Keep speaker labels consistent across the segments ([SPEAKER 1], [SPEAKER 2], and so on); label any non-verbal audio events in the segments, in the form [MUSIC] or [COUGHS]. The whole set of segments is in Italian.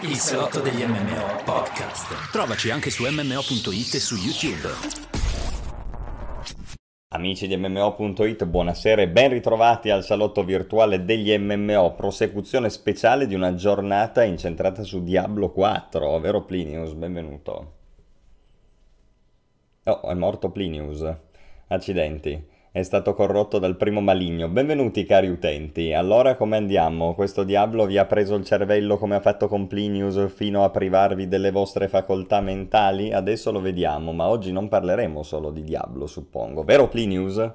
[SPEAKER 1] Il salotto degli MMO podcast. Trovaci anche su MMO.it e su YouTube.
[SPEAKER 2] Amici di MMO.it, buonasera e ben ritrovati al salotto virtuale degli MMO, prosecuzione speciale di una giornata incentrata su Diablo 4, vero Plinius? Benvenuto. Oh, è morto Plinius. Accidenti è stato corrotto dal primo maligno. Benvenuti cari utenti. Allora come andiamo? Questo diavolo vi ha preso il cervello come ha fatto con Plinius fino a privarvi delle vostre facoltà mentali? Adesso lo vediamo, ma oggi non parleremo solo di Diablo, suppongo. Vero Plinius?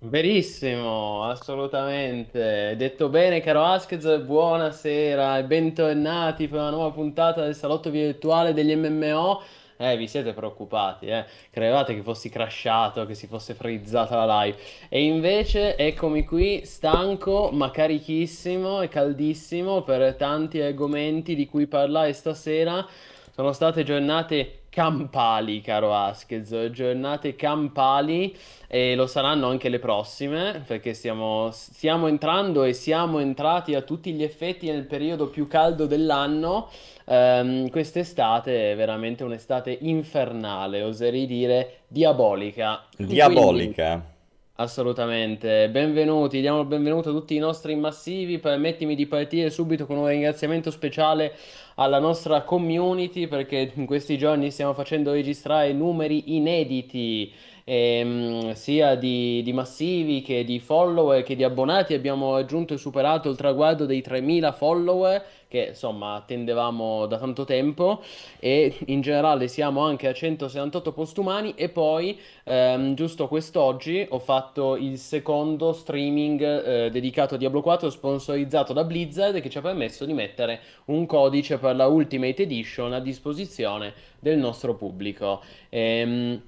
[SPEAKER 3] Verissimo, assolutamente. Detto bene, caro Askez, buonasera e bentornati per una nuova puntata del salotto virtuale degli MMO. Eh, vi siete preoccupati, eh? Credevate che fossi crashato, che si fosse frizzata la live. E invece eccomi qui, stanco, ma carichissimo e caldissimo per tanti argomenti di cui parlare stasera. Sono state giornate campali, caro Askez, giornate campali e lo saranno anche le prossime, perché stiamo, stiamo entrando e siamo entrati a tutti gli effetti nel periodo più caldo dell'anno. Um, quest'estate è veramente un'estate infernale, oserei dire diabolica.
[SPEAKER 2] Diabolica.
[SPEAKER 3] Quindi, assolutamente. Benvenuti, diamo il benvenuto a tutti i nostri massivi. Permettimi di partire subito con un ringraziamento speciale alla nostra community perché in questi giorni stiamo facendo registrare numeri inediti ehm, sia di, di, massivi che di follower che di abbonati. Abbiamo raggiunto e superato il traguardo dei 3000 follower che insomma attendevamo da tanto tempo e in generale siamo anche a 168 postumani e poi ehm, giusto quest'oggi ho fatto il secondo streaming eh, dedicato a Diablo 4 sponsorizzato da Blizzard che ci ha permesso di mettere un codice per la Ultimate Edition a disposizione del nostro pubblico. Ehm,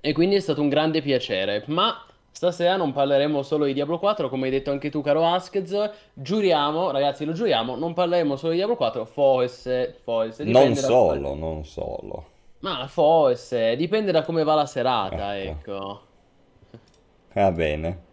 [SPEAKER 3] e quindi è stato un grande piacere. Ma stasera non parleremo solo di Diablo 4, come hai detto anche tu, caro Askez. Giuriamo, ragazzi, lo giuriamo, non parleremo solo di Diablo 4, forse, forse.
[SPEAKER 2] Non solo, non solo.
[SPEAKER 3] Ma forse, dipende da come va la serata, ecco. ecco.
[SPEAKER 2] Va bene.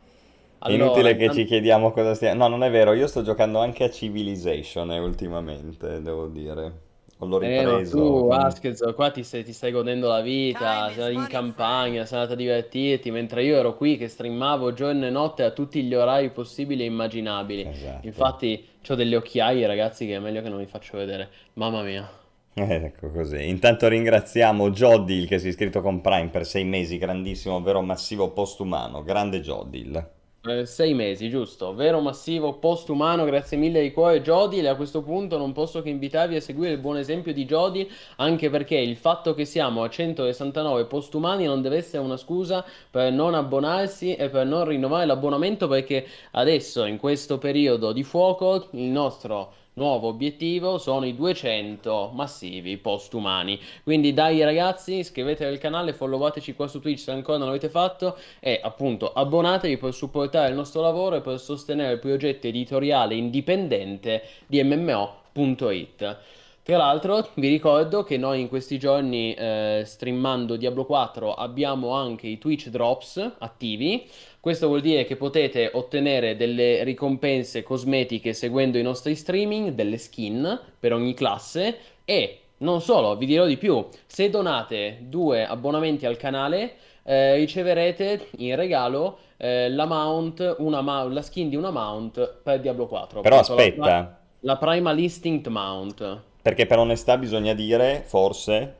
[SPEAKER 2] Allora, Inutile che ci chiediamo cosa stia... No, non è vero, io sto giocando anche a Civilization eh, ultimamente, devo dire. L'ho ripreso.
[SPEAKER 3] Eh, tu, Askez, qua ti stai, ti stai, godendo la vita, sei in campagna, sei andato a divertirti, mentre io ero qui che streamavo giorno e notte a tutti gli orari possibili e immaginabili. Esatto. Infatti, ho delle occhiaie, ragazzi, che è meglio che non vi faccio vedere. Mamma mia.
[SPEAKER 2] Eh, ecco così. Intanto ringraziamo Jodil che si è iscritto con Prime per sei mesi, grandissimo, vero massivo postumano. Grande Jodil.
[SPEAKER 3] Eh, sei mesi, giusto? Vero massivo postumano, grazie mille di cuore Jody e a questo punto non posso che invitarvi a seguire il buon esempio di Jody anche perché il fatto che siamo a 169 postumani non deve essere una scusa per non abbonarsi e per non rinnovare l'abbonamento perché adesso in questo periodo di fuoco il nostro nuovo obiettivo sono i 200 massivi postumani. Quindi dai ragazzi, iscrivetevi al canale, followateci qua su Twitch se ancora non l'avete fatto e appunto abbonatevi per supportare il nostro lavoro e per sostenere il progetto editoriale indipendente di MMO.it. Tra l'altro vi ricordo che noi in questi giorni eh, streamando Diablo 4 abbiamo anche i Twitch Drops attivi. Questo vuol dire che potete ottenere delle ricompense cosmetiche seguendo i nostri streaming, delle skin per ogni classe e non solo, vi dirò di più, se donate due abbonamenti al canale eh, riceverete in regalo eh, la mount, una ma- la skin di una mount per Diablo 4.
[SPEAKER 2] Però aspetta. La,
[SPEAKER 3] la Primal Instinct Mount.
[SPEAKER 2] Perché per onestà bisogna dire, forse,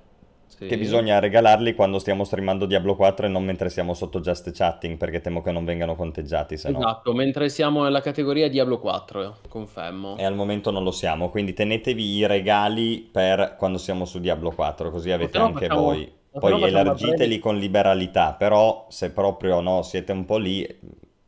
[SPEAKER 2] sì. che bisogna regalarli quando stiamo streamando Diablo 4 e non mentre siamo sotto just chatting, perché temo che non vengano conteggiati, se
[SPEAKER 3] Esatto,
[SPEAKER 2] no.
[SPEAKER 3] mentre siamo nella categoria Diablo 4, confermo.
[SPEAKER 2] E al momento non lo siamo, quindi tenetevi i regali per quando siamo su Diablo 4, così avete Però anche facciamo... voi. Poi elargiteli con liberalità, però se proprio no, siete un po' lì,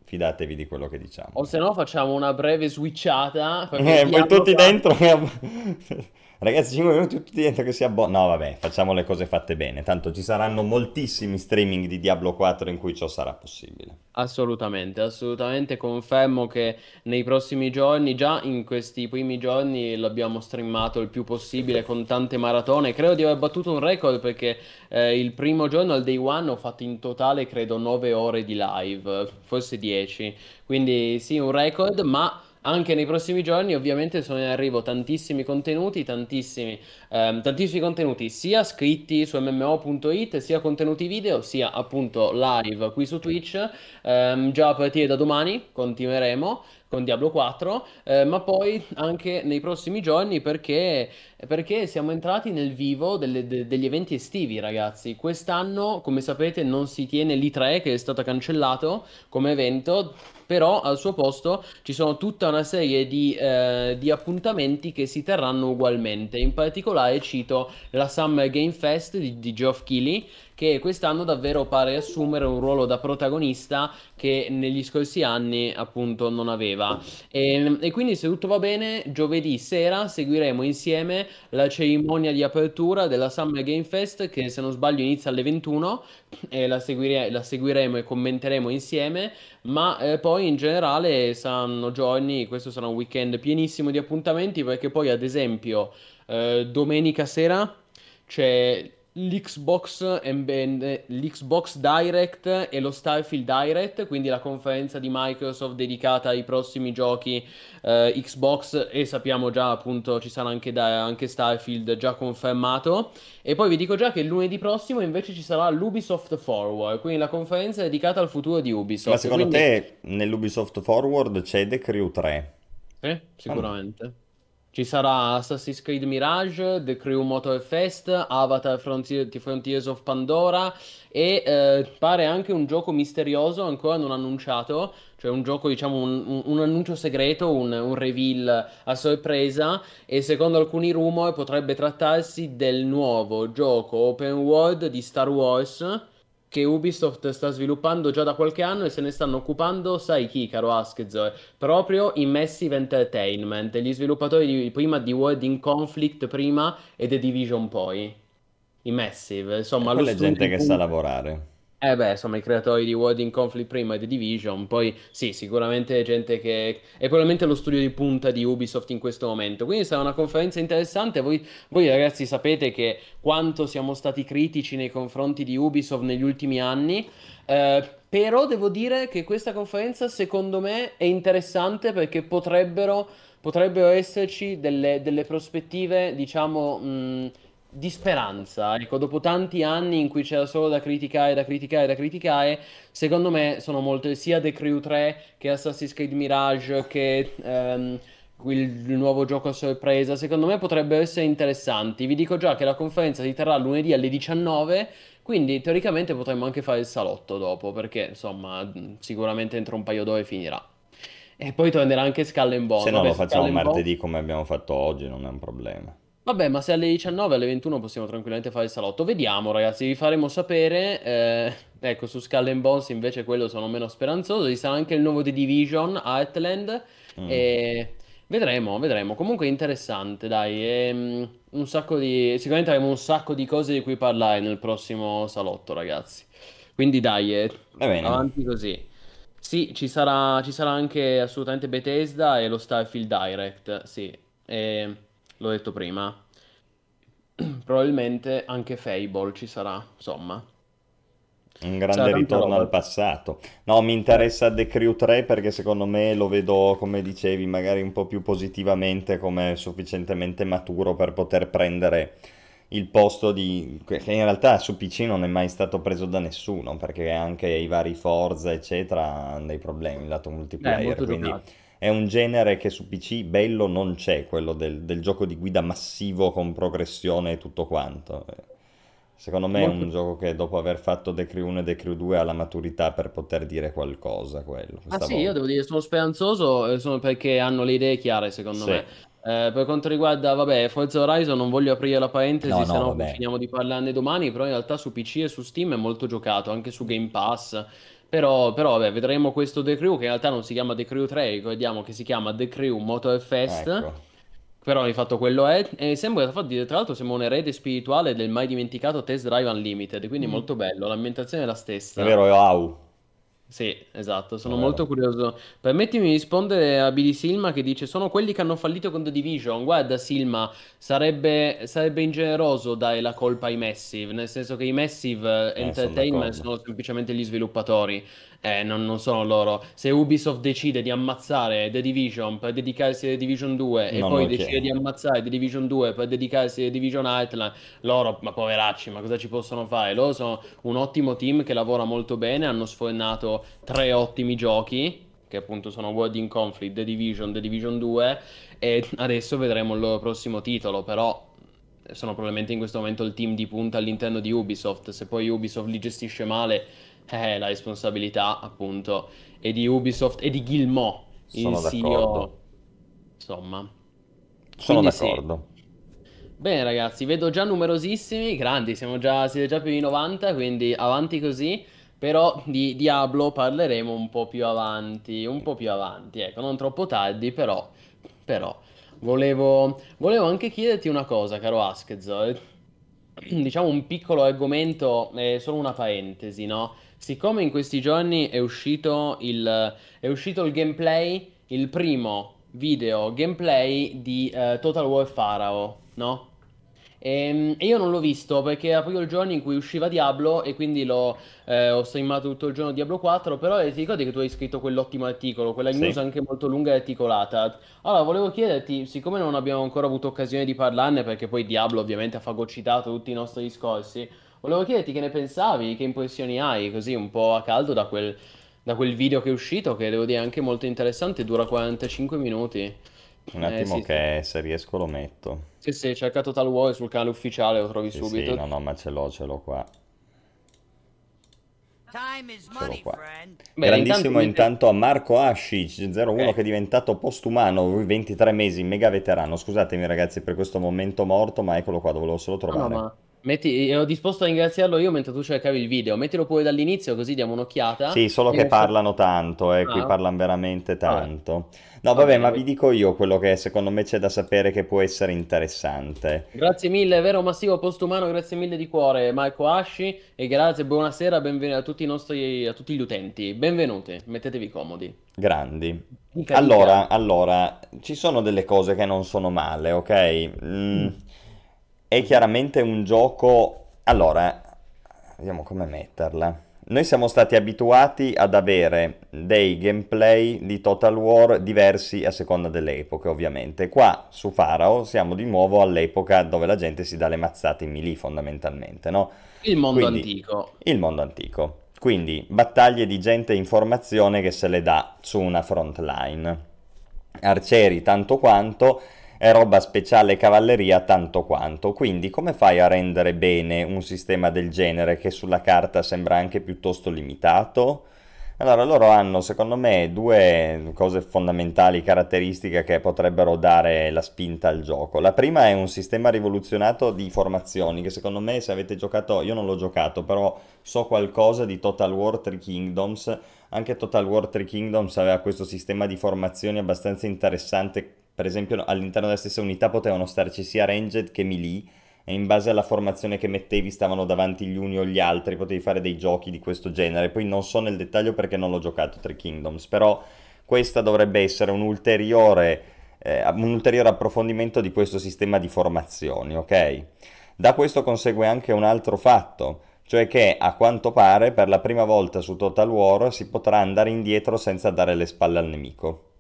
[SPEAKER 2] fidatevi di quello che diciamo.
[SPEAKER 3] O se no facciamo una breve switchata.
[SPEAKER 2] Eh, poi tutti 4... dentro. [LAUGHS] [LAUGHS] Ragazzi, 5 minuti tutti dentro che sia buono. No, vabbè, facciamo le cose fatte bene. Tanto ci saranno moltissimi streaming di Diablo 4 in cui ciò sarà possibile.
[SPEAKER 3] Assolutamente, assolutamente confermo che nei prossimi giorni, già in questi primi giorni, l'abbiamo streamato il più possibile con tante maratone. Credo di aver battuto un record perché eh, il primo giorno, al day one, ho fatto in totale, credo, 9 ore di live, forse 10. Quindi sì, un record, ma anche nei prossimi giorni ovviamente sono in arrivo tantissimi contenuti, tantissimi, ehm, tantissimi contenuti sia scritti su mmo.it, sia contenuti video, sia appunto live qui su Twitch. Ehm, già a partire da domani continueremo con Diablo 4, eh, ma poi anche nei prossimi giorni perché, perché siamo entrati nel vivo delle- de- degli eventi estivi, ragazzi. Quest'anno, come sapete, non si tiene l'I3 che è stato cancellato come evento, però al suo posto ci sono tutta una serie di, eh, di appuntamenti che si terranno ugualmente. In particolare cito la Summer Game Fest di, di Geoff Keighley che quest'anno davvero pare assumere un ruolo da protagonista che negli scorsi anni appunto non aveva. E, e quindi se tutto va bene, giovedì sera seguiremo insieme la cerimonia di apertura della Summer Game Fest che se non sbaglio inizia alle 21 e la, seguire- la seguiremo e commenteremo insieme, ma eh, poi in generale saranno giorni, questo sarà un weekend pienissimo di appuntamenti perché poi ad esempio eh, domenica sera c'è l'Xbox, and- l'Xbox Direct e lo Starfield Direct, quindi la conferenza di Microsoft dedicata ai prossimi giochi eh, Xbox e sappiamo già appunto ci sarà anche, da- anche Starfield già confermato. E poi vi dico già che lunedì prossimo invece ci sarà l'Ubisoft Forward, quindi la conferenza dedicata al futuro di Ubisoft.
[SPEAKER 2] Ma secondo
[SPEAKER 3] Quindi-
[SPEAKER 2] te nell'Ubisoft Forward c'è The Crew 3?
[SPEAKER 3] Sì, sicuramente. Ci sarà Assassin's Creed Mirage, The Crew Motor Fest, Avatar Frontier- Frontiers of Pandora e eh, pare anche un gioco misterioso ancora non annunciato, cioè un gioco, diciamo, un, un- un annuncio segreto, un, un reveal a sorpresa e secondo alcuni rumor potrebbe trattarsi del nuovo gioco open world di Star Wars che Ubisoft sta sviluppando già da qualche anno e se ne stanno occupando, sai chi, caro Askezor? Proprio i Massive Entertainment, gli sviluppatori di- prima di World in Conflict prima e The Division poi. I Massive, insomma, lo
[SPEAKER 2] Quella è gente che sa lavorare.
[SPEAKER 3] Eh beh, insomma, i creatori di World in Conflict prima e The Division, poi sì, sicuramente gente che è probabilmente lo studio di punta di Ubisoft in questo momento. Quindi sarà una conferenza interessante. Voi, voi ragazzi sapete che quanto siamo stati critici nei confronti di Ubisoft negli ultimi anni. eh, però devo dire che questa conferenza secondo me è interessante perché potrebbero, potrebbero esserci delle, delle prospettive, diciamo, mh, di speranza. Ecco, dopo tanti anni in cui c'era solo da criticare, da criticare, da criticare, secondo me sono molte, sia The Crew 3 che Assassin's Creed Mirage che ehm, il, nuovo gioco a sorpresa, secondo me potrebbero essere interessanti. Vi dico già che la conferenza si terrà lunedì alle 19, quindi teoricamente potremmo anche fare il salotto dopo, perché insomma, sicuramente entro un paio d'ore finirà. E poi tornerà anche Skull and Bones.
[SPEAKER 2] Se no lo facciamo martedì come abbiamo fatto oggi, non è un problema.
[SPEAKER 3] Vabbè, ma se alle 19, alle 21 possiamo tranquillamente fare il salotto. Vediamo, ragazzi, vi faremo sapere. Eh, ecco, su Skull and Bones invece quello sono meno speranzoso. Ci sarà anche il nuovo The Division, Heartland.
[SPEAKER 2] Mm.
[SPEAKER 3] E vedremo, vedremo. Comunque è interessante, dai. è, mm, un sacco di... Sicuramente avremo un sacco di cose di cui parlare nel prossimo salotto, ragazzi. Quindi dai, eh, avanti così. Sì, ci sarà, ci sarà anche assolutamente Bethesda e lo Starfield Direct, sì, e l'ho detto prima. Probabilmente anche Fable ci sarà, insomma.
[SPEAKER 2] Un
[SPEAKER 3] Sarà
[SPEAKER 2] grande
[SPEAKER 3] tanta
[SPEAKER 2] ritorno al passato. No, mi interessa The Crew 3 perché secondo me lo vedo, come dicevi, magari un po' più positivamente, come sufficientemente maturo per poter prendere il posto di... che in realtà su PC non è mai stato preso da nessuno, perché anche i vari Forza, eccetera, hanno dei problemi lato
[SPEAKER 3] Eh,
[SPEAKER 2] multiplayer,
[SPEAKER 3] molto
[SPEAKER 2] quindi
[SPEAKER 3] giocato.
[SPEAKER 2] È un genere che su PC bello non c'è, quello del, del gioco di guida massivo con progressione e tutto quanto. Secondo me è un
[SPEAKER 3] Molto...
[SPEAKER 2] gioco che dopo aver fatto The Crew 1 e The Crew 2 ha la maturità per poter dire qualcosa, quello,
[SPEAKER 3] Ah sì, io
[SPEAKER 2] volta.
[SPEAKER 3] devo dire, sono speranzoso, eh, sono perché hanno le idee chiare, secondo
[SPEAKER 2] Sì.
[SPEAKER 3] me. Eh, per quanto riguarda, vabbè, Forza Horizon, non voglio aprire la
[SPEAKER 2] No,
[SPEAKER 3] parentesi, se
[SPEAKER 2] no,
[SPEAKER 3] no poi
[SPEAKER 2] vabbè.
[SPEAKER 3] finiamo di parlarne domani, però in realtà su PC e su Steam è molto giocato, anche su Game Pass. Però, però vabbè, vedremo questo The Crew, che in realtà non si chiama The Crew 3, ricordiamo che si chiama The Crew Motorfest,
[SPEAKER 2] Ecco.
[SPEAKER 3] però di fatto quello è. E sembra, infatti, tra l'altro, sembra un erede spirituale del mai dimenticato Test Drive Unlimited, quindi
[SPEAKER 4] Mm.
[SPEAKER 3] molto bello, l'ambientazione è la
[SPEAKER 2] È
[SPEAKER 3] stessa.
[SPEAKER 2] vero, è wow.
[SPEAKER 3] Sì, esatto, sono molto curioso. Permettimi di rispondere a Billy Silma che dice: Sono quelli che hanno fallito con The Division. Guarda, Silma, sarebbe, sarebbe ingeneroso dare la colpa ai Massive, nel senso che i Massive
[SPEAKER 2] Eh, sono
[SPEAKER 3] Entertainment
[SPEAKER 2] d'accordo.
[SPEAKER 3] sono semplicemente gli sviluppatori, eh, non, non sono loro. Se Ubisoft decide di ammazzare The Division per dedicarsi a The Division 2 e
[SPEAKER 2] Non
[SPEAKER 3] poi decide di ammazzare The Division 2 per dedicarsi a The Division Heartland, loro, ma poveracci, ma cosa ci possono fare? Loro sono un ottimo team che lavora molto bene, hanno sfornato tre ottimi giochi, che appunto sono World in Conflict, The Division, The Division 2, e adesso vedremo il loro prossimo titolo, però sono probabilmente in questo momento il team di punta all'interno di Ubisoft, se poi Ubisoft li gestisce male, eh, la responsabilità appunto è di Ubisoft e di Guillemot, il
[SPEAKER 2] Sono
[SPEAKER 3] CEO, insomma.
[SPEAKER 2] Sono
[SPEAKER 3] Quindi sì.
[SPEAKER 2] d'accordo.
[SPEAKER 3] Bene ragazzi, vedo già numerosissimi, grandi, siamo già, siete già più di 90, quindi avanti così, però di Diablo parleremo un po' più avanti, un po' più avanti, ecco, non troppo tardi, però, però, volevo, volevo anche chiederti una cosa, caro Askezzo, eh, diciamo un piccolo argomento, è solo una parentesi, no? Siccome in questi giorni è uscito il, è uscito il gameplay, il primo video gameplay di eh, Total War Pharaoh, no? Ehm, E, io non l'ho visto perché era proprio il giorno in cui usciva Diablo e quindi l'ho, eh, ho streamato tutto il giorno Diablo 4, però eh, ti ricordi che tu hai scritto quell'ottimo articolo, quella news
[SPEAKER 2] Sì.
[SPEAKER 3] anche molto lunga e articolata. Allora, volevo chiederti, siccome non abbiamo ancora avuto occasione di parlarne, perché poi Diablo ovviamente ha fagocitato tutti i nostri discorsi, volevo chiederti che ne pensavi, che impressioni hai, così un po' a caldo da quel, da quel video che è uscito, che devo dire è anche molto interessante, dura 45 minuti.
[SPEAKER 2] Un
[SPEAKER 3] Eh
[SPEAKER 2] attimo
[SPEAKER 3] sì, sì.
[SPEAKER 2] che se riesco lo metto.
[SPEAKER 3] Sì, sì, cerca Total War sul canale ufficiale, lo trovi
[SPEAKER 2] Sì, sì,
[SPEAKER 3] subito.
[SPEAKER 2] no, no, ma ce l'ho, ce l'ho qua.
[SPEAKER 4] Time is
[SPEAKER 2] Ce l'ho
[SPEAKER 4] money,
[SPEAKER 2] qua.
[SPEAKER 4] friend.
[SPEAKER 3] Bene,
[SPEAKER 2] Grandissimo
[SPEAKER 3] intanto,
[SPEAKER 2] intanto a Marco Asci, 01
[SPEAKER 3] Ok.
[SPEAKER 2] che è diventato postumano, lui 23 mesi, mega veterano. Scusatemi ragazzi per questo momento morto, ma eccolo qua, dovevo solo
[SPEAKER 3] No, no,
[SPEAKER 2] trovare.
[SPEAKER 3] ma metti, ero disposto a ringraziarlo io mentre tu cercavi il video. Mettilo pure dall'inizio così diamo un'occhiata.
[SPEAKER 2] Sì, solo che parlano tanto, eh, qui
[SPEAKER 3] Ah,
[SPEAKER 2] parlano veramente tanto. No,
[SPEAKER 3] Va
[SPEAKER 2] vabbè,
[SPEAKER 3] bene.
[SPEAKER 2] ma vi dico io quello che secondo me c'è da sapere che può essere interessante.
[SPEAKER 3] Grazie mille, vero massivo postumano, grazie mille di cuore Marco Asci e grazie, buonasera, benvenuti a tutti i nostri, a tutti gli utenti. Benvenuti, mettetevi comodi.
[SPEAKER 2] Grandi. Allora, allora, ci sono delle cose che non sono male, ok? Mm, è chiaramente un gioco... Allora, vediamo come metterla. Noi siamo stati abituati ad avere dei gameplay di Total War diversi a seconda delle epoche, ovviamente. Qua su Pharaoh siamo di nuovo all'epoca dove la gente si dà le mazzate in melee, fondamentalmente, no?
[SPEAKER 3] Il mondo
[SPEAKER 2] Quindi,
[SPEAKER 3] antico.
[SPEAKER 2] il mondo antico. Quindi, battaglie di gente e informazione che se le dà su una front line. Arcieri tanto quanto e roba speciale cavalleria tanto quanto. Quindi, come fai a rendere bene un sistema del genere che sulla carta sembra anche piuttosto limitato? Allora, loro hanno, secondo me, due cose fondamentali, caratteristiche che potrebbero dare la spinta al gioco. La prima è un sistema rivoluzionato di formazioni, che secondo me, se avete giocato, io non l'ho giocato, però so qualcosa di Total War 3 Kingdoms. Anche Total War 3 Kingdoms aveva questo sistema di formazioni abbastanza interessante. Per esempio, all'interno della stessa unità potevano starci sia ranged che melee e in base alla formazione che mettevi stavano davanti gli uni o gli altri, potevi fare dei giochi di questo genere. Poi non so nel dettaglio perché non l'ho giocato Three Kingdoms, però questa dovrebbe essere un ulteriore, eh, un ulteriore approfondimento di questo sistema di formazioni, ok? Da questo consegue anche un altro fatto, cioè che a quanto pare per la prima volta su Total War si potrà andare indietro senza dare le spalle al nemico.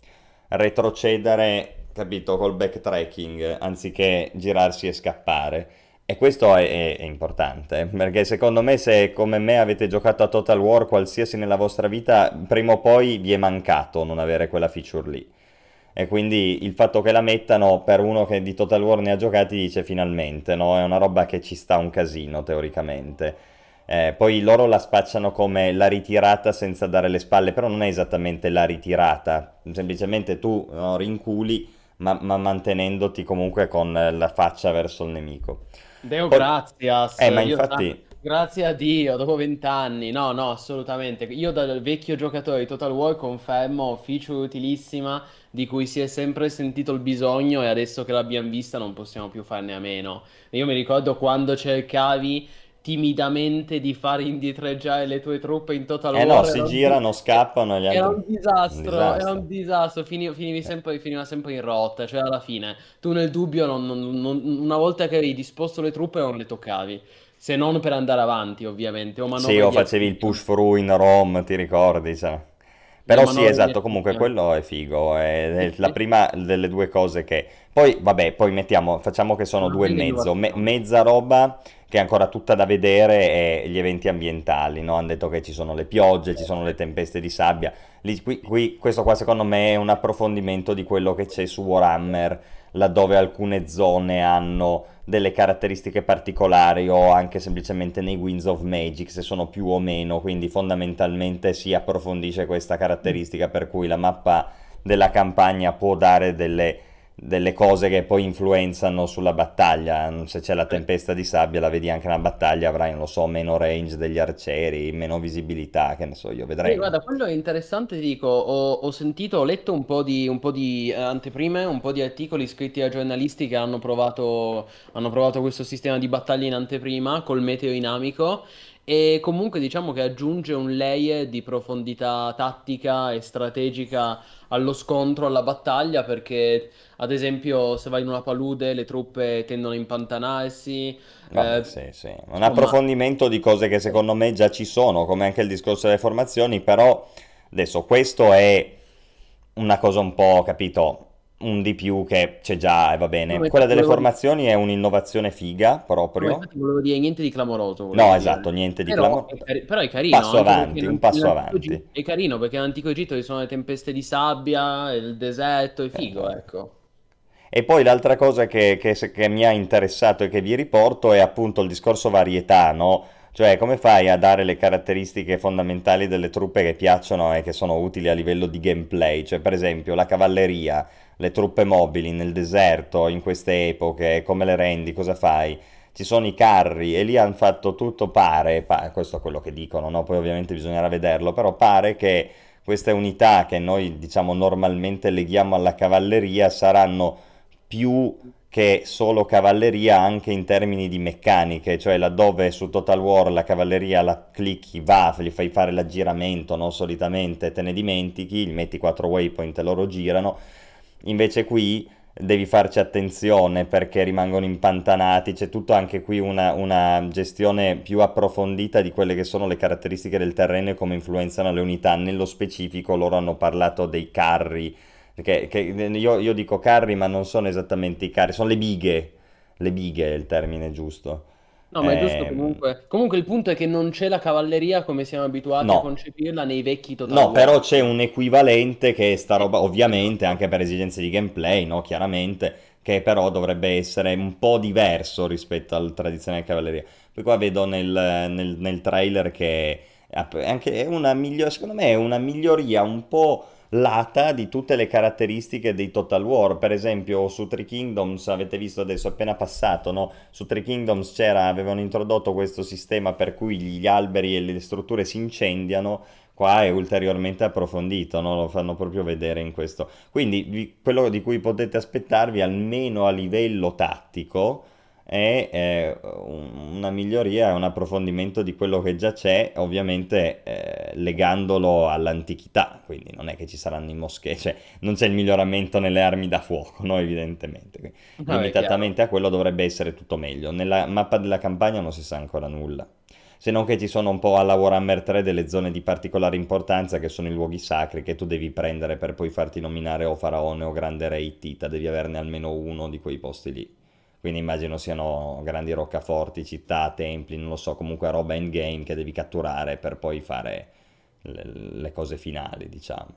[SPEAKER 2] Retrocedere capito, col backtracking, anziché girarsi e scappare. E questo è, è- è importante, perché secondo me se come me avete giocato a Total War qualsiasi nella vostra vita, prima o poi vi è mancato non avere quella feature lì. E quindi il fatto che la mettano per uno che di Total War ne ha giocati dice finalmente, no? È una roba che ci sta un casino teoricamente. Eh, poi loro la spacciano come la ritirata senza dare le spalle, però non è esattamente la ritirata, semplicemente tu no, rinculi ma, ma mantenendoti comunque con la faccia verso il nemico.
[SPEAKER 3] Deo
[SPEAKER 2] Poi-
[SPEAKER 3] gratias,
[SPEAKER 2] Eh, ma infatti-
[SPEAKER 3] grazie a Dio, dopo vent'anni, no, no, assolutamente. Io dal vecchio giocatore di Total War confermo feature utilissima di cui si è sempre sentito il bisogno e adesso che l'abbiamo vista non possiamo più farne a meno. Io mi ricordo quando cercavi timidamente di far indietreggiare le tue truppe in Total
[SPEAKER 2] Eh
[SPEAKER 3] War.
[SPEAKER 2] no, si
[SPEAKER 3] era un-
[SPEAKER 2] girano, scappano gli
[SPEAKER 3] Era un disastro,
[SPEAKER 2] Un disastro.
[SPEAKER 3] era un disastro, fini- finivi sempre, finiva sempre in rotta, cioè alla fine tu nel dubbio non- non- una volta che avevi disposto le truppe non le toccavi, se non per andare avanti ovviamente, o
[SPEAKER 2] Sì, o facevi il push through in Rom, ti ricordi? cioè. Però
[SPEAKER 3] Le
[SPEAKER 2] sì, esatto, comunque quello è figo, è la prima delle due cose che... Poi, vabbè, poi mettiamo, facciamo che sono due e mezzo, me- mezza roba che è ancora tutta da vedere è gli eventi ambientali, no? Hanno detto che ci sono le piogge, ci sono le tempeste di sabbia, Lì- qui, qui- questo qua secondo me è un approfondimento di quello che c'è su Warhammer, laddove alcune zone hanno delle caratteristiche particolari o anche semplicemente nei Winds of Magic se sono più o meno, quindi fondamentalmente si approfondisce questa caratteristica per cui la mappa della campagna può dare delle, delle cose che poi influenzano sulla battaglia. Se c'è la tempesta di sabbia, la vedi anche nella battaglia, avrai, non lo so, meno range degli arcieri, meno visibilità, che ne so io,
[SPEAKER 3] Sì,
[SPEAKER 2] vedremo.
[SPEAKER 3] guarda, quello è interessante, ti dico, ho, ho sentito, ho letto un po' di, un po' di eh, anteprime, un po' di articoli scritti da giornalisti che hanno provato, hanno provato questo sistema di battaglia in anteprima col meteo inamico e comunque diciamo che aggiunge un layer di profondità tattica e strategica allo scontro, alla battaglia, perché ad esempio se vai in una palude le truppe tendono a impantanarsi,
[SPEAKER 2] Vabbè,
[SPEAKER 3] eh,
[SPEAKER 2] sì, sì. Un
[SPEAKER 3] insomma,
[SPEAKER 2] approfondimento di cose che secondo me già ci sono, come anche il discorso delle formazioni, però adesso questo è una cosa un po', capito, un di più che c'è già e va
[SPEAKER 3] no,
[SPEAKER 2] bene.
[SPEAKER 3] ma
[SPEAKER 2] Quella delle
[SPEAKER 3] volevo dire...
[SPEAKER 2] formazioni è un'innovazione figa
[SPEAKER 3] No,
[SPEAKER 2] proprio.
[SPEAKER 3] infatti volevo dire niente di clamoroso,
[SPEAKER 2] No, esatto, niente di
[SPEAKER 3] Però
[SPEAKER 2] clamoroso.
[SPEAKER 3] cari- però è carino,
[SPEAKER 2] Passo avanti, un passo avanti.
[SPEAKER 3] È carino perché in Antico Egitto ci sono le tempeste di sabbia, il deserto, è figo,
[SPEAKER 2] Eh,
[SPEAKER 3] ecco.
[SPEAKER 2] E poi l'altra cosa che, che che mi ha interessato e che vi riporto è appunto il discorso varietà, no? Cioè, come fai a dare le caratteristiche fondamentali delle truppe che piacciono e che sono utili a livello di gameplay? Cioè, per esempio, la cavalleria, le truppe mobili nel deserto, in queste epoche, come le rendi, cosa fai? Ci sono i carri e lì hanno fatto tutto, pare, pa- questo è quello che dicono, no? Poi ovviamente bisognerà vederlo, però pare che queste unità che noi, diciamo, normalmente leghiamo alla cavalleria saranno più che solo cavalleria anche in termini di meccaniche, cioè laddove su Total War la cavalleria la clicchi, va, gli fai fare l'aggiramento, no? Solitamente te ne dimentichi, gli metti 4 waypoint e loro girano, invece qui devi farci attenzione perché rimangono impantanati, c'è tutto anche qui una, una gestione più approfondita di quelle che sono le caratteristiche del terreno e come influenzano le unità, nello specifico loro hanno parlato dei carri, perché che io, io dico carri, ma non sono esattamente i carri, sono le bighe. Le bighe è il termine giusto.
[SPEAKER 3] No, ma è giusto
[SPEAKER 2] Ehm,
[SPEAKER 3] comunque. Comunque il punto è che non c'è la cavalleria come siamo abituati a
[SPEAKER 2] no.
[SPEAKER 3] concepirla nei vecchi Total
[SPEAKER 2] No, però c'è un equivalente che è sta roba, ovviamente, anche per esigenze di gameplay, no? Chiaramente, che però dovrebbe essere un po' diverso rispetto al tradizionale cavalleria. Poi qua vedo nel, nel- nel trailer che è anche una miglior, secondo me è una miglioria un po' lata di tutte le caratteristiche dei Total War. Per esempio, su Three Kingdoms, avete visto adesso appena passato, no? Su Three Kingdoms c'era, avevano introdotto questo sistema per cui gli alberi e le strutture si incendiano. Qua è ulteriormente approfondito, no? Lo fanno proprio vedere in questo. Quindi vi- quello di cui potete aspettarvi, almeno a livello tattico, è eh, un- una miglioria, un approfondimento di quello che già c'è, ovviamente eh, legandolo all'antichità, quindi non è che ci saranno i moschei, cioè non c'è il miglioramento nelle armi da fuoco, no? Evidentemente. Quindi,
[SPEAKER 3] chiaro.
[SPEAKER 2] limitatamente a quello dovrebbe essere tutto meglio. Nella mappa della campagna non si sa ancora nulla. Se non che ci sono un po' alla Warhammer 3 delle zone di particolare importanza che sono i luoghi sacri che tu devi prendere per poi farti nominare o faraone o grande re Ittita, devi averne almeno uno di quei posti lì. Quindi immagino siano grandi roccaforti, città, templi, non lo so, comunque roba endgame che devi catturare per poi fare le, le cose finali, diciamo.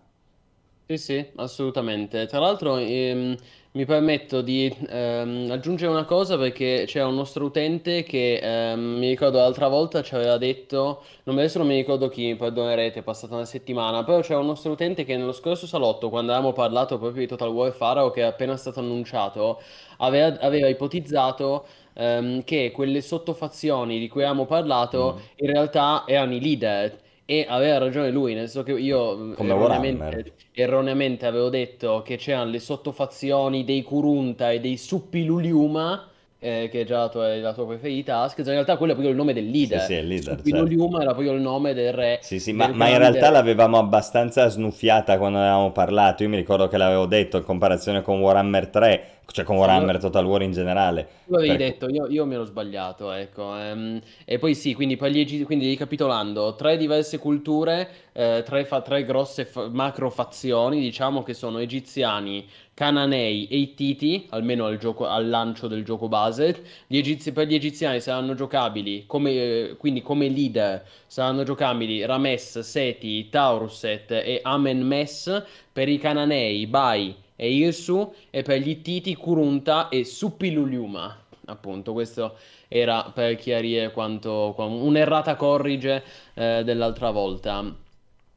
[SPEAKER 3] Sì, sì, assolutamente. Tra l'altro, ehm, mi permetto di ehm, aggiungere una cosa perché c'è un nostro utente che ehm, mi ricordo l'altra volta ci aveva detto, non, adesso non mi ricordo chi, perdonerete, è passata una settimana, però c'è un nostro utente che nello scorso salotto, quando avevamo parlato proprio di Total War Pharaoh, che è appena stato annunciato, aveva, aveva ipotizzato ehm, che quelle sottofazioni di cui avevamo parlato
[SPEAKER 2] Mm.
[SPEAKER 3] in realtà erano i leader. E aveva ragione lui, nel senso che io
[SPEAKER 2] Warhammer.
[SPEAKER 3] erroneamente, erroneamente avevo detto che c'erano le sottofazioni dei Kurunta e dei Suppiluliuma, eh, che è già la tua, la tua preferita, Askez, in realtà quello è proprio il nome del leader.
[SPEAKER 2] Sì, sì, il leader, certo.
[SPEAKER 3] era proprio il nome del re.
[SPEAKER 2] Sì, sì, ma, ma in realtà l'avevamo abbastanza snuffiata quando avevamo parlato. Io mi ricordo che l'avevo detto in comparazione con Warhammer 3, cioè con
[SPEAKER 3] Sì,
[SPEAKER 2] Warhammer
[SPEAKER 3] io-
[SPEAKER 2] Total War in generale.
[SPEAKER 3] Tu avevi
[SPEAKER 2] Per-
[SPEAKER 3] detto, io, io mi ero sbagliato, ecco. ehm, e poi sì, quindi, per gli Egi- quindi ricapitolando, tre diverse culture, eh, tre, fa- tre grosse fa- macro fazioni, diciamo che sono egiziani, cananei e ittiti, almeno al, gioco- al lancio del gioco base. Gli egizi- per gli egiziani saranno giocabili, come, eh, quindi come leader, saranno giocabili Rames, Seti, Tauruset e Amenmes. Per i cananei, Bai e Irsu e per gli Ittiti Kurunta e Suppiluliuma. Appunto, questo era per chiarire quanto qua- un'errata corrige eh, dell'altra volta.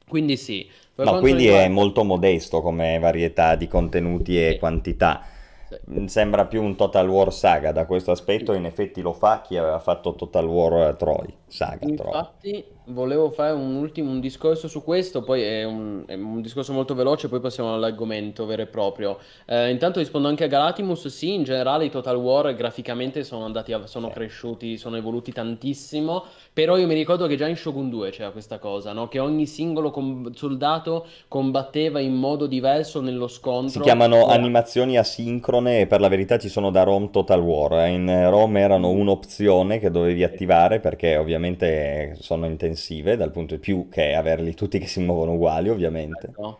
[SPEAKER 3] Quindi sì, per
[SPEAKER 2] No, quindi è
[SPEAKER 3] riguarda-
[SPEAKER 2] molto modesto come varietà di contenuti e
[SPEAKER 3] Sì.
[SPEAKER 2] quantità.
[SPEAKER 3] Sì.
[SPEAKER 2] Mm, Sembra più un Total War Saga da questo aspetto, in effetti lo fa chi aveva fatto Total War eh, Troy, Saga Troy.
[SPEAKER 3] Volevo fare un ultimo un discorso su questo, poi è un, è un discorso molto veloce, poi passiamo all'argomento vero e proprio. Eh, intanto rispondo anche a Galatimus, sì, in generale i Total War graficamente sono andati, a- sono cresciuti, sono evoluti tantissimo, però io mi ricordo che già in Shogun 2 c'era questa cosa, no? Che ogni singolo com- soldato combatteva in modo diverso nello scontro.
[SPEAKER 2] Si chiamano animazioni asincrone e per la verità ci sono da ROM Total War. eh. In ROM erano un'opzione che dovevi attivare perché ovviamente sono intensive dal punto di più che averli tutti che si muovono uguali, ovviamente.
[SPEAKER 3] No?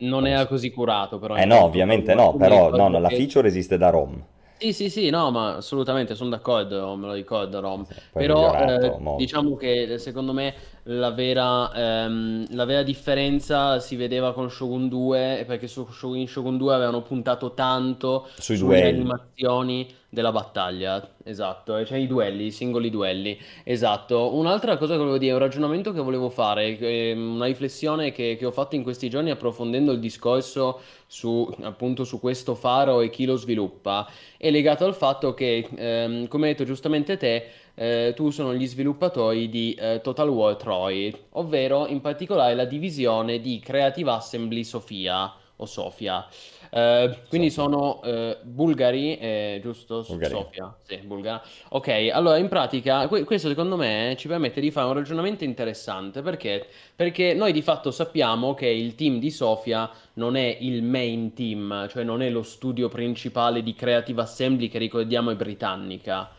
[SPEAKER 3] Non era così curato, però.
[SPEAKER 2] Eh no, ovviamente no, però no, no, la feature esiste da ROM.
[SPEAKER 3] Sì, sì, sì, no, ma assolutamente sono d'accordo, me lo ricordo, Rom.
[SPEAKER 2] Sì,
[SPEAKER 3] Però eh, diciamo che secondo me la vera, ehm, la vera differenza si vedeva con Shogun 2, perché su, Shogun- in Shogun 2 avevano puntato tanto
[SPEAKER 2] Sui
[SPEAKER 3] sulle
[SPEAKER 2] duelli.
[SPEAKER 3] animazioni della battaglia, esatto, cioè i duelli, i singoli duelli, esatto. Un'altra cosa che volevo dire, un ragionamento che volevo fare, ehm, una riflessione che, che ho fatto in questi giorni approfondendo il discorso su, appunto, su questo faro e chi lo sviluppa è legato al fatto che, ehm, come hai detto giustamente te, eh, tu sono gli sviluppatori di eh, Total War Troy, ovvero in particolare la divisione di Creative Assembly Sofia o Sofia. Eh, quindi
[SPEAKER 2] Sofia.
[SPEAKER 3] sono eh, bulgari, eh, giusto?
[SPEAKER 2] Bulgari.
[SPEAKER 3] Sofia, sì, bulgara. Ok, allora in pratica que- questo secondo me ci permette di fare un ragionamento interessante perché? Perché noi di fatto sappiamo che il team di Sofia non è il main team, cioè non è lo studio principale di Creative Assembly che ricordiamo è britannica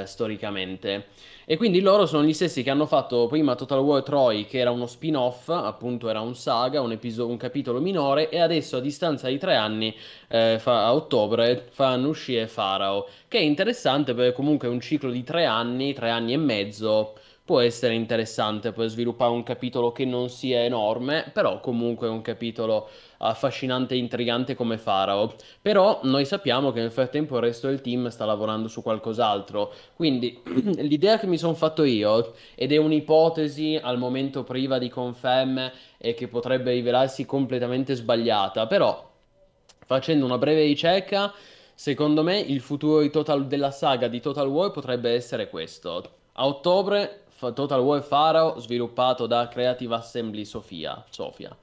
[SPEAKER 3] eh, storicamente. E quindi loro sono gli stessi che hanno fatto prima Total War Troy, che era uno spin-off, appunto era un saga, un, episo- un capitolo minore, e adesso a distanza di tre anni, eh, fa- a ottobre, faranno uscire Farao, che è interessante perché comunque è un ciclo di tre anni, tre anni e mezzo, può essere interessante per sviluppare un capitolo che non sia enorme, però comunque è un capitolo affascinante e intrigante come Farao. Però noi sappiamo che nel frattempo il resto del team sta lavorando su qualcos'altro. Quindi [CLEARS THROAT] l'idea che mi sono fatto io, ed è un'ipotesi al momento priva di conferme e che potrebbe rivelarsi completamente sbagliata, però facendo una breve ricerca, secondo me il futuro Total- della saga di Total War potrebbe essere questo. A ottobre Total War Pharaoh sviluppato da Creative Assembly Sofia. Sofia.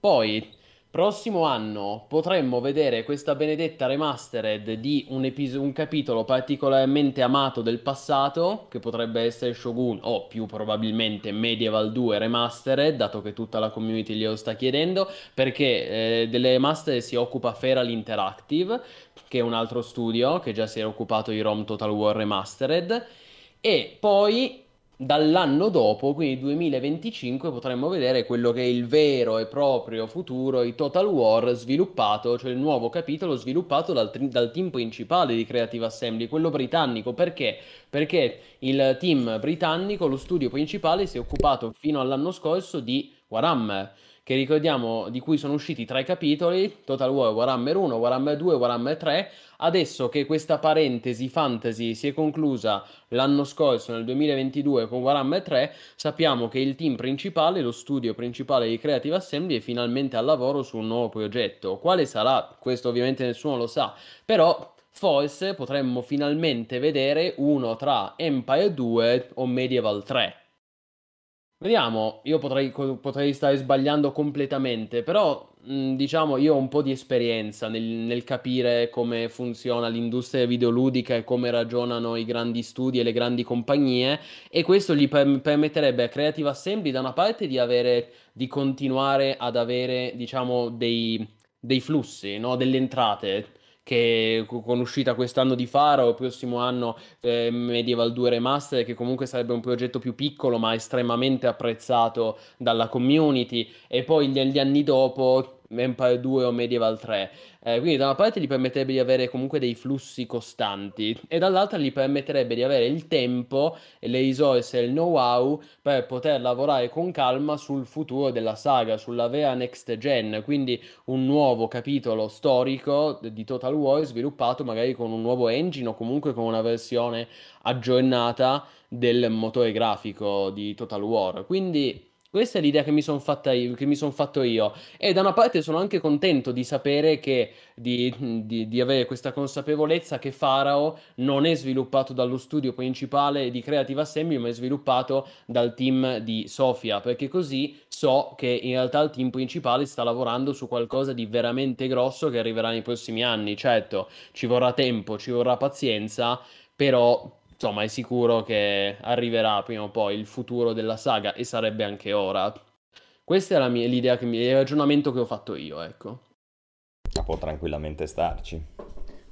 [SPEAKER 3] Poi, prossimo anno potremmo vedere questa benedetta remastered di un, episo- un capitolo particolarmente amato del passato, che potrebbe essere Shogun o più probabilmente Medieval 2 Remastered, dato che tutta la community glielo sta chiedendo, perché eh, delle remastered si occupa Feral Interactive, che è un altro studio che già si era occupato di ROM Total War Remastered, e poi dall'anno dopo, quindi 2025, potremmo vedere quello che è il vero e proprio futuro di Total War sviluppato, cioè il nuovo capitolo sviluppato dal, dal team principale di Creative Assembly, quello britannico. Perché? Perché il team britannico, lo studio principale, si è occupato fino all'anno scorso di Warhammer. Che ricordiamo di cui sono usciti tre capitoli: Total War, Warhammer 1, Warhammer 2, Warhammer 3. Adesso che questa parentesi fantasy si è conclusa l'anno scorso, nel 2022, con Warhammer 3, sappiamo che il team principale, lo studio principale di Creative Assembly, è finalmente al lavoro su un nuovo progetto. Quale sarà? Questo ovviamente nessuno lo sa, però forse potremmo finalmente vedere uno tra Empire 2 o Medieval 3. Vediamo, io potrei, potrei stare sbagliando completamente, però mh, diciamo io ho un po' di esperienza nel, nel capire come funziona l'industria videoludica e come ragionano i grandi studi e le grandi compagnie e questo gli per- permetterebbe a Creative Assembly da una parte di avere, di continuare ad avere diciamo dei, dei flussi, no? Delle entrate che con l'uscita quest'anno di Faro, il prossimo anno eh, Medieval 2 Remaster, che comunque sarebbe un progetto più piccolo ma estremamente apprezzato dalla community, e poi gli anni dopo Empire 2 o Medieval 3. Eh, quindi da una parte gli permetterebbe di avere comunque dei flussi costanti e dall'altra gli permetterebbe di avere il tempo le risorse e il know-how per poter lavorare con calma sul futuro della saga, sulla vera next gen, quindi un nuovo capitolo storico di Total War sviluppato magari con un nuovo engine o comunque con una versione aggiornata del motore grafico di Total War. Quindi questa è l'idea che mi sono sono fatto io. E da una parte sono anche contento di sapere che, di, di, di avere questa consapevolezza che Farao non è sviluppato dallo studio principale di Creative Assembly, ma è sviluppato dal team di Sofia, perché così so che in realtà il team principale sta lavorando su qualcosa di veramente grosso che arriverà nei prossimi anni. Certo, ci vorrà tempo, ci vorrà pazienza, però insomma, è sicuro che arriverà prima o poi il futuro della saga e sarebbe anche ora. Questa è la mia, l'idea, che mi, il ragionamento che ho fatto io, ecco.
[SPEAKER 2] Può tranquillamente starci.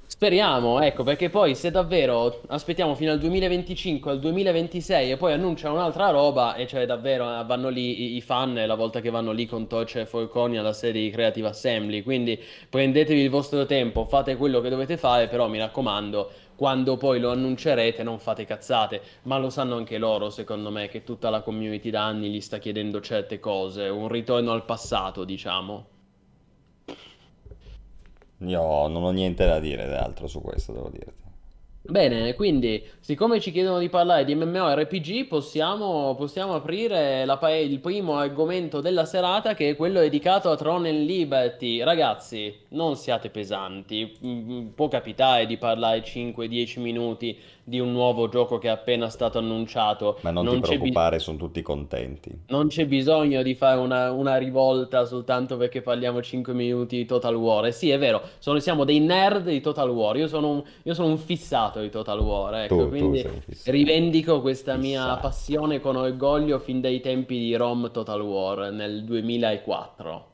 [SPEAKER 3] Speriamo, ecco, perché poi se davvero aspettiamo fino al 2025, al 2026 e poi annunciano un'altra roba, e cioè davvero eh, vanno lì i, i fan la volta che vanno lì con Torch e Forconi alla di Creative Assembly, quindi prendetevi il vostro tempo, fate quello che dovete fare, però mi raccomando, quando poi lo annuncerete non fate cazzate, ma lo sanno anche loro, secondo me, che tutta la community da anni gli sta chiedendo certe cose, un ritorno al passato, diciamo.
[SPEAKER 2] Io non ho niente da dire altro su questo, devo dirti.
[SPEAKER 3] Bene, quindi, siccome ci chiedono di parlare di MMORPG, possiamo, possiamo aprire la il primo argomento della serata, che è quello dedicato a Throne and Liberty. Ragazzi, non siate pesanti, mm, può capitare di parlare 5-10 minuti di un nuovo gioco che è appena stato annunciato.
[SPEAKER 2] Ma non,
[SPEAKER 3] Non
[SPEAKER 2] ti preoccupare, sono tutti contenti.
[SPEAKER 3] non c'è bisogno di fare una, una rivolta soltanto perché parliamo 5 minuti di Total War. E sì, è vero, sono- siamo dei nerd di Total War. Io sono un, io sono un fissato di Total War, ecco,
[SPEAKER 2] Tu, tu
[SPEAKER 3] quindi
[SPEAKER 2] fissato.
[SPEAKER 3] rivendico questa mia
[SPEAKER 2] Fissato.
[SPEAKER 3] passione con orgoglio fin dai tempi di Rom Total War nel 2004.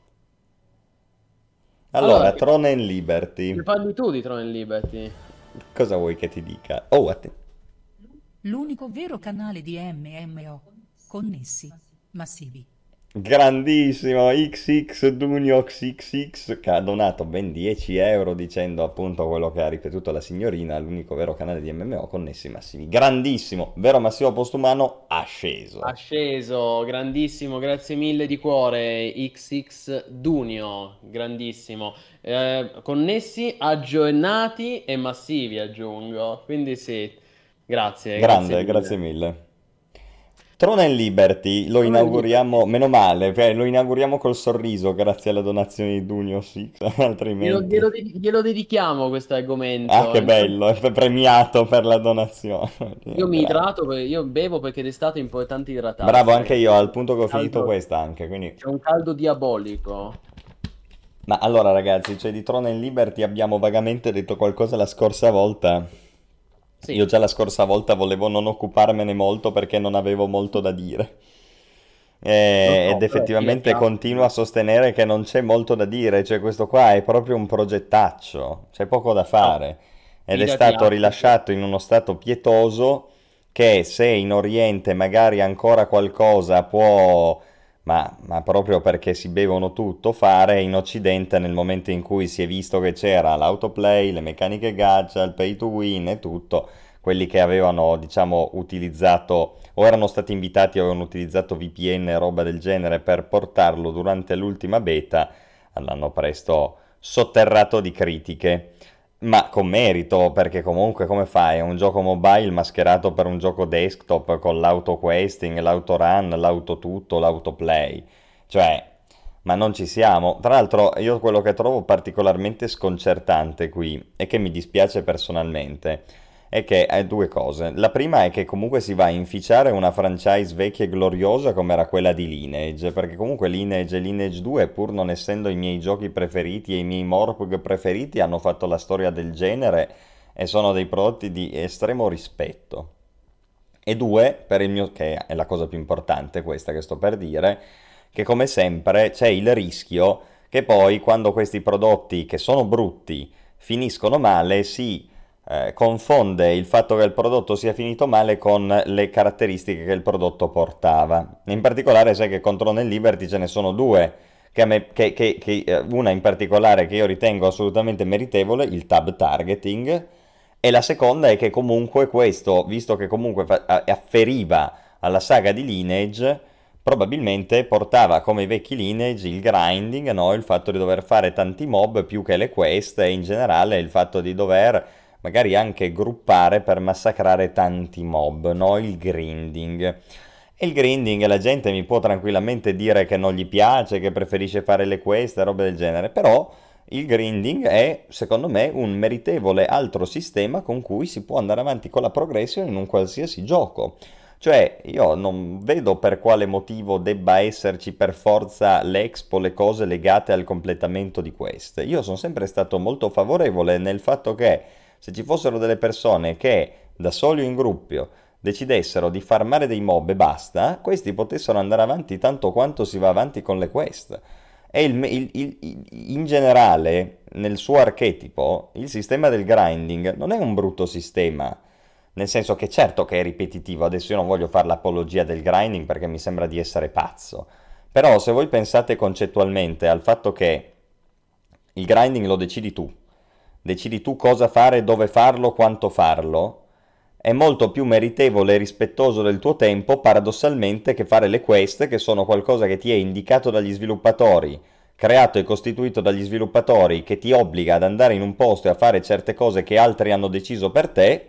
[SPEAKER 2] Allora,
[SPEAKER 3] Allora,
[SPEAKER 2] Throne and Liberty,
[SPEAKER 3] parli tu di Throne and Liberty?
[SPEAKER 2] Cosa vuoi che ti dica? Oh, att-
[SPEAKER 4] L'unico vero canale di MMO. Connessi. Massivi.
[SPEAKER 2] Grandissimo XX Duniox XX che ha donato ben 10 euro dicendo appunto quello che ha ripetuto la signorina, l'unico vero canale di MMO connessi massivi. Grandissimo, vero massivo postumano asceso.
[SPEAKER 3] Asceso, grandissimo, grazie mille di cuore, XX Dunio, grandissimo. Eh, connessi, aggiornati e massivi aggiungo, quindi sì, grazie,
[SPEAKER 2] Grande,
[SPEAKER 3] grazie
[SPEAKER 2] grazie
[SPEAKER 3] mille.
[SPEAKER 2] Throne and Liberty lo inauguriamo, meno male, cioè, lo inauguriamo col sorriso grazie alle donazioni di Dunio Six,
[SPEAKER 3] Glielo, [LAUGHS]
[SPEAKER 2] altrimenti...
[SPEAKER 3] glielo de- glielo dedichiamo questo argomento.
[SPEAKER 2] Ah, che
[SPEAKER 3] eh.
[SPEAKER 2] bello, è premiato per la donazione. [LAUGHS]
[SPEAKER 3] Io mi idrato, io bevo perché d'estate è importante idratarsi.
[SPEAKER 2] Bravo anche io, al punto che ho
[SPEAKER 3] Caldo-
[SPEAKER 2] finito questa anche, quindi...
[SPEAKER 3] C'è un caldo diabolico.
[SPEAKER 2] Ma allora ragazzi, cioè di Throne and Liberty abbiamo vagamente detto qualcosa la scorsa volta.
[SPEAKER 3] Sì.
[SPEAKER 2] Io già la scorsa volta volevo non occuparmene molto perché non avevo molto da dire. E-
[SPEAKER 3] Lo so,
[SPEAKER 2] ed effettivamente
[SPEAKER 3] sì, è
[SPEAKER 2] continuo a sostenere che non c'è molto da dire, cioè questo qua è proprio un progettaccio, c'è poco da fare. Ed è stato rilasciato in uno stato pietoso che se in Oriente magari ancora qualcosa può, ma, ma proprio perché si bevono tutto, fare in Occidente nel momento in cui si è visto che c'era l'autoplay, le meccaniche gacha, il pay to win e tutto, quelli che avevano, diciamo, utilizzato o erano stati invitati o avevano utilizzato VPN e roba del genere per portarlo durante l'ultima beta, l'hanno presto sotterrato di critiche. Ma con merito, perché comunque come fai? È un gioco mobile mascherato per un gioco desktop con l'auto-questing, l'autorun, l'autotutto, l'autoplay. Cioè, ma non ci siamo. Tra l'altro, io quello che trovo particolarmente sconcertante qui e che mi dispiace personalmente è che è due cose. La prima è che comunque si va a inficiare una franchise vecchia e gloriosa come era quella di Lineage, perché comunque Lineage e Lineage 2, pur non essendo i miei giochi preferiti e i miei Morpg preferiti, hanno fatto la storia del genere e sono dei prodotti di estremo rispetto. E due, per il mio, che è la cosa più importante questa che sto per dire, che come sempre c'è il rischio che poi quando questi prodotti che sono brutti finiscono male si eh, confonde il fatto che il prodotto sia finito male con le caratteristiche che il prodotto portava. In particolare sai che contro nel Liberty ce ne sono due, che me, che, che, eh, una in particolare che io ritengo assolutamente meritevole, il tab targeting, e la seconda è che comunque questo, visto che comunque afferiva alla saga di Lineage, probabilmente portava come i vecchi lineage il grinding, no? il fatto di dover fare tanti mob più che le quest e in generale il fatto di dover magari anche gruppare per massacrare tanti mob, no? Il grinding. E il grinding la gente mi può tranquillamente dire che non gli piace, che preferisce fare le quest e robe del genere, però il grinding è, secondo me, un meritevole altro sistema con cui si può andare avanti con la progression in un qualsiasi gioco. Cioè, io non vedo per quale motivo debba esserci per forza l'expo, le cose legate al completamento di queste. Io sono sempre stato molto favorevole nel fatto che se ci fossero delle persone che da soli o in gruppo decidessero di farmare dei mob e basta, questi potessero andare avanti tanto quanto si va avanti con le quest. E il, il, il, in generale, nel suo archetipo, il sistema del grinding non è un brutto sistema. Nel senso che certo che è ripetitivo, adesso io non voglio fare l'apologia del grinding perché mi sembra di essere pazzo. Però se voi pensate concettualmente al fatto che il grinding lo decidi tu, decidi tu cosa fare, dove farlo, quanto farlo, è molto più meritevole e rispettoso del tuo tempo paradossalmente che fare le quest che sono qualcosa che ti è indicato dagli sviluppatori, creato e costituito dagli sviluppatori che ti obbliga ad andare in un posto e a fare certe cose che altri hanno deciso per te,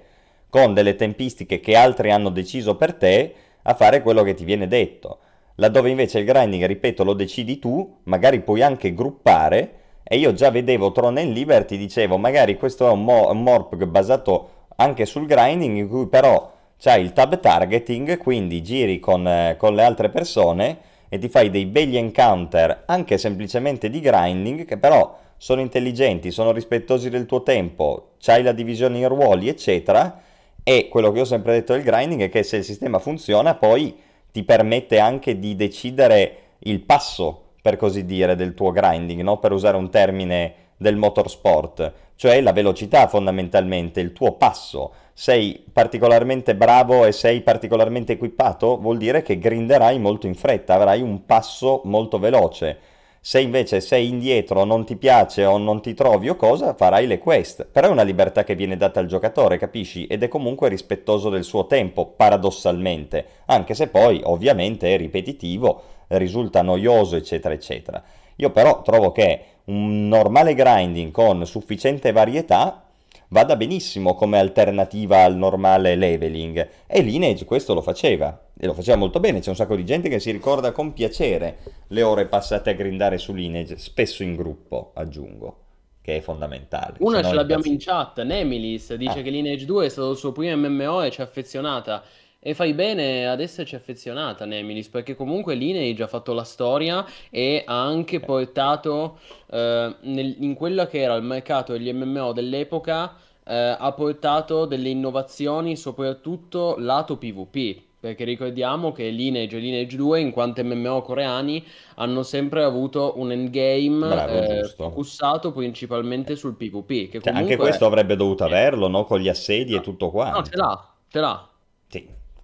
[SPEAKER 2] con delle tempistiche che altri hanno deciso per te, a fare quello che ti viene detto. Laddove invece il grinding, ripeto, lo decidi tu, magari puoi anche gruppare e io già vedevo Throne and Liberty, dicevo magari questo è un, mo- un morpg basato anche sul grinding in cui però c'hai il tab targeting, quindi giri con, eh, con le altre persone e ti fai dei begli encounter anche semplicemente di grinding che però sono intelligenti, sono rispettosi del tuo tempo, c'hai la divisione in ruoli eccetera. E quello che ho sempre detto del grinding è che se il sistema funziona poi ti permette anche di decidere il passo per così dire, del tuo grinding, no? per usare un termine del motorsport, cioè la velocità fondamentalmente, il tuo passo. Sei particolarmente bravo e sei particolarmente equipato, vuol dire che grinderai molto in fretta, avrai un passo molto veloce. Se invece sei indietro, non ti piace o non ti trovi o cosa, farai le quest. Però è una libertà che viene data al giocatore, capisci? Ed è comunque rispettoso del suo tempo, paradossalmente, anche se poi ovviamente è ripetitivo risulta noioso, eccetera, eccetera. Io però trovo che un normale grinding con sufficiente varietà vada benissimo come alternativa al normale leveling e Lineage questo lo faceva e lo faceva molto bene, c'è un sacco di gente che si ricorda con piacere le ore passate a grindare su Lineage, spesso in gruppo, aggiungo che è fondamentale.
[SPEAKER 3] Una ce l'abbiamo in chat, Nemilis dice ah. che Lineage 2 è stato il suo primo MMO e ci ha affezionata. E fai bene ad esserci affezionata, Nemilis, perché comunque Lineage ha fatto la storia e ha anche portato eh, nel, in quello che era il mercato degli MMO dell'epoca, eh, ha portato delle innovazioni, soprattutto lato PvP. Perché ricordiamo che Lineage e Lineage 2, in quanto MMO coreani, hanno sempre avuto un endgame
[SPEAKER 2] Bravo,
[SPEAKER 3] eh, focussato principalmente sul PvP. Che
[SPEAKER 2] cioè. Anche questo avrebbe dovuto averlo, no? Con gli assedi no. e tutto quanto.
[SPEAKER 3] No, ce l'ha, ce l'ha.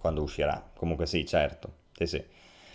[SPEAKER 2] Quando uscirà. Comunque sì, certo. Sì, sì.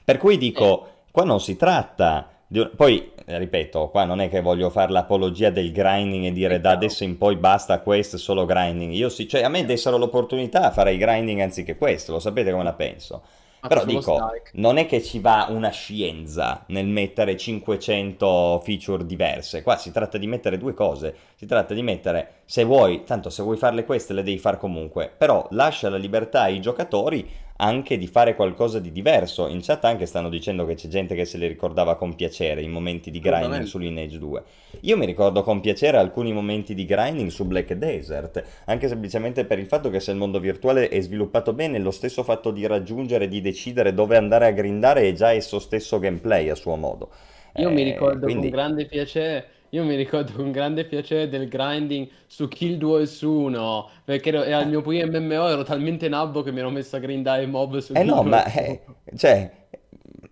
[SPEAKER 2] Per cui dico, qua non si tratta di. Poi, eh, ripeto, qua non è che voglio fare l'apologia del grinding e dire da adesso in poi basta questo, solo grinding. Io sì, cioè a me dessero l'opportunità farei grinding anziché questo, lo sapete come la penso. Però dico, non è che ci va una scienza nel mettere 500 feature diverse, qua si tratta di mettere due cose, si tratta di mettere, se vuoi, tanto se vuoi farle queste le devi fare comunque, però lascia la libertà ai giocatori anche di fare qualcosa di diverso. In chat anche stanno dicendo che c'è gente che se le ricordava con piacere i momenti di grinding su Lineage 2. Io mi ricordo con piacere alcuni momenti di grinding su Black Desert, anche semplicemente per il fatto che se il mondo virtuale è sviluppato bene, lo stesso fatto di raggiungere, di decidere dove andare a grindare è già esso stesso gameplay a suo modo.
[SPEAKER 3] Io eh, mi ricordo quindi... con grande piacere io mi ricordo con grande piacere del grinding su Guild Wars 1, perché ero, al mio primo MMO ero talmente nabbo che mi ero messo a grindare mob su
[SPEAKER 2] Eh no, ma eh, cioè,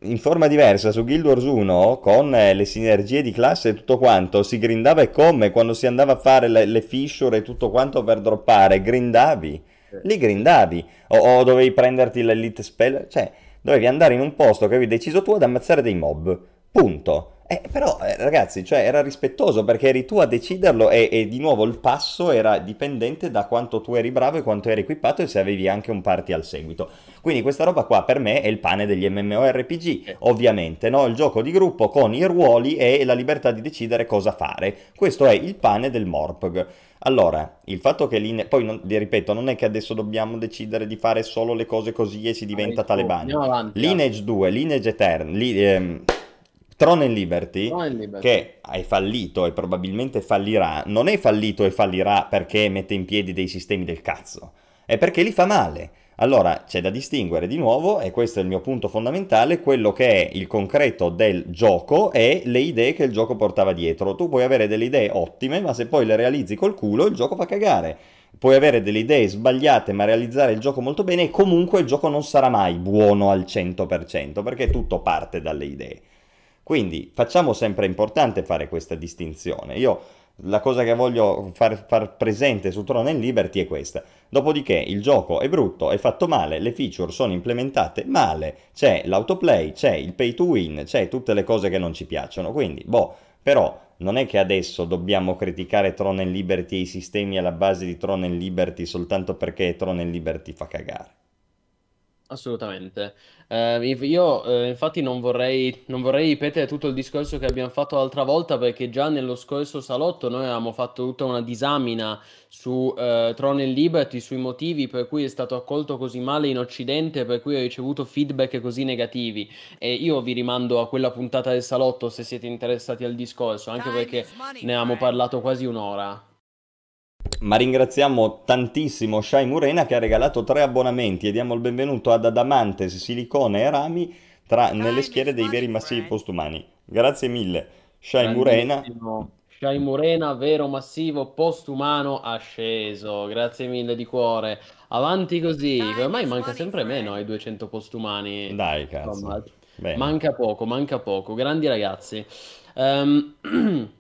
[SPEAKER 2] in forma diversa su Guild Wars 1 con eh, le sinergie di classe e tutto quanto si grindava e come? Quando si andava a fare le, le fissure e tutto quanto per droppare, grindavi, lì grindavi. O, o dovevi prenderti l'elite spell, cioè dovevi andare in un posto che avevi deciso tu ad ammazzare dei mob, punto. Eh, però eh, ragazzi, cioè, era rispettoso perché eri tu a deciderlo e, e, di nuovo il passo era dipendente da quanto tu eri bravo e quanto eri equipato e se avevi anche un party al seguito. Quindi questa roba qua per me è il pane degli MMORPG, ovviamente, no? Il gioco di gruppo con i ruoli e la libertà di decidere cosa fare. Questo è il pane del Morpg. Allora, il fatto che Line... poi non, vi ripeto, non è che adesso dobbiamo decidere di fare solo le cose così e si diventa talebani. Lineage 2, Lineage Etern, li, ehm, Throne and Liberty, Throne Liberty, che hai fallito e probabilmente fallirà, non è fallito e fallirà perché mette in piedi dei sistemi del cazzo, è perché li fa male. Allora c'è da distinguere di nuovo, e questo è il mio punto fondamentale, quello che è il concreto del gioco e le idee che il gioco portava dietro. Tu puoi avere delle idee ottime, ma se poi le realizzi col culo il gioco fa cagare. Puoi avere delle idee sbagliate, ma realizzare il gioco molto bene e comunque il gioco non sarà mai buono al 100%, perché tutto parte dalle idee. Quindi facciamo sempre importante fare questa distinzione. Io la cosa che voglio far, far, presente su Throne and Liberty è questa. Dopodiché il gioco è brutto, è fatto male, le feature sono implementate male, c'è l'autoplay, c'è il pay to win, c'è tutte le cose che non ci piacciono. Quindi, boh, però non è che adesso dobbiamo criticare Throne and Liberty e i sistemi alla base di Throne and Liberty soltanto perché Throne and Liberty fa cagare.
[SPEAKER 3] Assolutamente. Eh, io eh, infatti non vorrei, non vorrei ripetere tutto il discorso che abbiamo fatto l'altra volta perché già nello scorso salotto noi avevamo fatto tutta una disamina su eh, Throne and Liberty, sui motivi per cui è stato accolto così male in Occidente, per cui ha ricevuto feedback così negativi. E io vi rimando a quella puntata del salotto se siete interessati al discorso, anche perché ne avevamo parlato quasi un'ora.
[SPEAKER 2] Ma ringraziamo tantissimo Shai Murena che ha regalato tre abbonamenti e diamo il benvenuto ad Adamantes, Silicone e Rami tra, nelle schiere dei veri massivi postumani. Grazie mille, Shai Murena.
[SPEAKER 3] Shai Murena, vero massivo postumano asceso. Grazie mille di cuore. Avanti così. Ormai manca sempre meno ai 200 postumani.
[SPEAKER 2] Dai, cazzo.
[SPEAKER 3] manca poco, manca poco. Grandi ragazzi. Um, [CLEARS THROAT]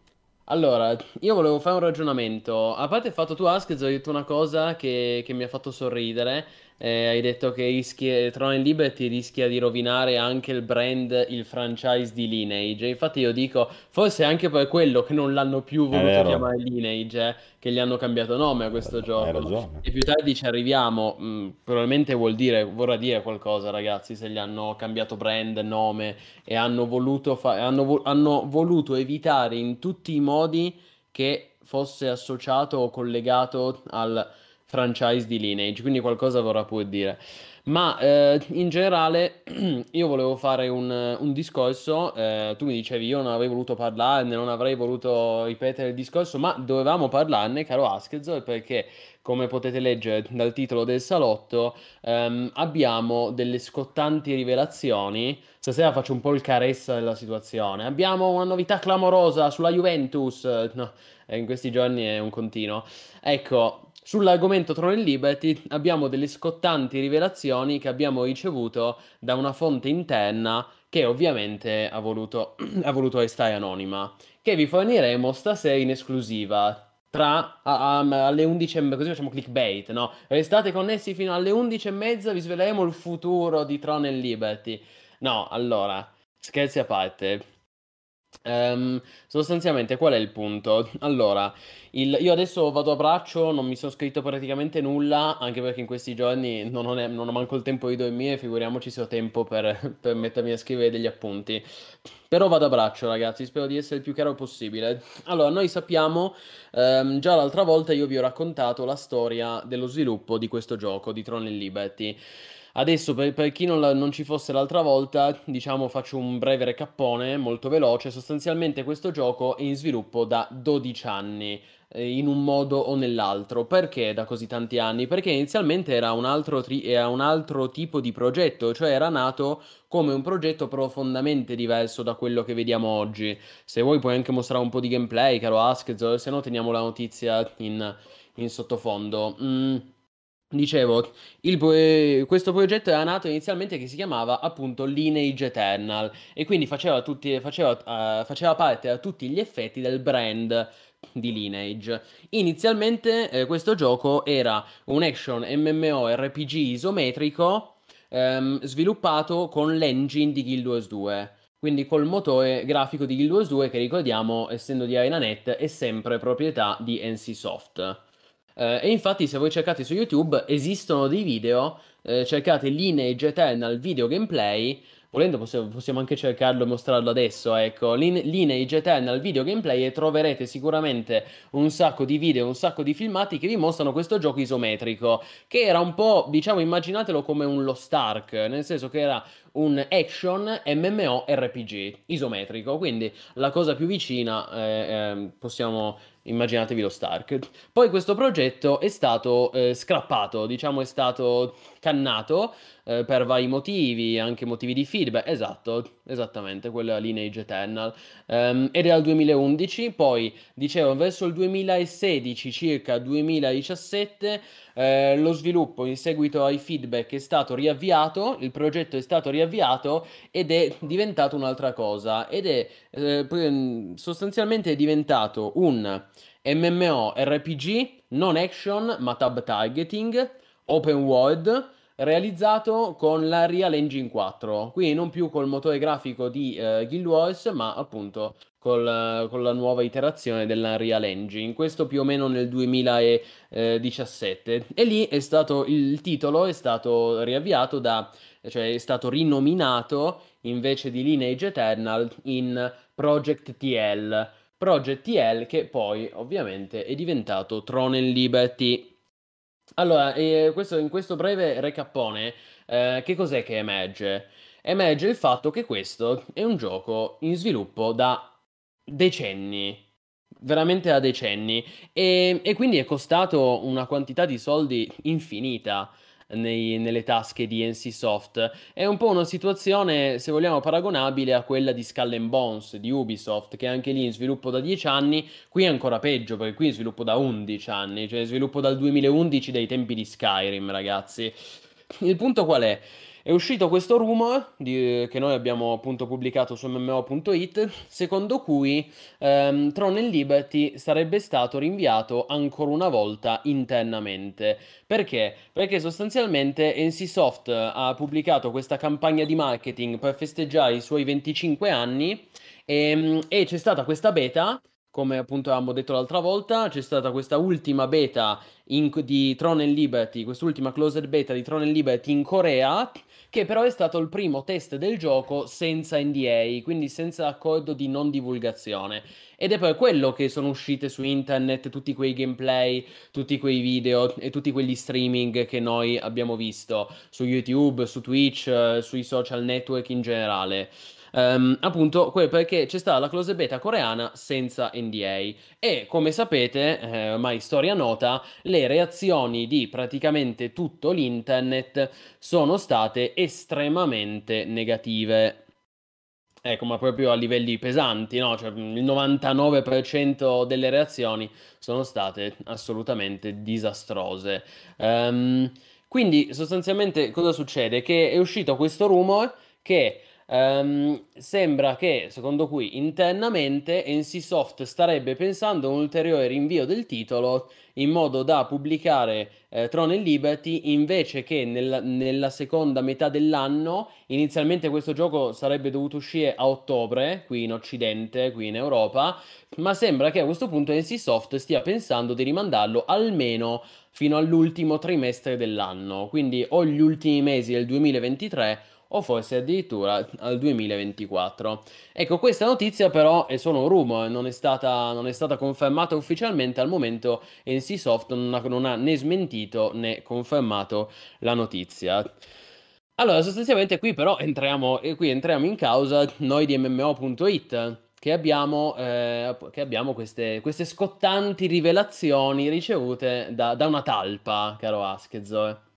[SPEAKER 3] Allora, io volevo fare un ragionamento. A parte il fatto tu, Askez, hai detto una cosa che, che mi ha fatto sorridere, eh, hai detto che rischi- Throne and Liberty rischia di rovinare anche il brand, il franchise di Lineage. Infatti io dico, forse anche per quello che non l'hanno più voluto chiamare Lineage, eh, che gli hanno cambiato nome a questo gioco.
[SPEAKER 2] Hai ragione.
[SPEAKER 3] E più tardi ci arriviamo, mh, mm, probabilmente vuol dire, vorrà dire qualcosa ragazzi, se gli hanno cambiato brand, nome e hanno voluto, fa- hanno, vo- hanno voluto evitare in tutti i modi che fosse associato o collegato al franchise di Lineage, quindi qualcosa vorrà pure dire. Ma eh, in generale [CLEARS THROAT] io volevo fare un, un discorso, eh, tu mi dicevi io non avrei voluto parlarne, non avrei voluto ripetere il discorso, ma dovevamo parlarne, caro Askezor, perché come potete leggere dal titolo del salotto, ehm, abbiamo delle scottanti rivelazioni. Stasera faccio un po' il caressa della situazione. Abbiamo una novità clamorosa sulla Juventus. No, in questi giorni è un continuo. Ecco, Sull'argomento Throne Liberty abbiamo delle scottanti rivelazioni che abbiamo ricevuto da una fonte interna che ovviamente ha voluto, [CLEARS THROAT] ha voluto restare anonima, che vi forniremo stasera in esclusiva tra a, alle 11 così facciamo clickbait, no? Restate connessi fino alle 11 e mezza, vi sveleremo il futuro di Throne Liberty. No, allora, scherzi a parte. Um, sostanzialmente qual è il punto? [LAUGHS] Allora, il- io adesso vado a braccio, non mi sono scritto praticamente nulla, anche perché in questi giorni non ho, ne- non ho manco il tempo di dormire, figuriamoci se ho tempo per, [LAUGHS] per mettermi a scrivere degli appunti. Però vado a braccio, ragazzi, spero di essere il più chiaro possibile. Allora, noi sappiamo, ehm, già l'altra volta io vi ho raccontato la storia dello sviluppo di questo gioco, di Tron e Liberty. Adesso, per, per chi non, la- non ci fosse l'altra volta, diciamo faccio un breve recappone molto veloce. Sostanzialmente questo gioco è in sviluppo da 12 anni, eh, in un modo o nell'altro. Perché da così tanti anni? Perché inizialmente era un altro, tri- era un altro tipo di progetto, cioè era nato come un progetto profondamente diverso da quello che vediamo oggi. Se vuoi puoi anche mostrare un po' di gameplay, caro Askzor, se no teniamo la notizia in, in sottofondo. Mm. Dicevo, il eh, questo progetto era nato inizialmente che si chiamava appunto Lineage Eternal e quindi faceva, tutti, faceva, eh, faceva parte a tutti gli effetti del brand di Lineage. Inizialmente eh, questo gioco era un action MMORPG isometrico ehm, sviluppato con l'engine di Guild Wars 2. Quindi col motore grafico di Guild Wars 2 che ricordiamo, essendo di ArenaNet, è sempre proprietà di NCSoft. Eh, e infatti, se voi cercate su YouTube, esistono dei video. eh, cercate Lineage Eternal video gameplay. Volendo, possiamo, anche cercarlo e mostrarlo adesso. Ecco, Line- Lineage Eternal video gameplay e troverete sicuramente un sacco di video, un sacco di filmati che vi mostrano questo gioco isometrico. Che era un po', diciamo, immaginatelo come un Lost Ark, nel senso che era un action MMORPG isometrico. Quindi la cosa più vicina, eh, ehm, possiamo immaginatevi lo Stark. Poi questo progetto è stato eh, scrappato, diciamo è stato cannato eh, per vari motivi, anche motivi di feedback, esatto, esattamente, quella Lineage Eternal. Ehm, ed era il 2011, poi dicevo verso il 2016, circa 2017, eh, lo sviluppo in seguito ai feedback è stato riavviato, il progetto è stato riavviato ed è diventato un'altra cosa ed è eh, pre- sostanzialmente è diventato un MMORPG non action ma tab targeting open world realizzato con la Real Engine 4 quindi non più col motore grafico di eh, Guild Wars ma appunto col- con la nuova iterazione della Real Engine questo più o meno nel 2017 e lì è stato il titolo è stato riavviato da cioè è stato rinominato invece di Lineage Eternal in Project TL. Project TL che poi ovviamente è diventato Throne and Liberty. Allora, eh, questo- in questo breve recappone, eh, che cos'è che emerge? Emerge il fatto che questo è un gioco in sviluppo da decenni, veramente da decenni, e, e quindi è costato una quantità di soldi infinita nei- nelle tasche di NCSoft. È un po' una situazione, se vogliamo, paragonabile a quella di Skull and Bones di Ubisoft, che anche lì in sviluppo da 10 anni, qui è ancora peggio, perché qui in sviluppo da 11 anni, cioè sviluppo dal 2011 dai tempi di Skyrim, ragazzi. Il punto qual è? È uscito questo rumor di- che noi abbiamo appunto pubblicato su MMO.it, secondo cui ehm, Tron and Liberty sarebbe stato rinviato ancora una volta internamente. Perché? Perché sostanzialmente NCSoft ha pubblicato questa campagna di marketing per festeggiare i suoi 25 anni e, e c'è stata questa beta. Come appunto avevamo detto l'altra volta, c'è stata questa ultima beta in- di Tron and Liberty, quest'ultima closed beta di Tron and Liberty in Corea, che però è stato il primo test del gioco senza NDA, quindi senza accordo di non divulgazione. Ed è per quello che sono uscite su internet tutti quei gameplay, tutti quei video e tutti quegli streaming che noi abbiamo visto su YouTube, su Twitch, eh, sui social network in generale. Ehm, appunto, perché c'è stata la close beta coreana senza NDA e come sapete, eh, ormai storia nota, le reazioni di praticamente tutto l'internet sono state estremamente negative. Ecco, ma proprio a livelli pesanti, no? Cioè, il 99% delle reazioni sono state assolutamente disastrose. Ehm, quindi, sostanzialmente, cosa succede? Che è uscito questo rumor che ehm, sembra che, secondo cui, internamente NCSoft starebbe pensando a un ulteriore rinvio del titolo in modo da pubblicare eh, Tron e Liberty invece che nel, nella seconda metà dell'anno. Inizialmente questo gioco sarebbe dovuto uscire a ottobre, qui in Occidente, qui in Europa, ma sembra che a questo punto NCSoft stia pensando di rimandarlo almeno fino all'ultimo trimestre dell'anno, quindi o gli ultimi mesi del 2023 o forse addirittura al 2024. Ecco, questa notizia però è solo un rumore, non è stata, non è stata confermata ufficialmente, al momento NCSoft non ha, non ha né smentito né confermato la notizia. Allora, sostanzialmente qui però entriamo, qui entriamo in causa noi di MMO.it che abbiamo, eh, che abbiamo queste, queste, scottanti rivelazioni ricevute da, da una talpa, caro Aschezzo.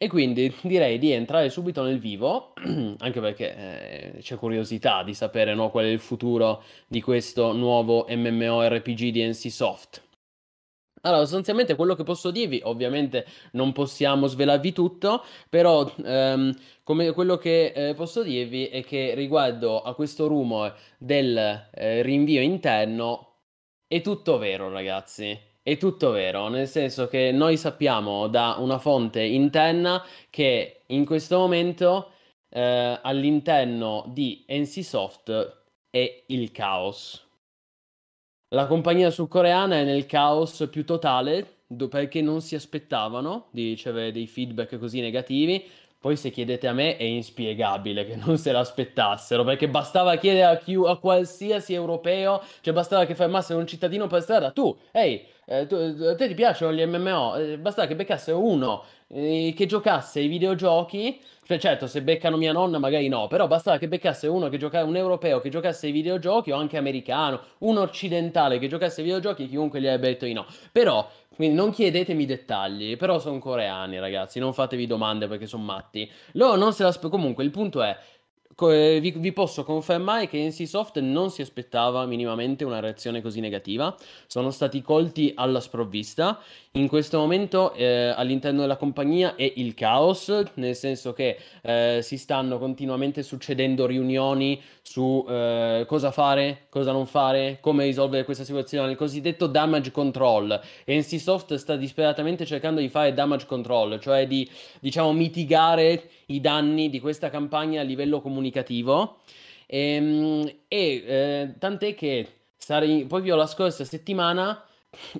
[SPEAKER 3] E quindi direi di entrare subito nel vivo, [CLEARS THROAT] anche perché eh, c'è curiosità di sapere no, qual è il futuro di questo nuovo MMORPG di NCSoft. Allora, sostanzialmente quello che posso dirvi, ovviamente non possiamo svelarvi tutto, però ehm, quello che eh, posso dirvi è che riguardo a questo rumore del eh, rinvio interno è tutto vero, ragazzi. È tutto vero, nel senso che noi sappiamo da una fonte interna che in questo momento eh, all'interno di NCSoft è il caos. La compagnia sudcoreana è nel caos più totale perché non si aspettavano di ricevere dei feedback così negativi. Poi se chiedete a me è inspiegabile che non se l'aspettassero, perché bastava chiedere a, chi, a qualsiasi europeo, cioè bastava che fermassero un cittadino per strada, tu, ehi, eh, tu, a te ti piacciono gli MMO? Eh, bastava che beccasse uno eh, che giocasse ai videogiochi, cioè certo se beccano mia nonna magari no, però bastava che beccasse uno che giocasse, un europeo che giocasse ai videogiochi o anche americano, un occidentale che giocasse ai videogiochi, chiunque gli avrebbe detto di no. Però quindi non chiedetemi dettagli, però sono coreani, ragazzi, non fatevi domande perché sono matti. Loro non se la comunque il punto è vi, vi, posso confermare che NCSoft non si aspettava minimamente una reazione così negativa, sono stati colti alla sprovvista. In questo momento eh, all'interno della compagnia è il caos, nel senso che eh, si stanno continuamente succedendo riunioni su eh, cosa fare, cosa non fare, come risolvere questa situazione, il cosiddetto damage control. NCSoft sta disperatamente cercando di fare damage control, cioè di diciamo mitigare i danni di questa campagna a livello comunicativo. Ehm, e, e eh, tant'è che sarei, proprio la scorsa settimana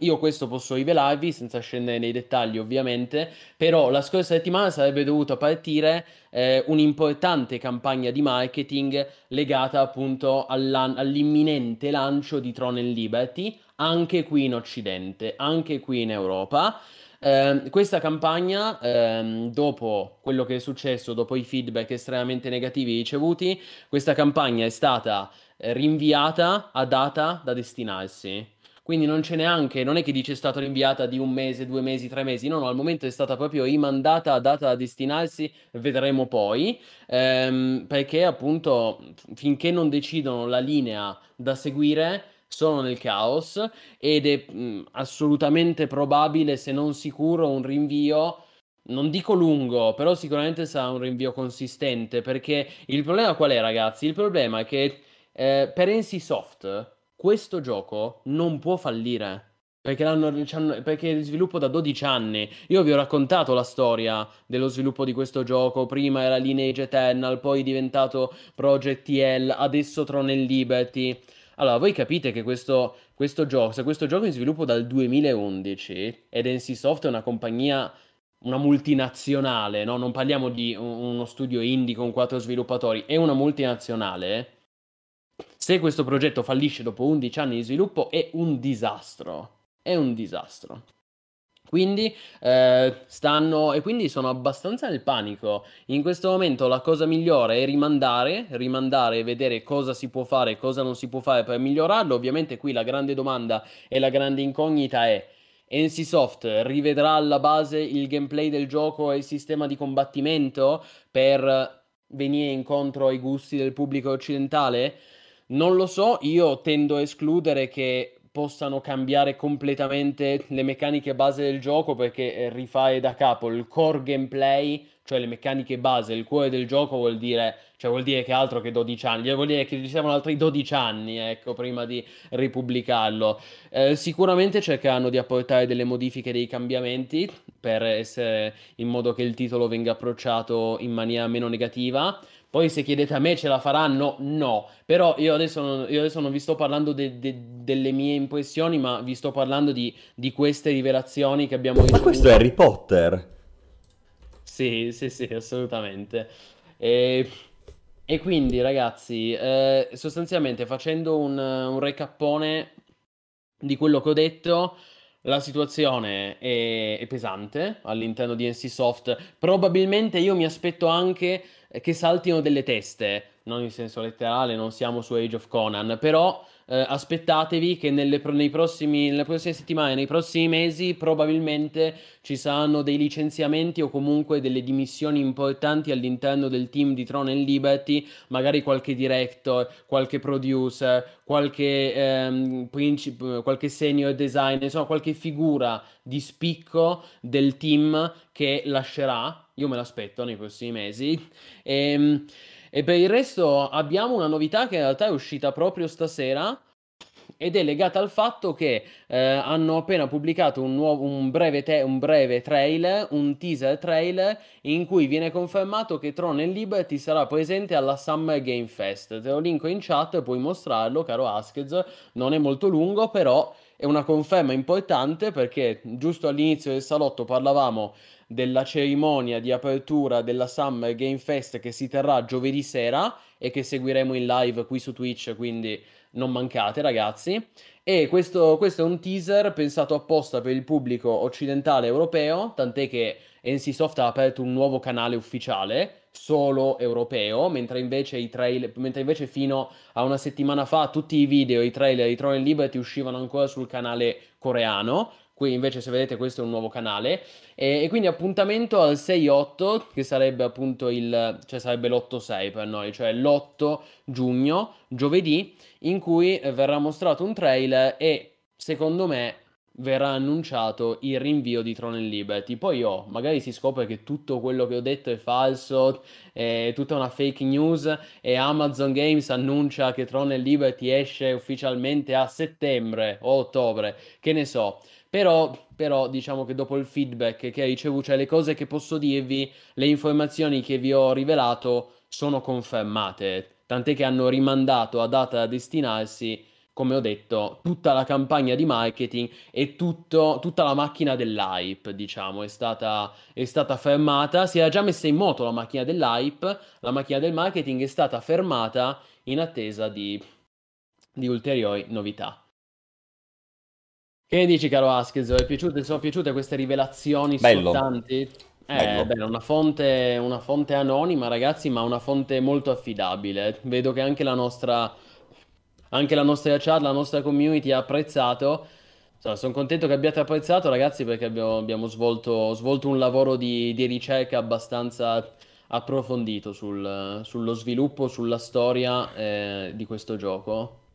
[SPEAKER 3] io questo posso rivelarvi senza scendere nei dettagli ovviamente, però la scorsa settimana sarebbe dovuta partire eh, un'importante campagna di marketing legata appunto all'imminente lancio di Tron Liberty, anche qui in Occidente, anche qui in Europa. Eh, questa campagna, ehm, dopo quello che è successo, dopo i feedback estremamente negativi ricevuti, questa campagna è stata eh, rinviata a data da destinarsi. Quindi non c'è neanche, non è che dice è stata rinviata di un mese, due mesi, tre mesi, no, no, al momento è stata proprio rimandata a data da destinarsi, vedremo poi, ehm, perché appunto finché non decidono la linea da seguire, sono nel caos ed è mh, assolutamente probabile, se non sicuro, un rinvio. Non dico lungo, però sicuramente sarà un rinvio consistente. Perché il problema qual è, ragazzi? Il problema è che eh, per NCSoft questo gioco non può fallire. Perché, perché è sviluppo da 12 anni. Io vi ho raccontato la storia dello sviluppo di questo gioco. Prima era Lineage Eternal, poi è diventato Project TL, adesso Tron and Liberty. Allora, voi capite che questo, questo gioco, se questo gioco è in sviluppo dal 2011 ed NCSoft è una compagnia, una multinazionale, no? Non parliamo di uno studio indie con quattro sviluppatori, è una multinazionale. Se questo progetto fallisce dopo 11 anni di sviluppo è un disastro. È un disastro. Quindi eh, stanno e quindi sono abbastanza nel panico. In questo momento la cosa migliore è rimandare, rimandare e vedere cosa si può fare e cosa non si può fare per migliorarlo. Ovviamente qui la grande domanda e la grande incognita è NCSoft rivedrà alla base il gameplay del gioco e il sistema di combattimento per venire incontro ai gusti del pubblico occidentale? Non lo so, io tendo a escludere che possano cambiare completamente le meccaniche base del gioco perché eh, rifare da capo il core gameplay, cioè le meccaniche base, il cuore del gioco vuol dire, cioè vuol dire che altro che 12 anni, vuol dire che ci servono altri 12 anni, ecco, prima di ripubblicarlo. Eh, sicuramente cercheranno di apportare delle modifiche, dei cambiamenti per essere in modo che il titolo venga approcciato in maniera meno negativa. Poi se chiedete a me ce la faranno, no. Però io adesso non, io adesso non vi sto parlando de, de, delle mie impressioni, ma vi sto parlando di, di queste rivelazioni che abbiamo
[SPEAKER 2] ricevuto. Ma questo è Harry Potter.
[SPEAKER 3] Sì, sì, sì, assolutamente. E, e quindi ragazzi, eh, sostanzialmente facendo un, un recappone di quello che ho detto, la situazione è, è pesante all'interno di NCSoft. Probabilmente io mi aspetto anche che saltino delle teste, non in senso letterale, non siamo su Age of Conan, però eh, aspettatevi che nelle, prossimi, nelle prossime settimane, nei prossimi mesi, probabilmente ci saranno dei licenziamenti o comunque delle dimissioni importanti all'interno del team di Throne and Liberty, magari qualche director, qualche producer, qualche, ehm, princip- qualche senior designer, insomma qualche figura di spicco del team che lascerà. Io me l'aspetto nei prossimi mesi. E, ehm, e per il resto abbiamo una novità che in realtà è uscita proprio stasera ed è legata al fatto che eh, hanno appena pubblicato un, nuovo, un, breve te- un breve trailer, un teaser trailer in cui viene confermato che Tron Liberty sarà presente alla Summer Game Fest. Te lo linko in chat, puoi mostrarlo, caro Askez, non è molto lungo, però è una conferma importante perché giusto all'inizio del salotto parlavamo della cerimonia di apertura della Summer Game Fest che si terrà giovedì sera e che seguiremo in live qui su Twitch, quindi non mancate ragazzi. E questo, questo, è un teaser pensato apposta per il pubblico occidentale europeo, tant'è che NCSoft ha aperto un nuovo canale ufficiale, solo europeo, mentre invece, trailer, mentre invece fino a una settimana fa tutti i video, i trailer di Throne Liberty uscivano ancora sul canale coreano. Qui invece se vedete questo è un nuovo canale e, e quindi appuntamento al 6-8 che sarebbe appunto il cioè sarebbe l'8-6 per noi, cioè l'8 giugno, giovedì in cui verrà mostrato un trailer e secondo me verrà annunciato il rinvio di Throne and Liberty. Poi oh, magari si scopre che tutto quello che ho detto è falso, è tutta una fake news e Amazon Games annuncia che Throne and Liberty esce ufficialmente a settembre o ottobre, che ne so. Però, però diciamo che dopo il feedback che hai ricevuto, cioè le cose che posso dirvi, le informazioni che vi ho rivelato sono confermate. Tant'è che hanno rimandato a data da destinarsi, come ho detto, tutta la campagna di marketing e tutto, tutta la macchina dell'hype, diciamo, è stata, è stata fermata, si era già messa in moto la macchina dell'hype, la macchina del marketing è stata fermata in attesa di, di ulteriori novità. Che dici, caro Askez? sono piaciute queste rivelazioni
[SPEAKER 2] Bello.
[SPEAKER 3] scottanti? Eh, beh, una fonte, una fonte anonima, ragazzi, ma una fonte molto affidabile. Vedo che anche la nostra, anche la nostra chat, la nostra community ha apprezzato. Insomma, sono contento che abbiate apprezzato, ragazzi, perché abbiamo, abbiamo svolto, svolto, un lavoro di, di ricerca abbastanza approfondito sul, sullo sviluppo, sulla storia eh, di questo gioco.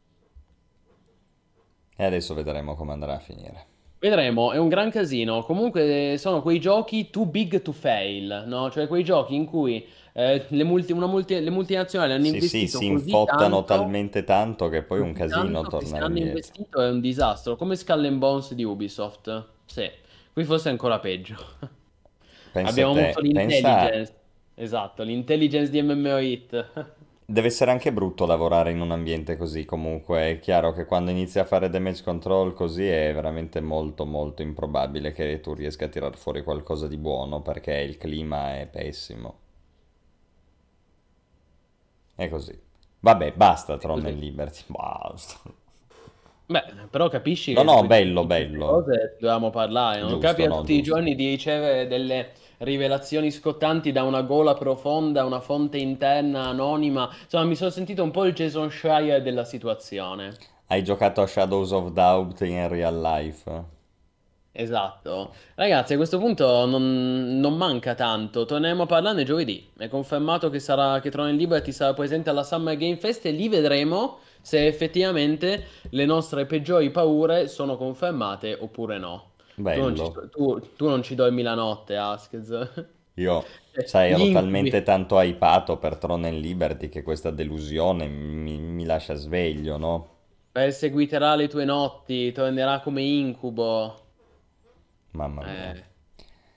[SPEAKER 2] E adesso vedremo come andrà a finire.
[SPEAKER 3] Vedremo, è un gran casino. Comunque sono quei giochi too big to fail, no? Cioè quei giochi in cui eh, le, multi, multi, le, multinazionali hanno sì, investito
[SPEAKER 2] sì, si infottano tanto, talmente tanto che poi è un casino tornare
[SPEAKER 3] hanno investito è un disastro, come Skull and Bones di Ubisoft. Sì, qui forse è ancora peggio.
[SPEAKER 2] Pensa
[SPEAKER 3] Abbiamo avuto l'intelligence.
[SPEAKER 2] Pensa...
[SPEAKER 3] Esatto, l'intelligence di MMO Hit.
[SPEAKER 2] Deve essere anche brutto lavorare in un ambiente così, comunque è chiaro che quando inizi a fare damage control così è veramente molto molto improbabile che tu riesca a tirar fuori qualcosa di buono perché il clima è pessimo. È così. Vabbè, basta Tron e Liberty. [LAUGHS] Basta.
[SPEAKER 3] Beh, però capisci
[SPEAKER 2] no, no, bello, bello.
[SPEAKER 3] cose dobbiamo parlare. Non
[SPEAKER 2] Giusto,
[SPEAKER 3] capita
[SPEAKER 2] no,
[SPEAKER 3] tutti i
[SPEAKER 2] giusto.
[SPEAKER 3] giorni di ricevere delle rivelazioni scottanti da una gola profonda, una fonte interna anonima. Insomma, mi sono sentito un po' il Jason Schreier della situazione.
[SPEAKER 2] Hai giocato a Shadows of Doubt in real life?
[SPEAKER 3] Esatto. Ragazzi, a questo punto non, non manca tanto. Torneremo a parlarne giovedì. È confermato che sarà che Tron Liberty sarà presente alla Summer Game Fest e lì vedremo se effettivamente le nostre peggiori paure sono confermate oppure no. Tu non ci, tu- tu non ci dormi la notte, Askez.
[SPEAKER 2] Io, [LAUGHS] sai,
[SPEAKER 3] Gli
[SPEAKER 2] ero talmente tanto hypato per Tron and Liberty che questa delusione mi, mi lascia sveglio, no?
[SPEAKER 3] Perseguiterà le tue notti, tornerà come incubo.
[SPEAKER 2] Mamma mia.
[SPEAKER 3] Eh,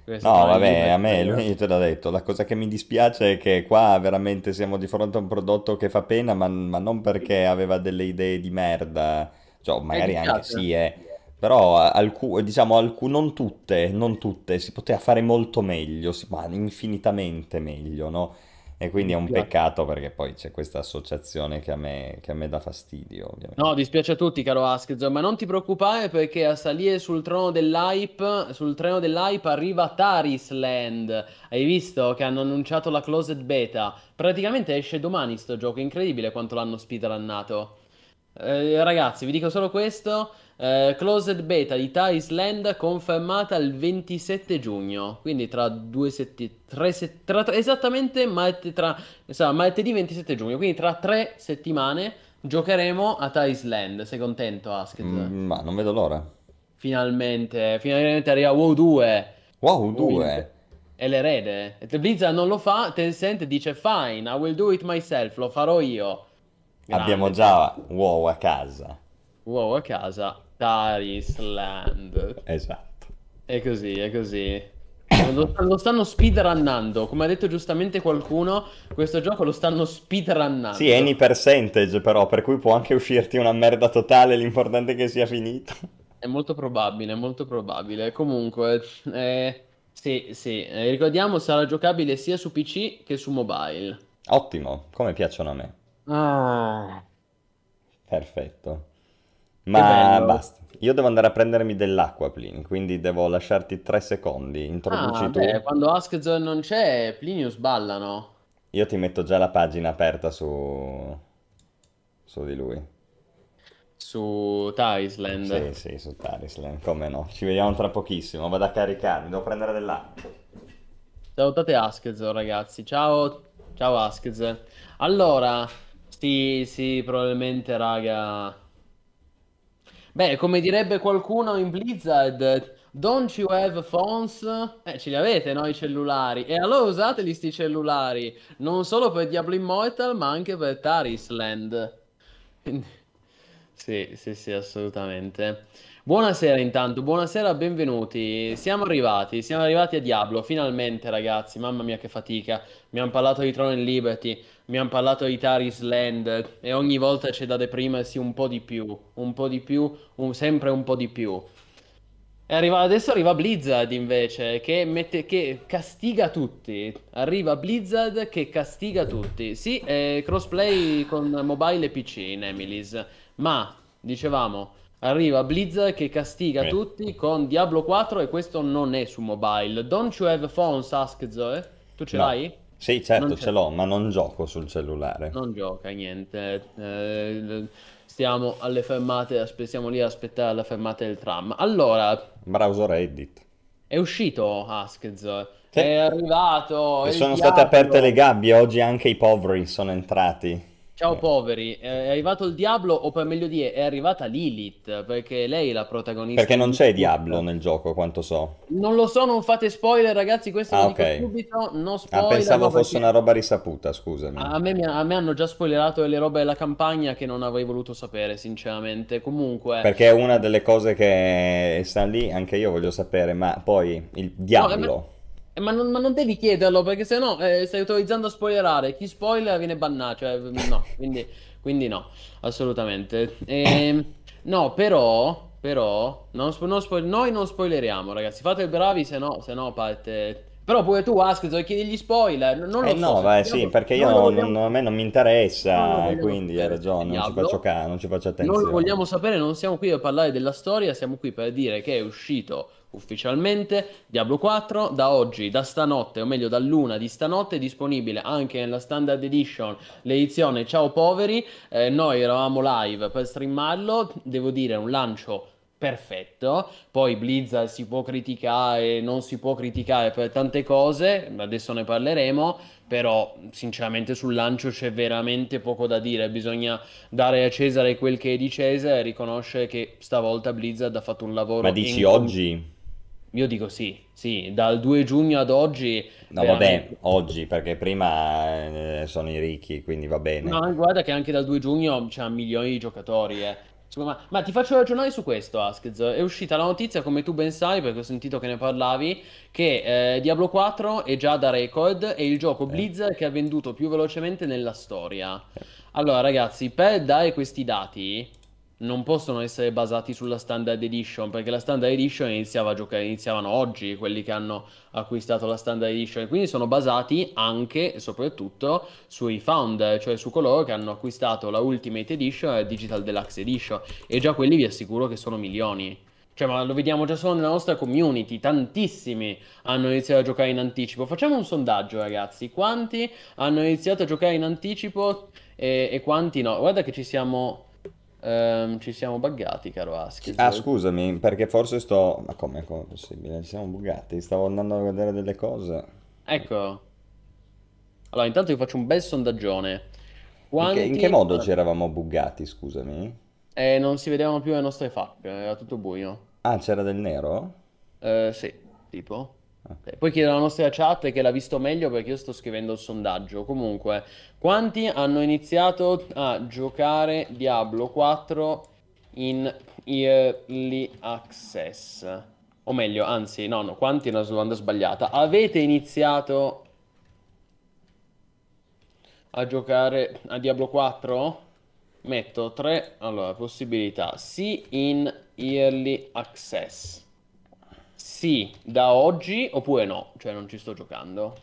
[SPEAKER 3] questo
[SPEAKER 2] No, vabbè, a me, lui te l'ha detto, la cosa che mi dispiace è che qua veramente siamo di fronte a un prodotto che fa pena, ma, ma non perché aveva delle idee di merda, cioè magari
[SPEAKER 3] ti
[SPEAKER 2] anche sì, eh, però alcu- diciamo, alcu- non tutte, non tutte, si poteva fare molto meglio, si- ma infinitamente meglio, no? E quindi è un peccato perché poi c'è questa associazione che a me, che a me dà fastidio, ovviamente.
[SPEAKER 3] No, dispiace a tutti, caro Askez, ma non ti preoccupare perché a salire sul trono dell'hype, sul treno dell'hype arriva Taris Land. Hai visto che hanno annunciato la closed beta? Praticamente esce domani sto gioco, incredibile quanto l'hanno speedrunnato. Eh, ragazzi, vi dico solo questo. Eh, closed beta di Taris Land confermata il 27 giugno. Quindi tra due settimane. Tra, tra- esattamente martedì, tra, insomma, martedì 27 giugno. Quindi tra tre settimane giocheremo a Taris Land. Sei contento, Asked?
[SPEAKER 2] Mm, ma non vedo l'ora.
[SPEAKER 3] Finalmente, finalmente arriva WoW 2.
[SPEAKER 2] Wow, due!
[SPEAKER 3] È l'erede. Blizzard non lo fa, Tencent dice fine, I will do it myself, lo farò io. Grande.
[SPEAKER 2] Abbiamo già wow a casa.
[SPEAKER 3] WoW a casa, Taris Land.
[SPEAKER 2] Esatto.
[SPEAKER 3] È così, è così. [COUGHS] Lo, lo stanno speedrunnando, come ha detto giustamente qualcuno, questo gioco lo stanno speedrunnando.
[SPEAKER 2] Sì, è any percentage però, per cui può anche uscirti una merda totale, l'importante è che sia finito.
[SPEAKER 3] È molto probabile, è molto probabile. Comunque, eh, sì, sì, eh, ricordiamo sarà giocabile sia su PC che su mobile.
[SPEAKER 2] Ottimo, come piacciono a me.
[SPEAKER 3] Ah.
[SPEAKER 2] Perfetto. Ma basta. Io devo andare a prendermi dell'acqua, Plin, quindi devo lasciarti tre secondi. Introduci
[SPEAKER 3] Ah,
[SPEAKER 2] tu.
[SPEAKER 3] beh, quando Askzone non c'è, Plinius ballano.
[SPEAKER 2] Io ti metto già la pagina aperta su... su di lui.
[SPEAKER 3] Su.
[SPEAKER 2] Sì, sì, su Tarisland, come no. Ci vediamo tra pochissimo, vado a caricarmi, devo prendere dell'acqua.
[SPEAKER 3] Salutate Askzone, ragazzi. Ciao, ciao Askzone. Allora, sì, sì, probabilmente, raga. Beh, come direbbe qualcuno in Blizzard, don't you have phones? Eh, ce li avete, no, i cellulari. E allora usateli sti cellulari, non solo per Diablo Immortal, ma anche per Tarisland. Quindi- Sì, sì, sì, assolutamente. Buonasera intanto, buonasera, benvenuti. Siamo arrivati, siamo arrivati a Diablo, finalmente ragazzi, mamma mia che fatica. Mi hanno parlato di Throne and Liberty, mi hanno parlato di Taris Land e ogni volta c'è da deprimersi un po' di più, un po' di più, un- sempre un po' di più. E arriva, adesso arriva Blizzard invece, che, mette, che castiga tutti. Arriva Blizzard che castiga tutti. Sì, è crossplay con mobile e PC in Emily's, ma, dicevamo, arriva Blizzard che castiga
[SPEAKER 2] Eh.
[SPEAKER 3] tutti con Diablo 4 e questo non è su mobile. Don't you have phones, Ask Zoe? Tu ce
[SPEAKER 2] No.
[SPEAKER 3] l'hai?
[SPEAKER 2] Sì, certo,
[SPEAKER 3] Non
[SPEAKER 2] ce l'ho, ma non gioco sul cellulare.
[SPEAKER 3] Non gioca, niente. Eh, stiamo alle fermate, stiamo lì a aspettare le fermate del tram. Allora,
[SPEAKER 2] Browser Reddit.
[SPEAKER 3] È uscito Askez,
[SPEAKER 2] Sì.
[SPEAKER 3] è arrivato
[SPEAKER 2] E sono state
[SPEAKER 3] diavolo.
[SPEAKER 2] aperte le gabbie, oggi anche i poveri sono entrati.
[SPEAKER 3] Ciao poveri, è arrivato il diavolo, o per meglio dire, è arrivata Lilith, perché lei è la protagonista.
[SPEAKER 2] Perché non c'è. Diablo nel gioco, quanto so.
[SPEAKER 3] Non lo so, non fate spoiler, ragazzi, questo
[SPEAKER 2] Ah,
[SPEAKER 3] lo dico
[SPEAKER 2] ok.
[SPEAKER 3] subito, non
[SPEAKER 2] Ah,
[SPEAKER 3] spoiler.
[SPEAKER 2] pensavo
[SPEAKER 3] no,
[SPEAKER 2] fosse
[SPEAKER 3] perché
[SPEAKER 2] una roba risaputa, scusami.
[SPEAKER 3] A me, a me hanno già spoilerato delle robe della campagna che non avrei voluto sapere, sinceramente. Comunque...
[SPEAKER 2] Perché è una delle cose che sta lì, anche io voglio sapere, ma poi il Diablo.
[SPEAKER 3] Eh, Ma non, ma non devi chiederlo perché sennò eh, stai autorizzando a spoilerare. Chi spoiler viene bannato. Cioè, no, [LAUGHS] quindi, quindi no, assolutamente. Ehm, no, però, però, non spo- non spo- noi non spoileriamo, ragazzi. Fate bravi, se no, se no parte. Però pure tu, Askzo, chiedi gli spoiler. Non lo
[SPEAKER 2] Eh
[SPEAKER 3] so,
[SPEAKER 2] no,
[SPEAKER 3] vogliamo-
[SPEAKER 2] sì, perché io
[SPEAKER 3] noi
[SPEAKER 2] non-
[SPEAKER 3] vogliamo-
[SPEAKER 2] non- a me non mi
[SPEAKER 3] non
[SPEAKER 2] interessa, e
[SPEAKER 3] vogliamo
[SPEAKER 2] quindi hai ragione, non ci faccio ca- non ci faccio
[SPEAKER 3] Non
[SPEAKER 2] attenzione.
[SPEAKER 3] lo vogliamo sapere, non siamo qui per parlare della storia, siamo qui per dire che è uscito ufficialmente Diablo 4 da oggi, da stanotte, o meglio da luna di stanotte, è disponibile anche nella Standard Edition, l'edizione Ciao Poveri. Eh, noi eravamo live per streamarlo, devo dire un lancio perfetto. Poi Blizzard si può criticare, non si può criticare per tante cose, adesso ne parleremo, però sinceramente sul lancio c'è veramente poco da dire, bisogna dare a Cesare quel che è di Cesare e riconoscere che stavolta Blizzard ha fatto un lavoro
[SPEAKER 2] Ma dici
[SPEAKER 3] incom-
[SPEAKER 2] oggi?
[SPEAKER 3] Io dico sì, sì, dal 2 giugno ad oggi
[SPEAKER 2] No,
[SPEAKER 3] veramente-
[SPEAKER 2] vabbè, oggi, perché prima eh, sono i ricchi, quindi va bene.
[SPEAKER 3] No, guarda che anche dal 2 giugno c'ha milioni di giocatori, eh. Ma, ma ti faccio ragionare su questo, Askez. È uscita la notizia, come tu ben sai, perché ho sentito che ne parlavi, che eh, Diablo 4 è già da record, è il gioco Blizzard che ha venduto più velocemente nella storia. Allora, ragazzi, per dare questi dati non possono essere basati sulla Standard Edition, perché la Standard Edition iniziava a giocare, iniziavano oggi quelli che hanno acquistato la Standard Edition, e quindi sono basati anche e soprattutto sui founder, cioè su coloro che hanno acquistato la Ultimate Edition e la Digital Deluxe Edition, e già quelli vi assicuro che sono milioni. Cioè, ma lo vediamo già solo nella nostra community, tantissimi hanno iniziato a giocare in anticipo. Facciamo un sondaggio, ragazzi. Quanti hanno iniziato a giocare in anticipo e, e quanti no? Guarda che ci siamo, ehm, ci siamo buggati, caro Askez.
[SPEAKER 2] Ah, scusami, perché forse sto... Ma come, come è possibile? Ci siamo buggati, stavo andando a vedere delle cose.
[SPEAKER 3] Ecco. Allora, intanto vi faccio un bel sondaggione.
[SPEAKER 2] In che,
[SPEAKER 3] Quanti...
[SPEAKER 2] in che modo ci eravamo buggati, scusami?
[SPEAKER 3] Eh, non si vedevano più le nostre facce, era tutto buio.
[SPEAKER 2] Ah, c'era del nero?
[SPEAKER 3] Eh, sì, tipo. Eh, Poi chiedo alla nostra chat che l'ha visto meglio perché io sto scrivendo il sondaggio. Comunque, quanti hanno iniziato a giocare Diablo 4 in Early Access? O meglio, anzi, no, no, quanti è una domanda sbagliata. Avete iniziato a giocare a Diablo 4? Metto 3, allora, possibilità. Sì in Early Access. Sì, da oggi oppure no, cioè non ci sto giocando.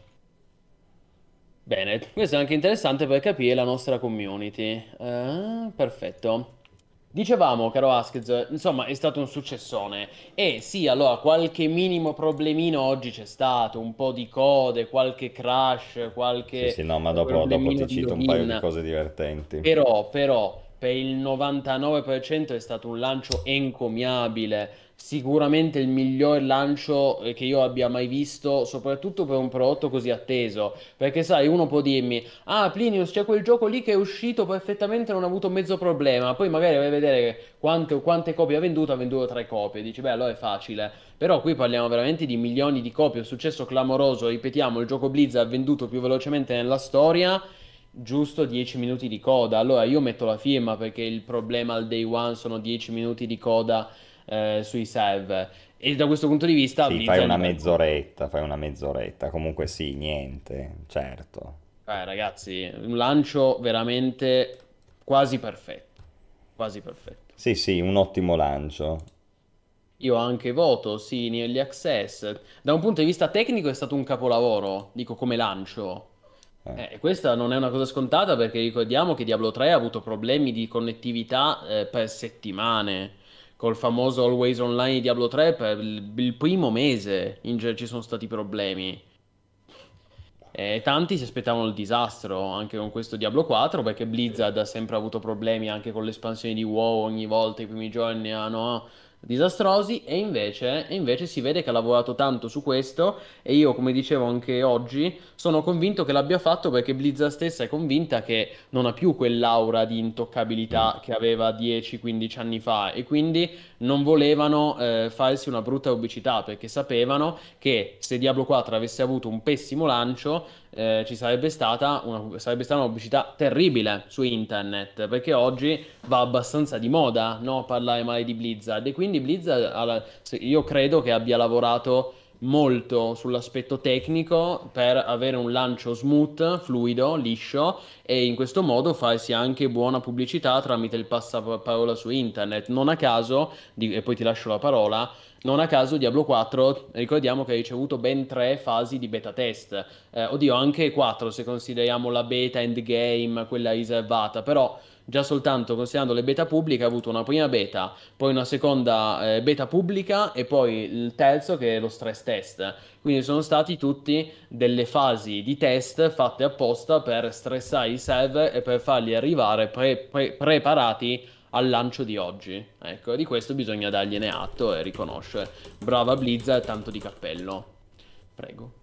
[SPEAKER 3] Bene, questo è anche interessante per capire la nostra community. Eh, perfetto. Dicevamo, caro Askez, insomma, è stato un successone. E sì, allora, qualche minimo problemino oggi c'è stato, un po' di code, qualche crash, qualche
[SPEAKER 2] Sì, sì, no, ma dopo, dopo ti cito un paio di cose divertenti.
[SPEAKER 3] Però, però, per il 99% è stato un lancio encomiabile. Sicuramente il miglior lancio eh, che io abbia mai visto, soprattutto per un prodotto così atteso. Perché sai, uno può dirmi: Ah, Plinius, c'è quel gioco lì che è uscito perfettamente, non ha avuto mezzo problema. Poi magari vai a vedere quante, quante copie ha venduto, ha venduto tre copie. Dici, beh, allora è facile. Però qui parliamo veramente di milioni di copie, un successo clamoroso. Ripetiamo, il gioco Blizzard ha venduto più velocemente nella storia. Giusto 10 minuti di coda. Allora io metto la firma perché il problema al day one sono 10 minuti di coda eh, sui server. E da questo punto di vista,
[SPEAKER 2] Sì, fai una mezz'oretta, fai una mezz'oretta. Comunque sì, niente, certo.
[SPEAKER 3] Eh, ragazzi, un lancio veramente quasi perfetto. Quasi perfetto.
[SPEAKER 2] Sì, sì, un ottimo lancio.
[SPEAKER 3] Io anche voto, sì, in Early Access. Da un punto di vista tecnico è stato un capolavoro, dico come lancio.
[SPEAKER 2] Eh.
[SPEAKER 3] Eh, questa non è una cosa scontata perché ricordiamo che Diablo 3 ha avuto problemi di connettività eh, per settimane. Col famoso Always Online di Diablo 3 per il, primo mese in ci sono stati problemi. E tanti si aspettavano il disastro anche con questo Diablo 4 perché Blizzard ha sempre avuto problemi anche con l'espansione di WoW, ogni volta i primi giorni erano disastrosi e invece, e invece si vede che ha lavorato tanto su questo e io come dicevo anche oggi sono convinto che l'abbia fatto perché Blizzard stessa è convinta che non ha più quell'aura di intoccabilità che aveva 10-15 anni fa e quindi non volevano eh, farsi una brutta pubblicità perché sapevano che se Diablo 4 avesse avuto un pessimo lancio eh, ci sarebbe stata una, sarebbe stata una pubblicità terribile su internet perché oggi va abbastanza di moda no, parlare male di Blizzard e quindi Blizzard io credo che abbia lavorato molto sull'aspetto tecnico per avere un lancio smooth, fluido, liscio e in questo modo farsi anche buona pubblicità tramite il passaparola su internet. Non a caso, e poi ti lascio la parola, non a caso Diablo 4 ricordiamo che ha ricevuto ben tre fasi di beta test. Eh, oddio, anche 4 se consideriamo la beta endgame, quella riservata, però già soltanto considerando le beta pubbliche ha avuto una prima beta, poi una seconda eh, beta pubblica e poi il terzo che è lo stress test. Quindi sono stati tutti delle fasi di test fatte apposta per stressare i server e per farli arrivare pre- pre- preparati al lancio di oggi. Ecco, di questo bisogna dargliene atto e riconoscere. Brava Blizzard, tanto di cappello. Prego.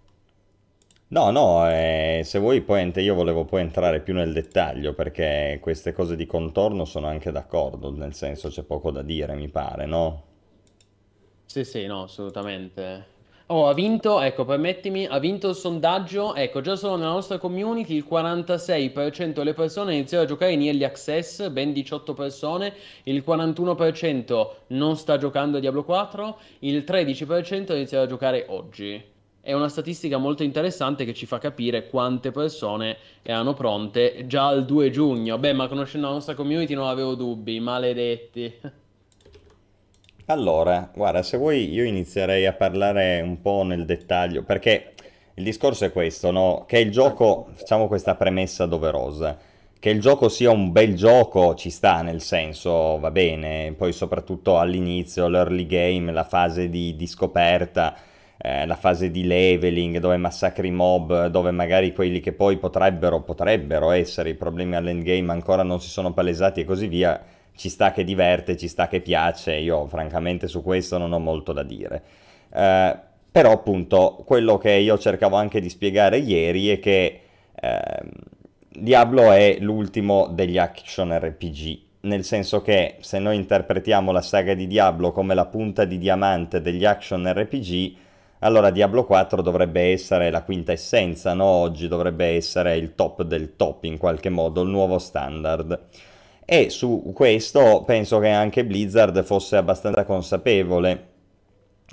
[SPEAKER 2] No, no, eh, se vuoi poi io volevo poi entrare più nel dettaglio perché queste cose di contorno sono anche d'accordo, nel senso c'è poco da dire, mi pare, no?
[SPEAKER 3] Sì, sì, no, assolutamente. Oh, ha vinto, ecco, permettimi, ha vinto il sondaggio, ecco, già solo nella nostra community il 46% delle persone iniziano a giocare in Early Access, ben 18 persone, il 41% non sta giocando a Diablo 4, il 13% inizia a giocare oggi. È una statistica molto interessante che ci fa capire quante persone erano pronte già il 2 giugno. Beh, ma conoscendo la nostra community non avevo dubbi, maledetti. [LAUGHS]
[SPEAKER 2] Allora, guarda, se vuoi io inizierei a parlare un po' nel dettaglio, perché il discorso è questo, no? Che il gioco, facciamo questa premessa doverosa, che il gioco sia un bel gioco ci sta, nel senso, va bene, poi soprattutto all'inizio, l'early game, la fase di, di scoperta, eh, la fase di leveling, dove massacri mob, dove magari quelli che poi potrebbero, potrebbero essere i problemi all'endgame ancora non si sono palesati e così via, ci sta che diverte, ci sta che piace, io francamente su questo non ho molto da dire. Eh, però appunto quello che io cercavo anche di spiegare ieri è che eh, Diablo è l'ultimo degli action RPG, nel senso che se noi interpretiamo la saga di Diablo come la punta di diamante degli action RPG, allora Diablo 4 dovrebbe essere la quinta essenza, no? Oggi dovrebbe essere il top del top in qualche modo, il nuovo standard. E su questo penso che anche Blizzard fosse abbastanza consapevole.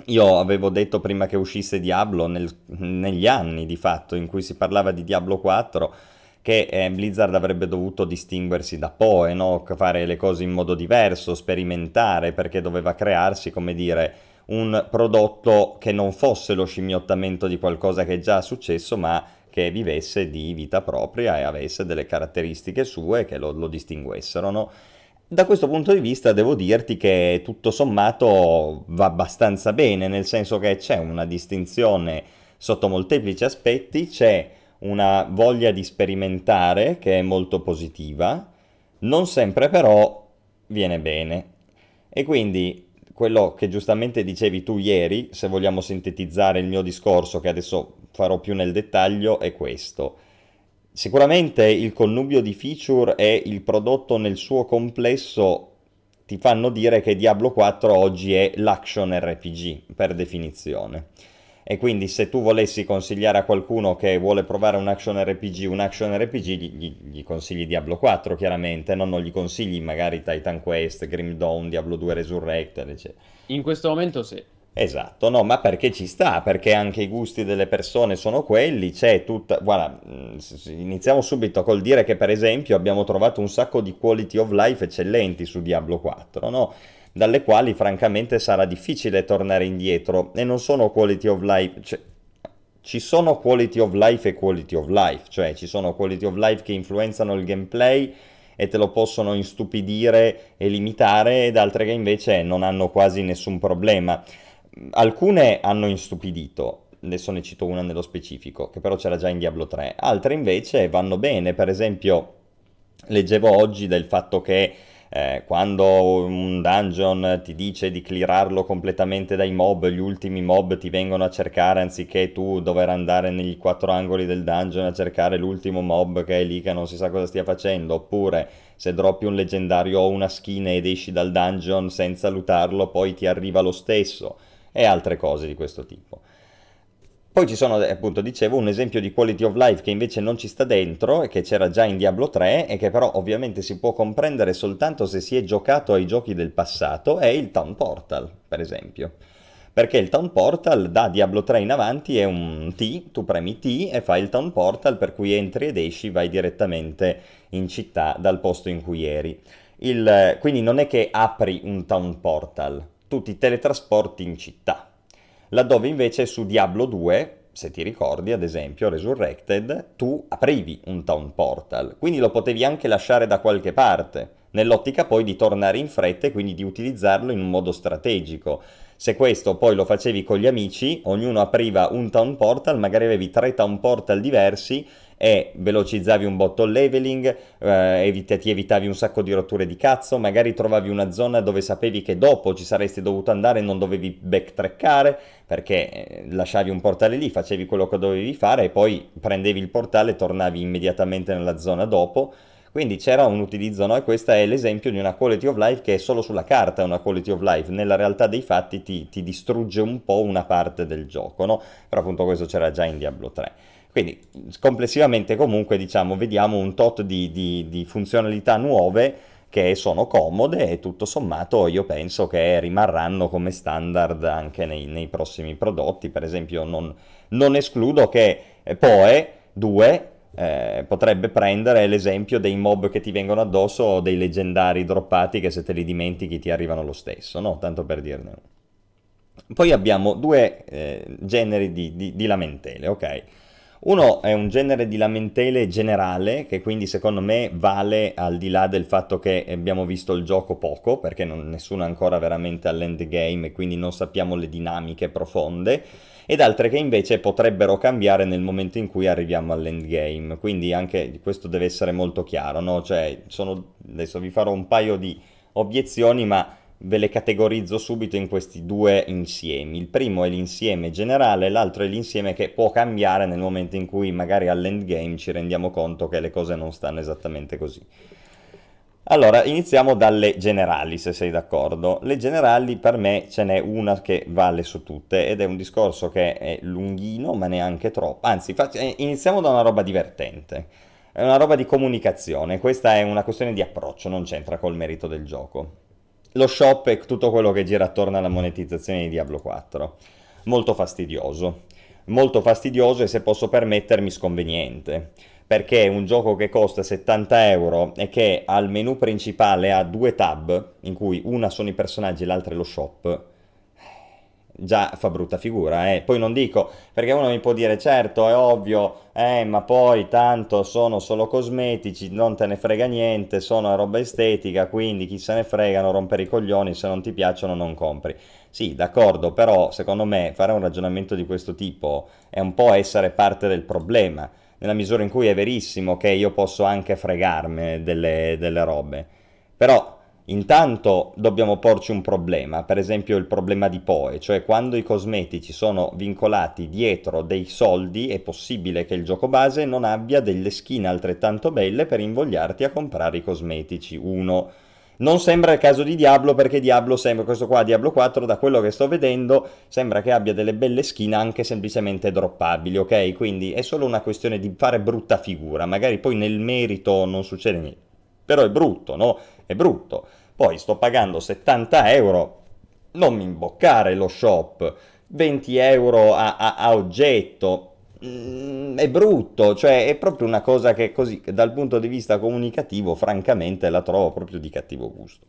[SPEAKER 2] Io avevo detto prima che uscisse Diablo, nel, negli anni di fatto in cui si parlava di Diablo 4, che eh, Blizzard avrebbe dovuto distinguersi da Poe, no? fare le cose in modo diverso, sperimentare, perché doveva crearsi, come dire, un prodotto che non fosse lo scimmiottamento di qualcosa che è già successo, ma che vivesse di vita propria e avesse delle caratteristiche sue che lo, lo distinguessero. No? Da questo punto di vista devo dirti che tutto sommato va abbastanza bene, nel senso che c'è una distinzione sotto molteplici aspetti, c'è una voglia di sperimentare che è molto positiva, non sempre però viene bene. E quindi quello che giustamente dicevi tu ieri, se vogliamo sintetizzare il mio discorso, che adesso farò più nel dettaglio, è questo. Sicuramente il connubio di feature e il prodotto nel suo complesso ti fanno dire che Diablo 4 oggi è l'action RPG, per definizione e quindi se tu volessi consigliare a qualcuno che vuole provare un action RPG, un action RPG, gli, gli consigli Diablo 4 chiaramente, no? non gli consigli magari Titan Quest, Grim Dawn, Diablo 2 Resurrected, eccetera.
[SPEAKER 3] In questo momento sì.
[SPEAKER 2] Esatto, no, ma perché ci sta? Perché anche i gusti delle persone sono quelli, c'è tutta... Guarda, mm, iniziamo subito col dire che per esempio abbiamo trovato un sacco di quality of life eccellenti su Diablo 4, no? Dalle quali francamente sarà difficile tornare indietro. E non sono quality of life, cioè, ci sono quality of life e quality of life, cioè ci sono quality of life che influenzano il gameplay e te lo possono instupidire e limitare ed altre che invece non hanno quasi nessun problema. Alcune hanno instupidito, adesso ne cito una nello specifico, che però c'era già in Diablo 3, altre invece vanno bene, per esempio leggevo oggi del fatto che eh, quando un dungeon ti dice di cleararlo completamente dai mob, gli ultimi mob ti vengono a cercare anziché tu dover andare negli quattro angoli del dungeon a cercare l'ultimo mob che è lì che non si sa cosa stia facendo, oppure se droppi un leggendario o una skin ed esci dal dungeon senza lutarlo poi ti arriva lo stesso e altre cose di questo tipo. Poi ci sono, appunto, dicevo, un esempio di quality of life che invece non ci sta dentro e che c'era già in Diablo 3 e che però ovviamente si può comprendere soltanto se si è giocato ai giochi del passato, è il Town Portal, per esempio. Perché il Town Portal da Diablo 3 in avanti è un T, tu premi T e fai il Town Portal per cui entri ed esci, vai direttamente in città dal posto in cui eri. Il, quindi non è che apri un Town Portal, tu ti teletrasporti in città laddove invece su Diablo 2, se ti ricordi, ad esempio, Resurrected, tu aprivi un Town Portal, quindi lo potevi anche lasciare da qualche parte, nell'ottica poi di tornare in fretta e quindi di utilizzarlo in un modo strategico. Se questo poi lo facevi con gli amici, ognuno apriva un town portal, magari avevi tre town portal diversi e velocizzavi un botto leveling, eh, evita, ti evitavi un sacco di rotture di cazzo, magari trovavi una zona dove sapevi che dopo ci saresti dovuto andare e non dovevi backtrackare perché eh, lasciavi un portale lì, facevi quello che dovevi fare e poi prendevi il portale e tornavi immediatamente nella zona dopo quindi c'era un utilizzo, no? E questo è l'esempio di una quality of life che è solo sulla carta una quality of life, nella realtà dei fatti ti, ti distrugge un po' una parte del gioco, no? Però appunto questo c'era già in Diablo 3. Quindi complessivamente comunque diciamo vediamo un tot di, di, di funzionalità nuove che sono comode e tutto sommato io penso che rimarranno come standard anche nei, nei prossimi prodotti. Per esempio non, non escludo che Poe 2 eh, potrebbe prendere l'esempio dei mob che ti vengono addosso o dei leggendari droppati che se te li dimentichi ti arrivano lo stesso, no? Tanto per dirne uno. Poi abbiamo due eh, generi di, di, di, lamentele, ok? Uno è un genere di lamentele generale che quindi secondo me vale al di là del fatto che abbiamo visto il gioco poco perché non, nessuno è ancora veramente all'endgame e quindi non sappiamo le dinamiche profonde ed altre che invece potrebbero cambiare nel momento in cui arriviamo all'endgame. Quindi anche questo deve essere molto chiaro, no? Cioè, sono, adesso vi farò un paio di obiezioni, ma ve le categorizzo subito in questi due insiemi. Il primo è l'insieme generale, l'altro è l'insieme che può cambiare nel momento in cui magari all'endgame ci rendiamo conto che le cose non stanno esattamente così. Allora, iniziamo dalle generali, se sei d'accordo. Le generali per me ce n'è una che vale su tutte ed è un discorso che è lunghino, ma neanche troppo. Anzi, eh, iniziamo da una roba divertente. È una roba di comunicazione, questa è una questione di approccio, non c'entra col merito del gioco. Lo shop è tutto quello che gira attorno alla monetizzazione di Diablo 4. Molto fastidioso. Molto fastidioso e se posso permettermi sconveniente perché un gioco che costa 70 euro e che al menu principale ha due tab, in cui una sono i personaggi e l'altra è lo shop, già fa brutta figura, eh. Poi non dico, perché uno mi può dire, certo, è ovvio, eh, ma poi tanto sono solo cosmetici, non te ne frega niente, sono roba estetica, quindi chi se ne frega, non rompere i coglioni, se non ti piacciono non compri. Sì, d'accordo, però secondo me fare un ragionamento di questo tipo è un po' essere parte del problema nella misura in cui è verissimo che io posso anche fregarmi delle, delle robe. Però intanto dobbiamo porci un problema, per esempio il problema di Poe, cioè quando i cosmetici sono vincolati dietro dei soldi è possibile che il gioco base non abbia delle skin altrettanto belle per invogliarti a comprare i cosmetici. Uno non sembra il caso di Diablo perché Diablo sembra, questo qua Diablo 4 da quello che sto vedendo sembra che abbia delle belle skin anche semplicemente droppabili, ok? Quindi è solo una questione di fare brutta figura, magari poi nel merito non succede niente, però è brutto, no? È brutto. Poi sto pagando 70 euro, non mi imboccare lo shop, 20 euro a, a, a oggetto, Mm, è brutto, cioè è proprio una cosa che così dal punto di vista comunicativo francamente la trovo proprio di cattivo gusto.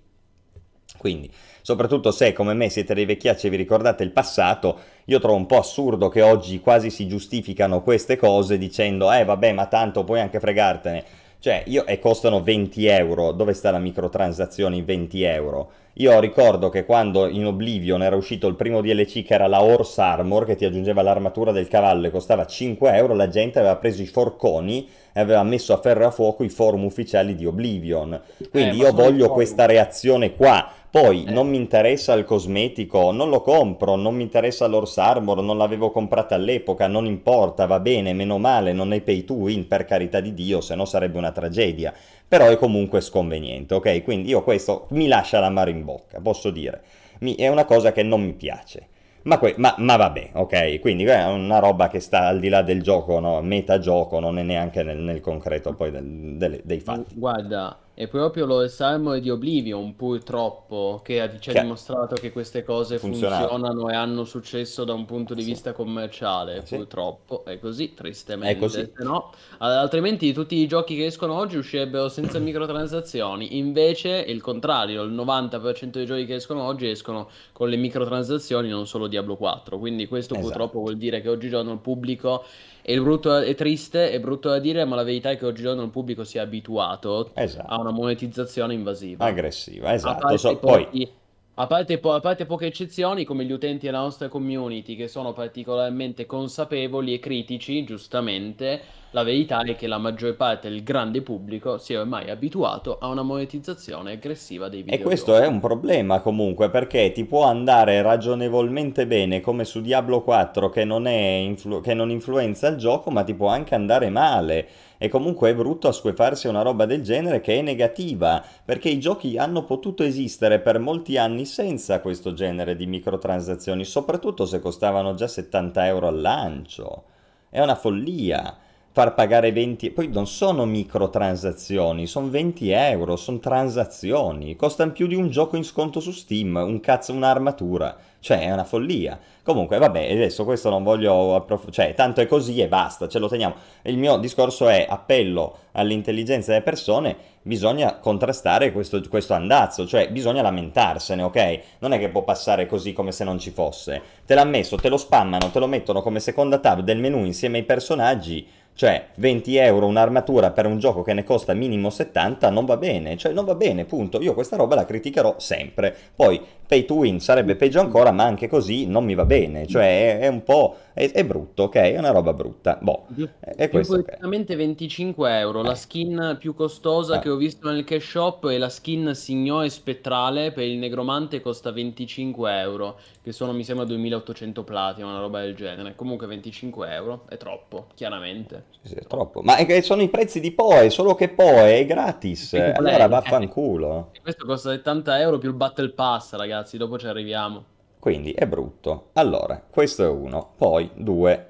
[SPEAKER 2] Quindi, soprattutto se come me siete dei vecchiacci e vi ricordate il passato, io trovo un po' assurdo che oggi quasi si giustificano queste cose dicendo eh vabbè ma tanto puoi anche fregartene. Cioè, io, e costano 20 euro, dove sta la microtransazione in 20 euro? Io ricordo che quando in Oblivion era uscito il primo DLC che era la Horse Armor, che ti aggiungeva l'armatura del cavallo e costava 5 euro, la gente aveva preso i forconi e aveva messo a ferro a fuoco i forum ufficiali di Oblivion. Quindi eh, io voglio questa reazione qua. Poi eh. non mi interessa il cosmetico, non lo compro, non mi interessa l'Horse Armor, non l'avevo comprata all'epoca, non importa, va bene, meno male, non è pay to win, per carità di Dio, se no sarebbe una tragedia però è comunque sconveniente, ok? Quindi io questo mi lascia l'amaro in bocca, posso dire. Mi, è una cosa che non mi piace. Ma, que- ma, ma, vabbè, ok, quindi è una roba che sta al di là del gioco, no? metagioco, non è neanche nel, nel concreto poi del, del, dei fatti.
[SPEAKER 3] Guarda, è proprio lo Salmo di Oblivion, purtroppo, che ci ha che... dimostrato che queste cose funzionano e hanno successo da un punto di sì. vista commerciale. Sì. Purtroppo è così, tristemente. È così. No, altrimenti tutti i giochi che escono oggi uscirebbero senza [CLEARS THROAT] microtransazioni. Invece è il contrario, il 90% dei giochi che escono oggi escono con le microtransazioni, non solo Diablo 4. Quindi questo esatto. purtroppo vuol dire che oggigiorno il pubblico è brutto, è triste, è brutto da dire, ma la verità è che oggigiorno il pubblico si è abituato esatto. a una monetizzazione invasiva.
[SPEAKER 2] Aggressiva, esatto. So, poi...
[SPEAKER 3] A parte, po- a parte poche eccezioni, come gli utenti della nostra community, che sono particolarmente consapevoli e critici, giustamente, la verità è che la maggior parte del grande pubblico si è ormai abituato a una monetizzazione aggressiva dei
[SPEAKER 2] E
[SPEAKER 3] videogiochi.
[SPEAKER 2] questo è un problema comunque perché ti può andare ragionevolmente bene come su Diablo 4 che non, è influ- che non influenza il gioco ma ti può anche andare male. E comunque è brutto assuefarsi a una roba del genere che è negativa perché i giochi hanno potuto esistere per molti anni senza questo genere di microtransazioni soprattutto se costavano già 70 euro al lancio. È una follia far pagare 20 poi non sono microtransazioni sono 20 euro sono transazioni costano più di un gioco in sconto su Steam un cazzo un'armatura. Cioè è una follia. Comunque vabbè adesso questo non voglio approfondire cioè tanto è così e basta ce lo teniamo. Il mio discorso è appello all'intelligenza delle persone bisogna contrastare questo, questo andazzo cioè bisogna lamentarsene ok? Non è che può passare così come se non ci fosse. Te l'ha messo te lo spammano te lo mettono come seconda tab del menu insieme ai personaggi cioè 20 euro un'armatura per un gioco che ne costa minimo 70 non va bene, cioè non va bene, punto. Io questa roba la criticherò sempre. Poi pay to win sarebbe peggio ancora, ma anche così non mi va bene, cioè è, è un po'... È, è, brutto, ok? È una roba brutta. Boh, è questo.
[SPEAKER 3] Ipoteticamente 25 euro, la skin più costosa
[SPEAKER 2] Eh.
[SPEAKER 3] che ho visto nel cash shop è la skin Signore Spettrale per il Negromante costa 25 euro, che sono mi sembra 2800 platino, una roba del genere. Comunque 25 euro è troppo, chiaramente.
[SPEAKER 2] Sì, è troppo. Ma è sono i prezzi di Poe, solo che Poe è gratis. Allora vaffanculo.
[SPEAKER 3] E questo costa 70 euro più il Battle Pass, ragazzi, dopo ci arriviamo.
[SPEAKER 2] Quindi è brutto. Allora, questo è uno. Poi due.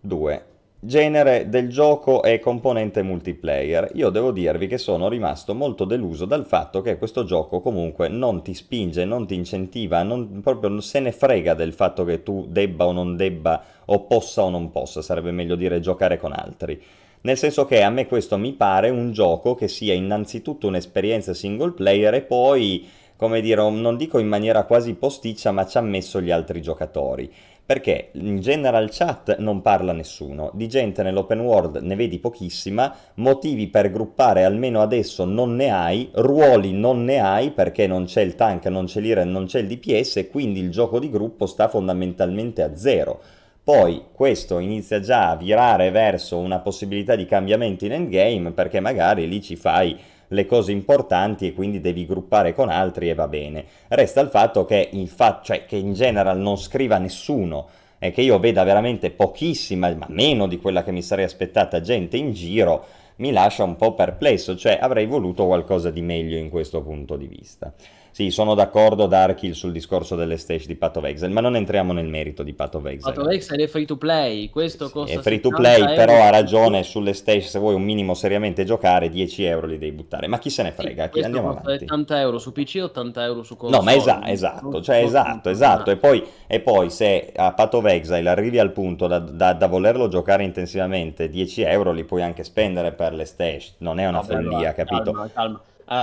[SPEAKER 2] Due. Genere del gioco e componente multiplayer. Io devo dirvi che sono rimasto molto deluso dal fatto che questo gioco comunque non ti spinge, non ti incentiva, non, proprio se ne frega del fatto che tu debba o non debba, o possa o non possa, sarebbe meglio dire giocare con altri. Nel senso che a me questo mi pare un gioco che sia innanzitutto un'esperienza single player e poi, come dire, non dico in maniera quasi posticcia, ma ci ha messo gli altri giocatori. Perché in general chat non parla nessuno, di gente nell'open world ne vedi pochissima, motivi per gruppare almeno adesso non ne hai, ruoli non ne hai perché non c'è il tank, non c'è l'Iren, non c'è il DPS e quindi il gioco di gruppo sta fondamentalmente a zero. Poi questo inizia già a virare verso una possibilità di cambiamento in endgame perché magari lì ci fai le cose importanti e quindi devi gruppare con altri e va bene. Resta il fatto che, il fa- cioè, che in general non scriva nessuno e che io veda veramente pochissima, ma meno di quella che mi sarei aspettata gente in giro, mi lascia un po' perplesso, cioè avrei voluto qualcosa di meglio in questo punto di vista. Sì, sono d'accordo Darkill sul discorso delle stage di Path of Exile, ma non entriamo nel merito di Path of Exile.
[SPEAKER 3] Path of Exile è free to play, questo costa
[SPEAKER 2] È free to
[SPEAKER 3] 70
[SPEAKER 2] play,
[SPEAKER 3] euro.
[SPEAKER 2] però ha ragione sulle stage, se vuoi un minimo seriamente giocare, 10 euro li devi buttare. Ma chi se ne
[SPEAKER 3] Sì,
[SPEAKER 2] frega?
[SPEAKER 3] Questo
[SPEAKER 2] andiamo avanti.
[SPEAKER 3] 80 euro su PC 80 euro su console.
[SPEAKER 2] No, ma esa- esatto, cioè esatto, esatto. E poi, e poi se a Path of Exile arrivi al punto da, da- da volerlo giocare intensivamente, 10 euro li puoi anche spendere per le stage. Non è una
[SPEAKER 3] Vabbè,
[SPEAKER 2] follia,
[SPEAKER 3] allora,
[SPEAKER 2] capito?
[SPEAKER 3] Calma, calma.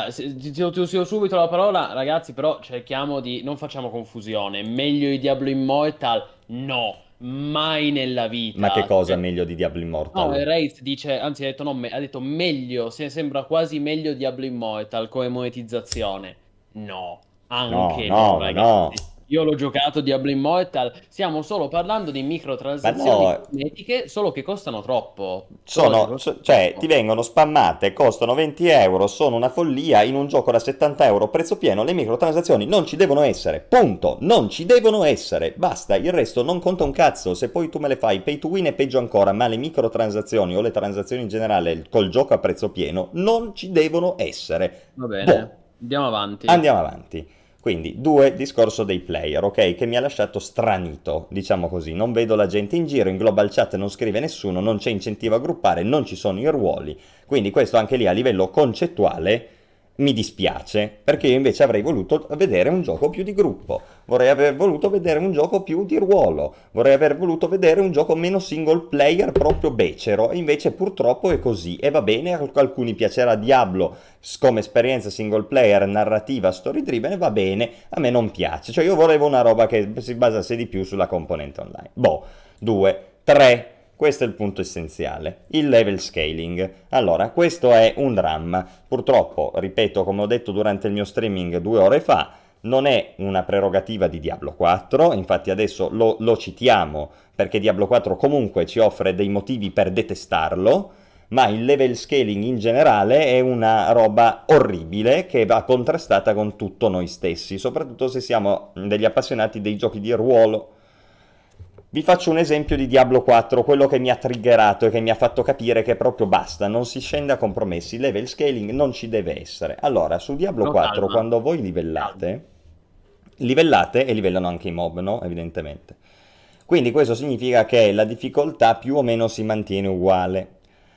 [SPEAKER 3] Se- ti, uso subito la parola, ragazzi, però cerchiamo di... non facciamo confusione. Meglio di Diablo Immortal? No, mai nella vita.
[SPEAKER 2] Ma che cosa
[SPEAKER 3] Cioè-
[SPEAKER 2] meglio di Diablo Immortal?
[SPEAKER 3] No, Raze dice, anzi ha detto, no, me- ha detto meglio, se sembra quasi meglio Diablo Immortal come monetizzazione. No, anche
[SPEAKER 2] No,
[SPEAKER 3] no,
[SPEAKER 2] no,
[SPEAKER 3] ragazzi. Io l'ho giocato Diablo Immortal, stiamo solo parlando di microtransazioni
[SPEAKER 2] no.
[SPEAKER 3] cosmetiche, solo che costano troppo.
[SPEAKER 2] Sono, so- cioè,
[SPEAKER 3] troppo.
[SPEAKER 2] ti vengono spammate, costano 20 euro, sono una follia, in un gioco da 70 euro, prezzo pieno, le microtransazioni non ci devono essere, punto, non ci devono essere, basta, il resto non conta un cazzo, se poi tu me le fai pay to win è peggio ancora, ma le microtransazioni o le transazioni in generale col gioco a prezzo pieno non ci devono essere.
[SPEAKER 3] Va bene,
[SPEAKER 2] Boh.
[SPEAKER 3] andiamo avanti.
[SPEAKER 2] Andiamo avanti. Quindi, due, discorso dei player, ok? Che mi ha lasciato stranito, diciamo così. Non vedo la gente in giro, in global chat non scrive nessuno, non c'è incentivo a gruppare, non ci sono i ruoli. Quindi questo anche lì a livello concettuale mi dispiace, perché io invece avrei voluto vedere un gioco più di gruppo, vorrei aver voluto vedere un gioco più di ruolo, vorrei aver voluto vedere un gioco meno single player proprio becero, invece purtroppo è così, e va bene, a alcuni piacerà Diablo come esperienza single player, narrativa, story driven, va bene, a me non piace, cioè io volevo una roba che si basasse di più sulla componente online. Boh, due, tre, questo è il punto essenziale, il level scaling. Allora, questo è un dramma. Purtroppo, ripeto, come ho detto durante il mio streaming due ore fa, non è una prerogativa di Diablo 4, infatti adesso lo, lo citiamo perché Diablo 4 comunque ci offre dei motivi per detestarlo, ma il level scaling in generale è una roba orribile che va contrastata con tutto noi stessi, soprattutto se siamo degli appassionati dei giochi di ruolo. Vi faccio un esempio di Diablo 4, quello che mi ha triggerato e che mi ha fatto capire che proprio basta, non si scende a compromessi, level scaling non ci deve essere. Allora, su Diablo no, 4, calma. quando voi livellate, livellate e livellano anche i mob, no? Evidentemente. Quindi questo significa che la difficoltà più o meno si mantiene uguale.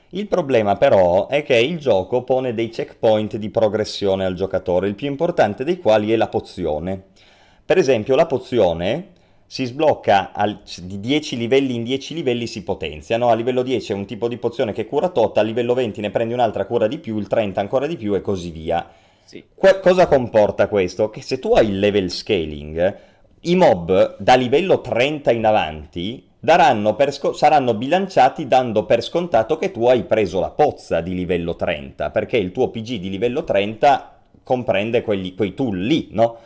[SPEAKER 2] Il problema però è che il gioco pone dei checkpoint di progressione al giocatore, il più importante dei quali è la pozione. Per esempio la pozione si sblocca al, di 10 livelli in 10 livelli si potenzia, no? a livello 10 è un tipo di pozione che cura tot, a livello 20 ne prendi un'altra cura di più, il 30 ancora di più e così via. Sì. Qu- cosa comporta questo? Che se tu hai il level scaling, i mob da livello 30 in avanti sc- saranno bilanciati dando per scontato che tu hai preso la pozza di livello 30, perché il tuo PG di livello 30 comprende quelli, quei tool lì, no?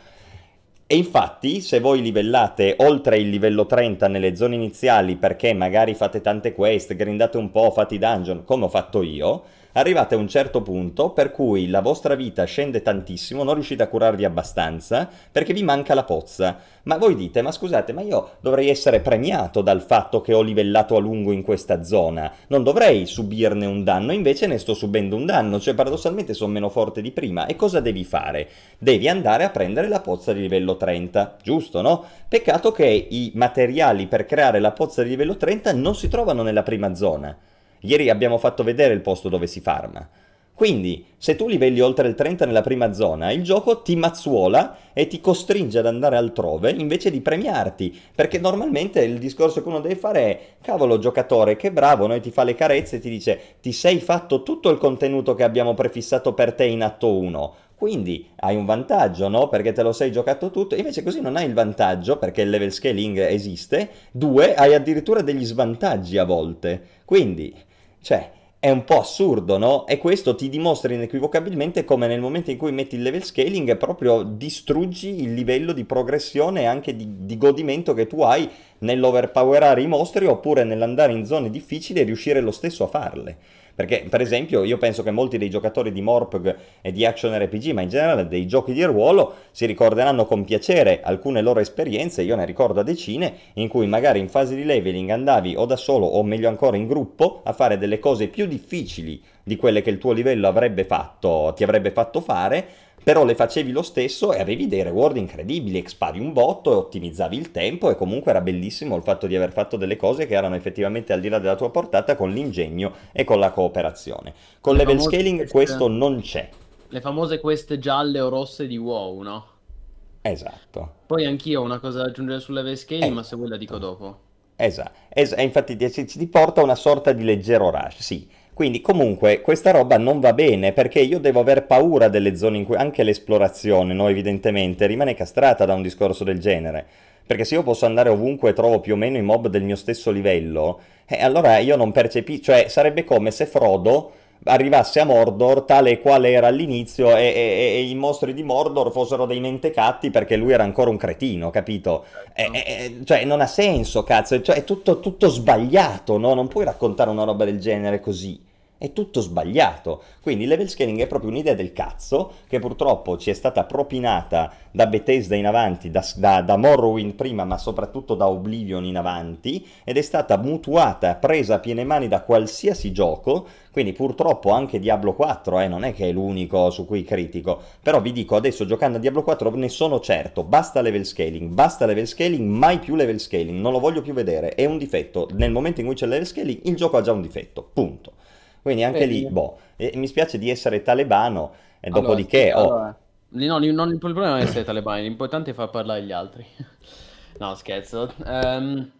[SPEAKER 2] E infatti, se voi livellate oltre il livello 30 nelle zone iniziali perché magari fate tante quest, grindate un po', fate i dungeon, come ho fatto io, arrivate a un certo punto per cui la vostra vita scende tantissimo, non riuscite a curarvi abbastanza perché vi manca la pozza. Ma voi dite, ma scusate, ma io dovrei essere premiato dal fatto che ho livellato a lungo in questa zona, non dovrei subirne un danno, invece ne sto subendo un danno, cioè paradossalmente sono meno forte di prima. E cosa devi fare? Devi andare a prendere la pozza di livello 30, giusto, no? Peccato che i materiali per creare la pozza di livello 30 non si trovano nella prima zona. Ieri abbiamo fatto vedere il posto dove si farma. Quindi, se tu livelli oltre il 30 nella prima zona, il gioco ti mazzuola e ti costringe ad andare altrove invece di premiarti. Perché normalmente il discorso che uno deve fare è: cavolo, giocatore, che bravo, noi ti fa le carezze e ti dice: ti sei fatto tutto il contenuto che abbiamo prefissato per te in atto 1. Quindi hai un vantaggio, no? Perché te lo sei giocato tutto. Invece così non hai il vantaggio perché il level scaling esiste. Due, hai addirittura degli svantaggi a volte. Quindi, cioè, è un po' assurdo, no? E questo ti dimostra inequivocabilmente come nel momento in cui metti il level scaling proprio distruggi il livello di progressione e anche di, di godimento che tu hai nell'overpowerare i mostri oppure nell'andare in zone difficili e riuscire lo stesso a farle. Perché, per esempio, io penso che molti dei giocatori di Morpg e di Action RPG, ma in generale dei giochi di ruolo, si ricorderanno con piacere alcune loro esperienze, io ne ricordo decine, in cui magari in fase di leveling andavi o da solo o meglio ancora in gruppo a fare delle cose più difficili di quelle che il tuo livello avrebbe fatto, ti avrebbe fatto fare, però le facevi lo stesso e avevi dei reward incredibili, expavi un botto e ottimizzavi il tempo e comunque era bellissimo il fatto di aver fatto delle cose che erano effettivamente al di là della tua portata con l'ingegno e con la cooperazione. Con le level scaling queste... questo non c'è.
[SPEAKER 3] Le famose queste gialle o rosse di WoW, no?
[SPEAKER 2] Esatto.
[SPEAKER 3] Poi anch'io ho una cosa da aggiungere sul level scaling, eh. ma se vuoi la dico dopo.
[SPEAKER 2] Esatto, es- infatti ti, ti porta una sorta di leggero rush, sì quindi comunque questa roba non va bene perché io devo aver paura delle zone in cui anche l'esplorazione, no, evidentemente, rimane castrata da un discorso del genere. Perché se io posso andare ovunque e trovo più o meno i mob del mio stesso livello, eh, allora io non percepisco, cioè sarebbe come se Frodo arrivasse a Mordor tale e quale era all'inizio e, e, e, i mostri di Mordor fossero dei mentecatti perché lui era ancora un cretino, capito? Certo. E, cioè non ha senso, cazzo, cioè, è tutto, tutto sbagliato, no? Non puoi raccontare una roba del genere così. È tutto sbagliato. Quindi il level scaling è proprio un'idea del cazzo che purtroppo ci è stata propinata da Bethesda in avanti, da, da, da, Morrowind prima, ma soprattutto da Oblivion in avanti, ed è stata mutuata, presa a piene mani da qualsiasi gioco. Quindi purtroppo anche Diablo 4 eh, non è che è l'unico su cui critico. Però vi dico adesso giocando a Diablo 4 ne sono certo. Basta level scaling, basta level scaling, mai più level scaling. Non lo voglio più vedere. È un difetto. Nel momento in cui c'è level scaling, il gioco ha già un difetto. Punto. Quindi anche Vedi. lì, boh, e mi spiace di essere talebano e allora, dopodiché... Sì, allora,
[SPEAKER 3] oh... no, non, il problema è essere talebani, l'importante è far parlare gli altri. [LAUGHS] no, scherzo. Um,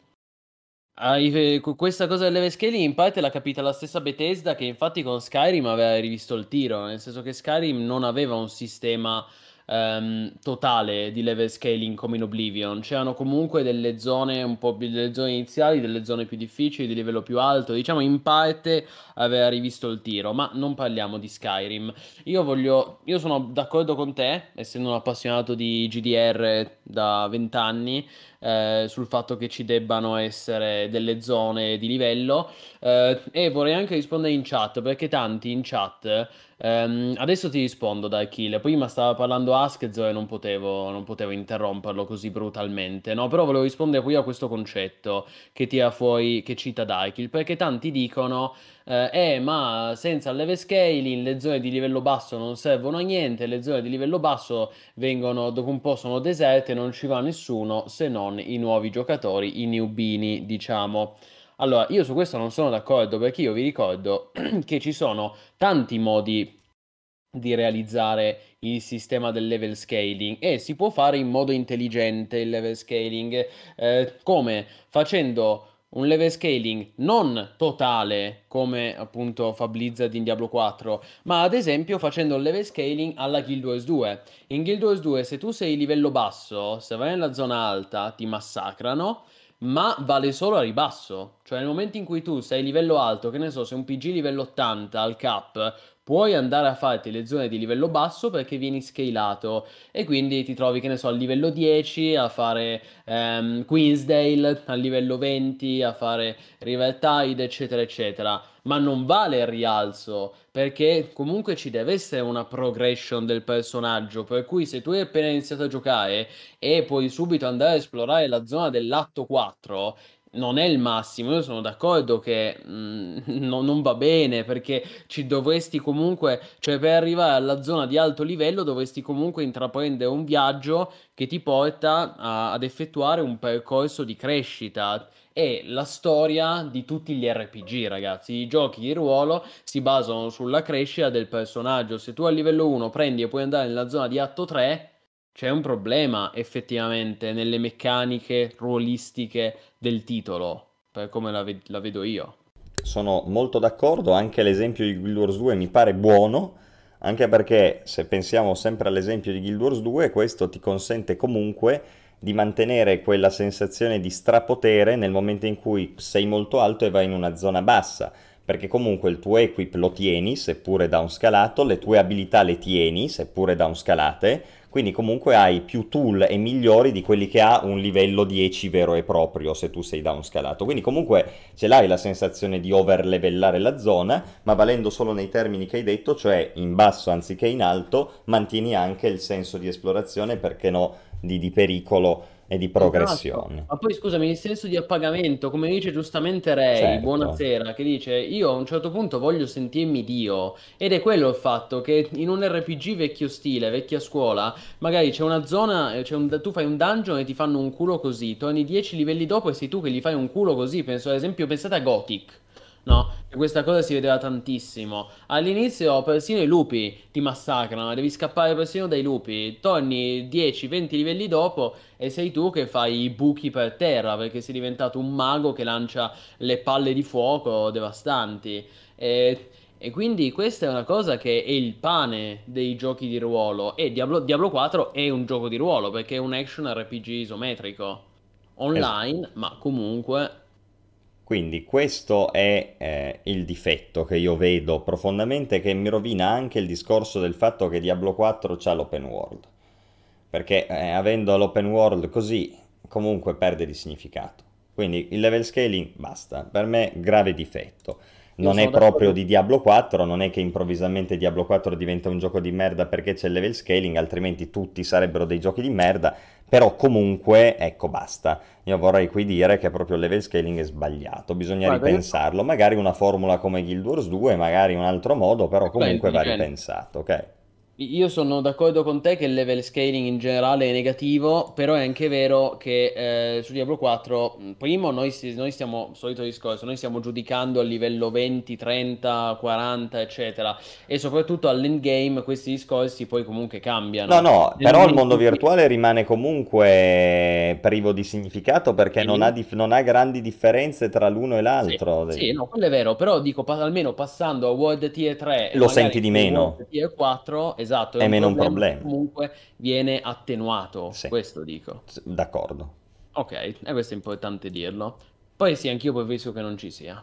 [SPEAKER 3] questa cosa del level scaling in parte l'ha capita la stessa Bethesda che infatti con Skyrim aveva rivisto il tiro, nel senso che Skyrim non aveva un sistema ehm, totale di level scaling come in Oblivion. C'erano comunque delle zone un po' più delle zone iniziali, delle zone più difficili, di livello più alto. Diciamo in parte aveva rivisto il tiro, ma non parliamo di Skyrim. Io voglio io sono d'accordo con te, essendo un appassionato di GDR da 20 anni, eh, sul fatto che ci debbano essere delle zone di livello. Eh, e vorrei anche rispondere in chat perché tanti in chat ehm, adesso ti rispondo da Kill prima stava parlando Askzo e non potevo, non potevo interromperlo così brutalmente no? Però volevo rispondere qui a questo concetto che tira fuori che cita Darkill perché tanti dicono eh, eh, ma senza il level scaling le zone di livello basso non servono a niente, le zone di livello basso vengono dopo un po' sono deserte, non ci va nessuno se non i nuovi giocatori, i newbini, diciamo. Allora, io su questo non sono d'accordo perché io vi ricordo [CLEARS THROAT] che ci sono tanti modi di realizzare il sistema del level scaling e si può fare in modo intelligente il level scaling eh, come facendo un level scaling non totale come appunto fa Blizzard in Diablo 4, ma ad esempio facendo il level scaling alla Guild Wars 2. In Guild Wars 2 se tu sei livello basso, se vai nella zona alta ti massacrano, ma vale solo a ribasso. Cioè nel momento in cui tu sei livello alto, che ne so, sei un PG livello 80 al cap, puoi andare a farti le zone di livello basso perché vieni scalato e quindi ti trovi, che ne so, al livello 10 a fare um, Queensdale, al livello 20 a fare River Tide, eccetera, eccetera. Ma non vale il rialzo perché comunque ci deve essere una progression del personaggio. Per cui se tu hai appena iniziato a giocare e puoi subito andare a esplorare la zona dell'atto 4 non è il massimo. Io sono d'accordo che mm, [LAUGHS] no, non va bene perché ci dovresti comunque, cioè per arrivare alla zona di alto livello dovresti comunque intraprendere un viaggio che ti porta a, ad effettuare un percorso di crescita. E la storia di tutti gli RPG, ragazzi. I giochi di ruolo si basano sulla crescita del personaggio. Se tu a livello 1 prendi e puoi andare nella zona di atto 3 c'è un problema effettivamente nelle meccaniche ruolistiche del titolo, per come la, ve- la vedo io.
[SPEAKER 2] Sono molto d'accordo, anche l'esempio di Guild Wars 2 mi pare buono, anche perché se pensiamo sempre all'esempio di Guild Wars 2, questo ti consente comunque di mantenere quella sensazione di strapotere nel momento in cui sei molto alto e vai in una zona bassa, perché comunque il tuo equip lo tieni, seppure downscalato, le tue abilità le tieni, seppure downscalate, quindi comunque hai più tool e migliori di quelli che ha un livello 10 vero e proprio se tu sei downscalato. Quindi comunque ce l'hai la sensazione di overlevellare la zona, ma valendo solo nei termini che hai detto, cioè in basso anziché in alto, mantieni anche il senso di esplorazione, perché no, di, di pericolo e di progressione. Esatto.
[SPEAKER 3] Ma poi scusami, il senso di appagamento, come dice giustamente Ray, certo. buonasera, che dice io a un certo punto voglio sentirmi Dio ed è quello il fatto che in un RPG vecchio stile, vecchia scuola, magari c'è una zona, c'è un, tu fai un dungeon e ti fanno un culo così, torni 10 livelli dopo e sei tu che gli fai un culo così, penso ad esempio, pensate a Gothic. No, questa cosa si vedeva tantissimo. All'inizio persino i lupi ti massacrano, devi scappare persino dai lupi. Torni 10-20 livelli dopo e sei tu che fai i buchi per terra perché sei diventato un mago che lancia le palle di fuoco devastanti. E, e quindi questa è una cosa che è il pane dei giochi di ruolo. E Diablo, Diablo 4 è un gioco di ruolo perché è un action RPG isometrico. Online, esatto. ma comunque
[SPEAKER 2] quindi questo è eh, il difetto che io vedo profondamente che mi rovina anche il discorso del fatto che Diablo 4 c'ha l'open world. Perché eh, avendo l'open world così comunque perde di significato. Quindi il level scaling basta, per me grave difetto. Non è proprio di Diablo 4, non è che improvvisamente Diablo 4 diventa un gioco di merda perché c'è il level scaling, altrimenti tutti sarebbero dei giochi di merda però comunque, ecco, basta. Io vorrei qui dire che proprio il level scaling è sbagliato, bisogna Guarda, ripensarlo. Magari una formula come Guild Wars 2, magari un altro modo, però comunque va ripensato, ok?
[SPEAKER 3] Io sono d'accordo con te che il level scaling in generale è negativo, però è anche vero che eh, su Diablo 4, primo noi, noi, stiamo, solito discorso, noi stiamo giudicando a livello 20, 30, 40, eccetera, e soprattutto all'endgame questi discorsi poi comunque cambiano.
[SPEAKER 2] No, no, Nel però il mondo virtuale rimane comunque privo di significato perché non ha, dif- non ha, grandi differenze tra l'uno e l'altro.
[SPEAKER 3] Sì, sì, no, quello è vero, però dico pa- almeno passando a World Tier 3
[SPEAKER 2] lo senti di meno.
[SPEAKER 3] World Tier 4, esatto,
[SPEAKER 2] è,
[SPEAKER 3] un
[SPEAKER 2] meno un
[SPEAKER 3] problema comunque viene attenuato,
[SPEAKER 2] Sì.
[SPEAKER 3] questo dico.
[SPEAKER 2] D'accordo.
[SPEAKER 3] Ok, e questo è importante dirlo. Poi sì, anch'io preferisco che non ci sia.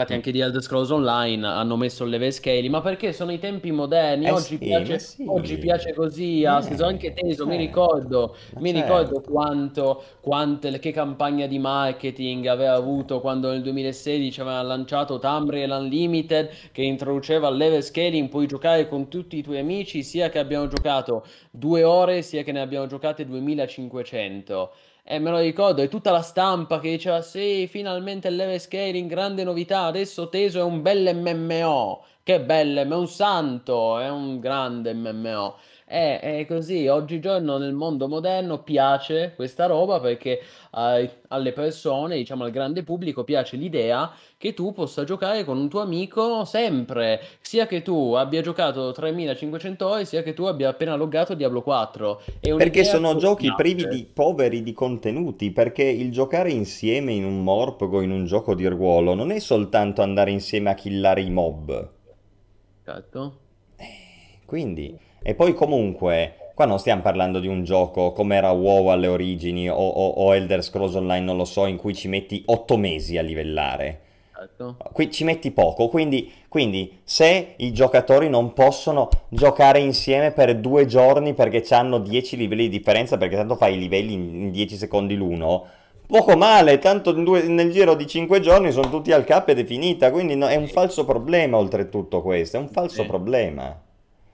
[SPEAKER 3] Infatti anche di Elder Scrolls Online hanno messo il level scaling, ma perché sono i tempi moderni,
[SPEAKER 2] Eh
[SPEAKER 3] oggi
[SPEAKER 2] sì,
[SPEAKER 3] piace,
[SPEAKER 2] sì.
[SPEAKER 3] oggi piace così,
[SPEAKER 2] Eh,
[SPEAKER 3] anche teso, mi
[SPEAKER 2] certo,
[SPEAKER 3] ricordo, mi
[SPEAKER 2] certo.
[SPEAKER 3] ricordo quanto, quante, che campagna di marketing aveva avuto quando nel 2016 aveva lanciato Tamriel Unlimited che introduceva il level scaling, puoi giocare con tutti i tuoi amici, sia che abbiano giocato due ore, sia che ne abbiano giocate 2500. E me lo ricordo, e tutta la stampa che diceva sì, finalmente il level scaling, grande novità, adesso Teso è un bel MMO. Che bello, è un santo, è un grande MMO. È, è così, oggigiorno nel mondo moderno piace questa roba perché ai- alle persone, diciamo al grande pubblico, piace l'idea che tu possa giocare con un tuo amico sempre, sia che tu abbia giocato 3500 ore, sia che tu abbia appena loggato Diablo 4. È
[SPEAKER 2] Perché sono giochi
[SPEAKER 3] piace.
[SPEAKER 2] privi di poveri di contenuti, perché il giocare insieme in un morpgo, in un gioco di ruolo, non è soltanto andare insieme a killare i mob.
[SPEAKER 3] Certo.
[SPEAKER 2] Quindi, e poi comunque, qua non stiamo parlando di un gioco come era WoW alle origini o, o- o Elder Scrolls Online, non lo so, in cui ci metti 8 mesi a livellare.
[SPEAKER 3] Certo.
[SPEAKER 2] Qui ci metti poco, quindi, quindi se i giocatori non possono giocare insieme per due giorni perché hanno 10 livelli di differenza, perché tanto fai i livelli in in 10 secondi l'uno, poco male, tanto due- nel giro di 5 giorni sono tutti al cap ed è finita, quindi no- è un falso problema oltretutto questo, è un falso
[SPEAKER 3] Sì.
[SPEAKER 2] problema.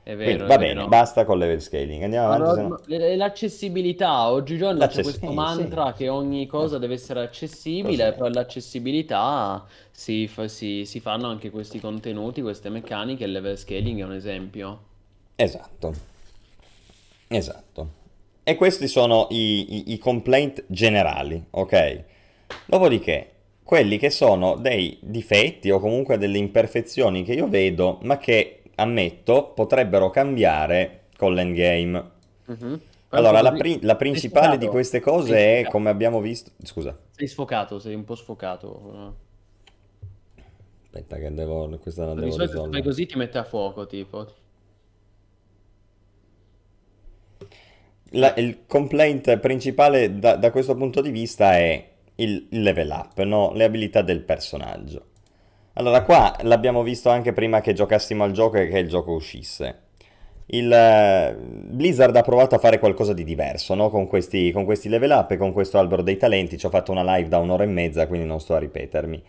[SPEAKER 3] È
[SPEAKER 2] Quindi
[SPEAKER 3] vero,
[SPEAKER 2] va bene,
[SPEAKER 3] vero.
[SPEAKER 2] basta con level scaling, andiamo avanti.
[SPEAKER 3] Allora,
[SPEAKER 2] no-
[SPEAKER 3] l- L'accessibilità, oggigiorno c'è questo mantra
[SPEAKER 2] sì.
[SPEAKER 3] che ogni cosa deve essere accessibile, per l'accessibilità si, fa- si- si fanno anche questi contenuti, queste meccaniche, il level scaling è un esempio.
[SPEAKER 2] Esatto, esatto. E questi sono i, i- i complaint generali, ok? Dopodiché, quelli che sono dei difetti o comunque delle imperfezioni che io vedo, ma che ammetto potrebbero cambiare con l'endgame.
[SPEAKER 3] Mhm.
[SPEAKER 2] Allora, la, pri- la principale di queste cose è, come abbiamo visto... Scusa,
[SPEAKER 3] Sei sfocato, sei un po' sfocato.
[SPEAKER 2] aspetta che devo... Questa la devo
[SPEAKER 3] solito se fai
[SPEAKER 2] risolvere.
[SPEAKER 3] così ti mette a fuoco, tipo.
[SPEAKER 2] La- il complaint principale da, da questo punto di vista è il, il level up, no? Le abilità del personaggio. Allora, qua l'abbiamo visto anche prima che giocassimo al gioco e che il gioco uscisse. Il eh, Blizzard ha provato a fare qualcosa di diverso, no? Con questi, con questi level up e con questo albero dei talenti. Ci ho fatto una live da un'ora e mezza, quindi non sto a ripetermi.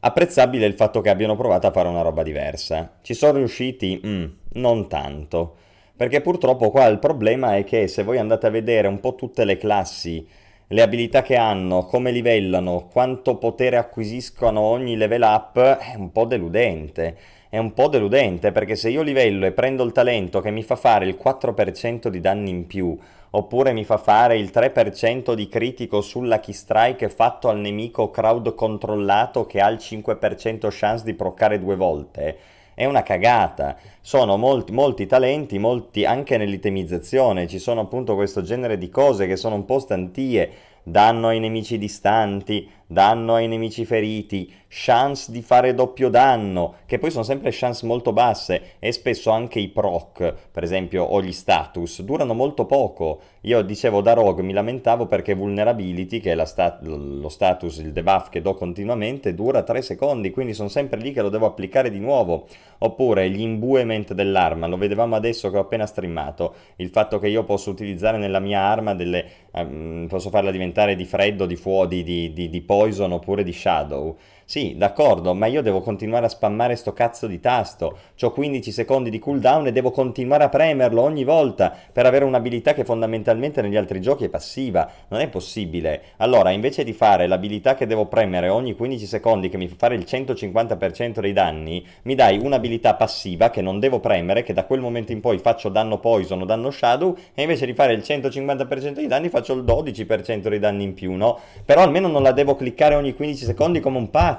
[SPEAKER 2] Apprezzabile il fatto che abbiano provato a fare una roba diversa. Ci sono riusciti? Mm, non tanto. Perché purtroppo qua il problema è che se voi andate a vedere un po' tutte le classi, le abilità che hanno, come livellano, quanto potere acquisiscono ogni level up, è un po' deludente. È un po' deludente perché se io livello e prendo il talento che mi fa fare il 4% di danni in più, oppure mi fa fare il 3% di critico sulla key strike fatto al nemico crowd controllato che ha il 5% chance di proccare due volte, è una cagata. Sono molti, molti talenti, molti anche nell'itemizzazione, ci sono appunto questo genere di cose che sono un po' stantie, danno ai nemici distanti, danno ai nemici feriti, chance di fare doppio danno, che poi sono sempre chance molto basse e spesso anche i proc, per esempio, o gli status, durano molto poco. Io dicevo da rogue, mi lamentavo perché vulnerability, che è la sta- lo status, il debuff che do continuamente, dura 3 secondi, quindi sono sempre lì che lo devo applicare di nuovo. Oppure gli imbuement dell'arma, lo vedevamo adesso che ho appena streamato, il fatto che io posso utilizzare nella mia arma delle... ehm, posso farla diventare di freddo, di fuoco, di, di, di, di poison oppure di shadow. Sì, d'accordo, ma io devo continuare a spammare sto cazzo di tasto. Ho 15 secondi di cooldown e devo continuare a premerlo ogni volta per avere un'abilità che fondamentalmente negli altri giochi è passiva. Non è possibile. Allora, invece di fare l'abilità che devo premere ogni 15 secondi che mi fa fare il 150% dei danni, mi dai un'abilità passiva che non devo premere, che da quel momento in poi faccio danno poison o danno shadow, e invece di fare il 150% dei danni faccio il 12% dei danni in più, no? Però almeno non la devo cliccare ogni 15 secondi come un pazzo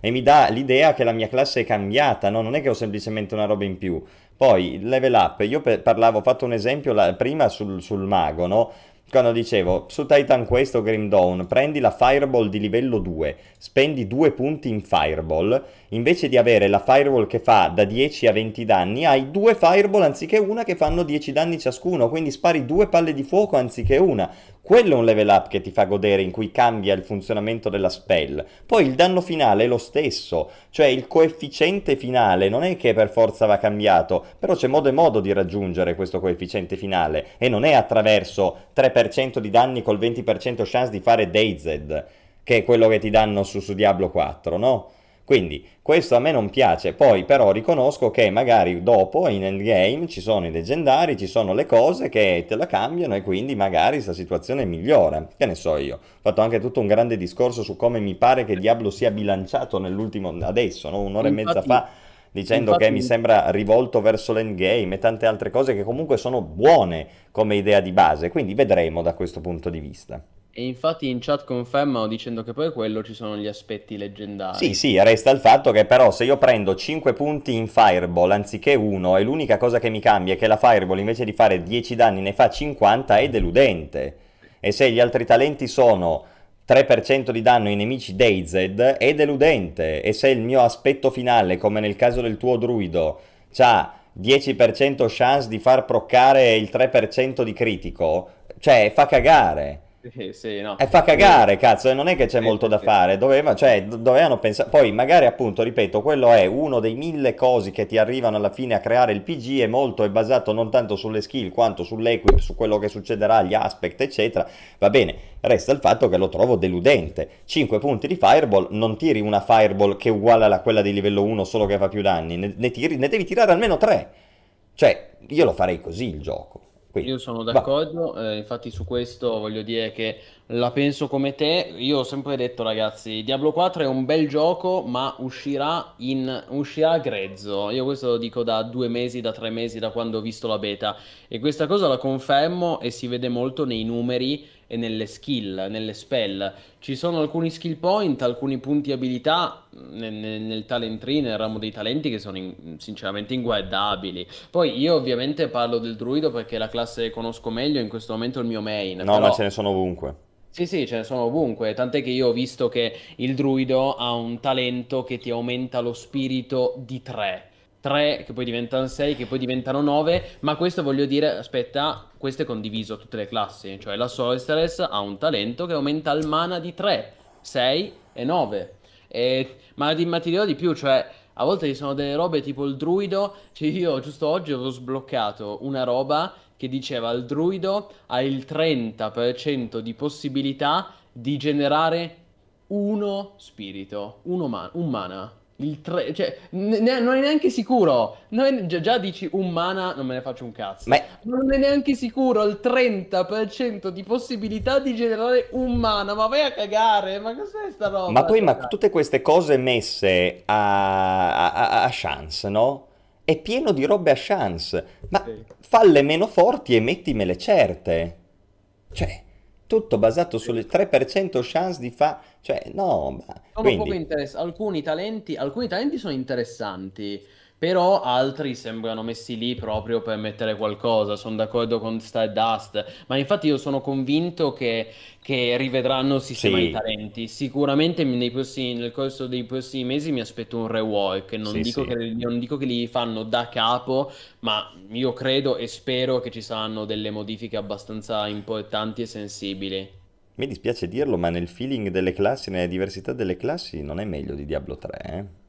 [SPEAKER 2] e mi dà l'idea che la mia classe è cambiata, no? Non è che ho semplicemente una roba in più. Poi, level up, io parlavo, ho fatto un esempio la- prima sul, sul mago, no? quando dicevo su Titan Quest o Grim Dawn prendi la Fireball di livello 2, spendi due punti in Fireball, invece di avere la Fireball che fa da 10 a 20 danni, hai due Fireball anziché una che fanno 10 danni ciascuno, quindi spari due palle di fuoco anziché una. Quello è un level up che ti fa godere, in cui cambia il funzionamento della spell. Poi il danno finale è lo stesso, cioè il coefficiente finale non è che per forza va cambiato, però c'è modo e modo di raggiungere questo coefficiente finale e non è attraverso 3% di danni col 20% chance di fare Dazed, che è quello che ti danno su, su Diablo 4, no? Quindi questo a me non piace, poi però riconosco che magari dopo in endgame ci sono i leggendari, ci sono le cose che te la cambiano e quindi magari questa situazione migliora. Che ne so io. Ho fatto anche tutto un grande discorso su come mi pare che Diablo sia bilanciato nell'ultimo adesso, no? un'ora Infatti... e mezza fa dicendo Infatti... che mi sembra rivolto verso l'endgame e tante altre cose che comunque sono buone come idea di base, quindi vedremo da questo punto di vista.
[SPEAKER 3] E infatti in chat confermano dicendo che poi quello ci sono gli aspetti leggendari.
[SPEAKER 2] Sì, sì, resta il fatto che però se io prendo 5 punti in Fireball anziché 1 e l'unica cosa che mi cambia è che la Fireball invece di fare 10 danni ne fa 50 è deludente. E se gli altri talenti sono 3% di danno ai nemici Dazed è deludente. E se il mio aspetto finale, come nel caso del tuo druido, ha 10% chance di far proccare il 3% di critico, cioè fa cagare.
[SPEAKER 3] Sì, sì, no.
[SPEAKER 2] E fa cagare, cazzo, non è che c'è molto da fare, Doveva, cioè, dovevano pensare, poi magari appunto, ripeto, quello è uno dei mille cosi che ti arrivano alla fine a creare il PG e molto è basato non tanto sulle skill quanto sull'equip, su quello che succederà, gli aspect, eccetera, va bene, resta il fatto che lo trovo deludente, 5 punti di fireball, non tiri una fireball che è uguale a quella di livello 1 solo che fa più danni, ne, ne, tiri, ne devi tirare almeno 3, cioè, io lo farei così il gioco.
[SPEAKER 3] Quindi, Io sono d'accordo, eh, infatti su questo voglio dire che la penso come te. Io ho sempre detto, ragazzi, Diablo 4 è un bel gioco, ma uscirà, in, uscirà grezzo. Io questo lo dico da due mesi, da tre mesi, da quando ho visto la beta. E questa cosa la confermo e si vede molto nei numeri e nelle skill, nelle spell. Ci sono alcuni skill point, alcuni punti abilità nel, nel talent tree, nel ramo dei talenti che sono in, sinceramente inguardabili. Poi io ovviamente parlo del druido perché è la classe che conosco meglio, in questo momento è il mio main.
[SPEAKER 2] No,
[SPEAKER 3] però...
[SPEAKER 2] ma ce ne sono ovunque.
[SPEAKER 3] Sì, sì, ce ne sono ovunque, tant'è che io ho visto che il druido ha un talento che ti aumenta lo spirito di 3. 3 che poi diventano 6, che poi diventano 9, ma questo voglio dire, aspetta, questo è condiviso a tutte le classi, cioè la Sorceress ha un talento che aumenta il mana di 3, 6 e 9. E, ma, di, ma ti dirò di più, cioè a volte ci sono delle robe tipo il druido, cioè io giusto oggi avevo sbloccato una roba che diceva il druido ha il 30% di possibilità di generare uno spirito, uno man- un mana. Il 3, cioè, ne- non è neanche sicuro. È, già, già, dici un mana, non me ne faccio un cazzo. Ma... Non è neanche sicuro il 30% di possibilità di generare un mana. Ma vai a cagare, ma cos'è sta roba?
[SPEAKER 2] Ma poi, ma tutte queste cose messe a, a, a chance, no? È pieno di robe a chance. Ma sì. falle meno forti e mettimele certe. Cioè tutto basato sulle 3% chance di fa... Cioè, no, ma...
[SPEAKER 3] Quindi... alcuni, talenti, alcuni talenti sono interessanti, però altri sembrano messi lì proprio per mettere qualcosa. Sono d'accordo con Stardust, ma infatti io sono convinto che, che rivedranno il sistema sì. di talenti. Sicuramente prossimi, nel corso dei prossimi mesi mi aspetto un rework. Non, sì, dico sì. Che, non dico che li fanno da capo, ma io credo e spero che ci saranno delle modifiche abbastanza importanti e sensibili.
[SPEAKER 2] Mi dispiace dirlo, ma nel feeling delle classi, nella diversità delle classi, non è meglio di Diablo 3, eh?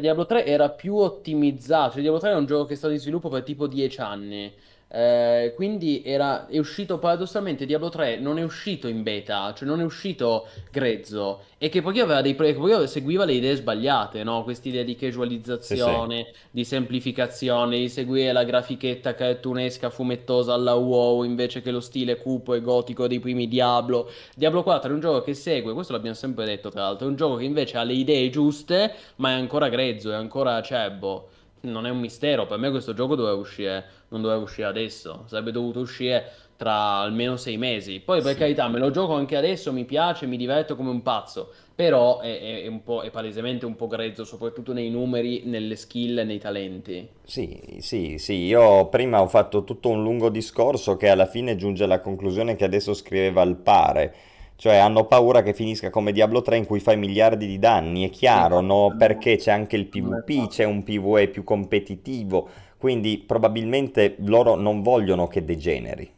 [SPEAKER 3] Diablo 3 era più ottimizzato, cioè Diablo 3 è un gioco che è stato in sviluppo per tipo 10 anni. Eh, quindi era, è uscito paradossalmente Diablo 3 non è uscito in beta, cioè non è uscito grezzo e che poi aveva dei che poi seguiva le idee sbagliate, no? Queste idee di casualizzazione, sì, sì. di semplificazione, di seguire la grafichetta cartunesca fumettosa alla WoW invece che lo stile cupo e gotico dei primi Diablo. Diablo 4 è un gioco che segue, questo l'abbiamo sempre detto tra l'altro, è un gioco che invece ha le idee giuste, ma è ancora grezzo, è ancora cebbo non è un mistero, per me questo gioco doveva uscire, non doveva uscire adesso, sarebbe dovuto uscire tra almeno sei mesi. Poi per
[SPEAKER 2] Sì.
[SPEAKER 3] carità, me lo gioco anche adesso, mi piace, mi diverto come un pazzo, però è, è- un po', è palesemente un po' grezzo, soprattutto nei numeri, nelle skill e nei talenti.
[SPEAKER 2] Sì, sì, sì, io prima ho fatto tutto un lungo discorso che alla fine giunge alla conclusione che adesso scriveva il pare, cioè hanno paura che finisca come Diablo 3 in cui fai miliardi di danni, è chiaro, no? Perché c'è anche il PvP, c'è un PvE più competitivo, quindi probabilmente loro non vogliono che degeneri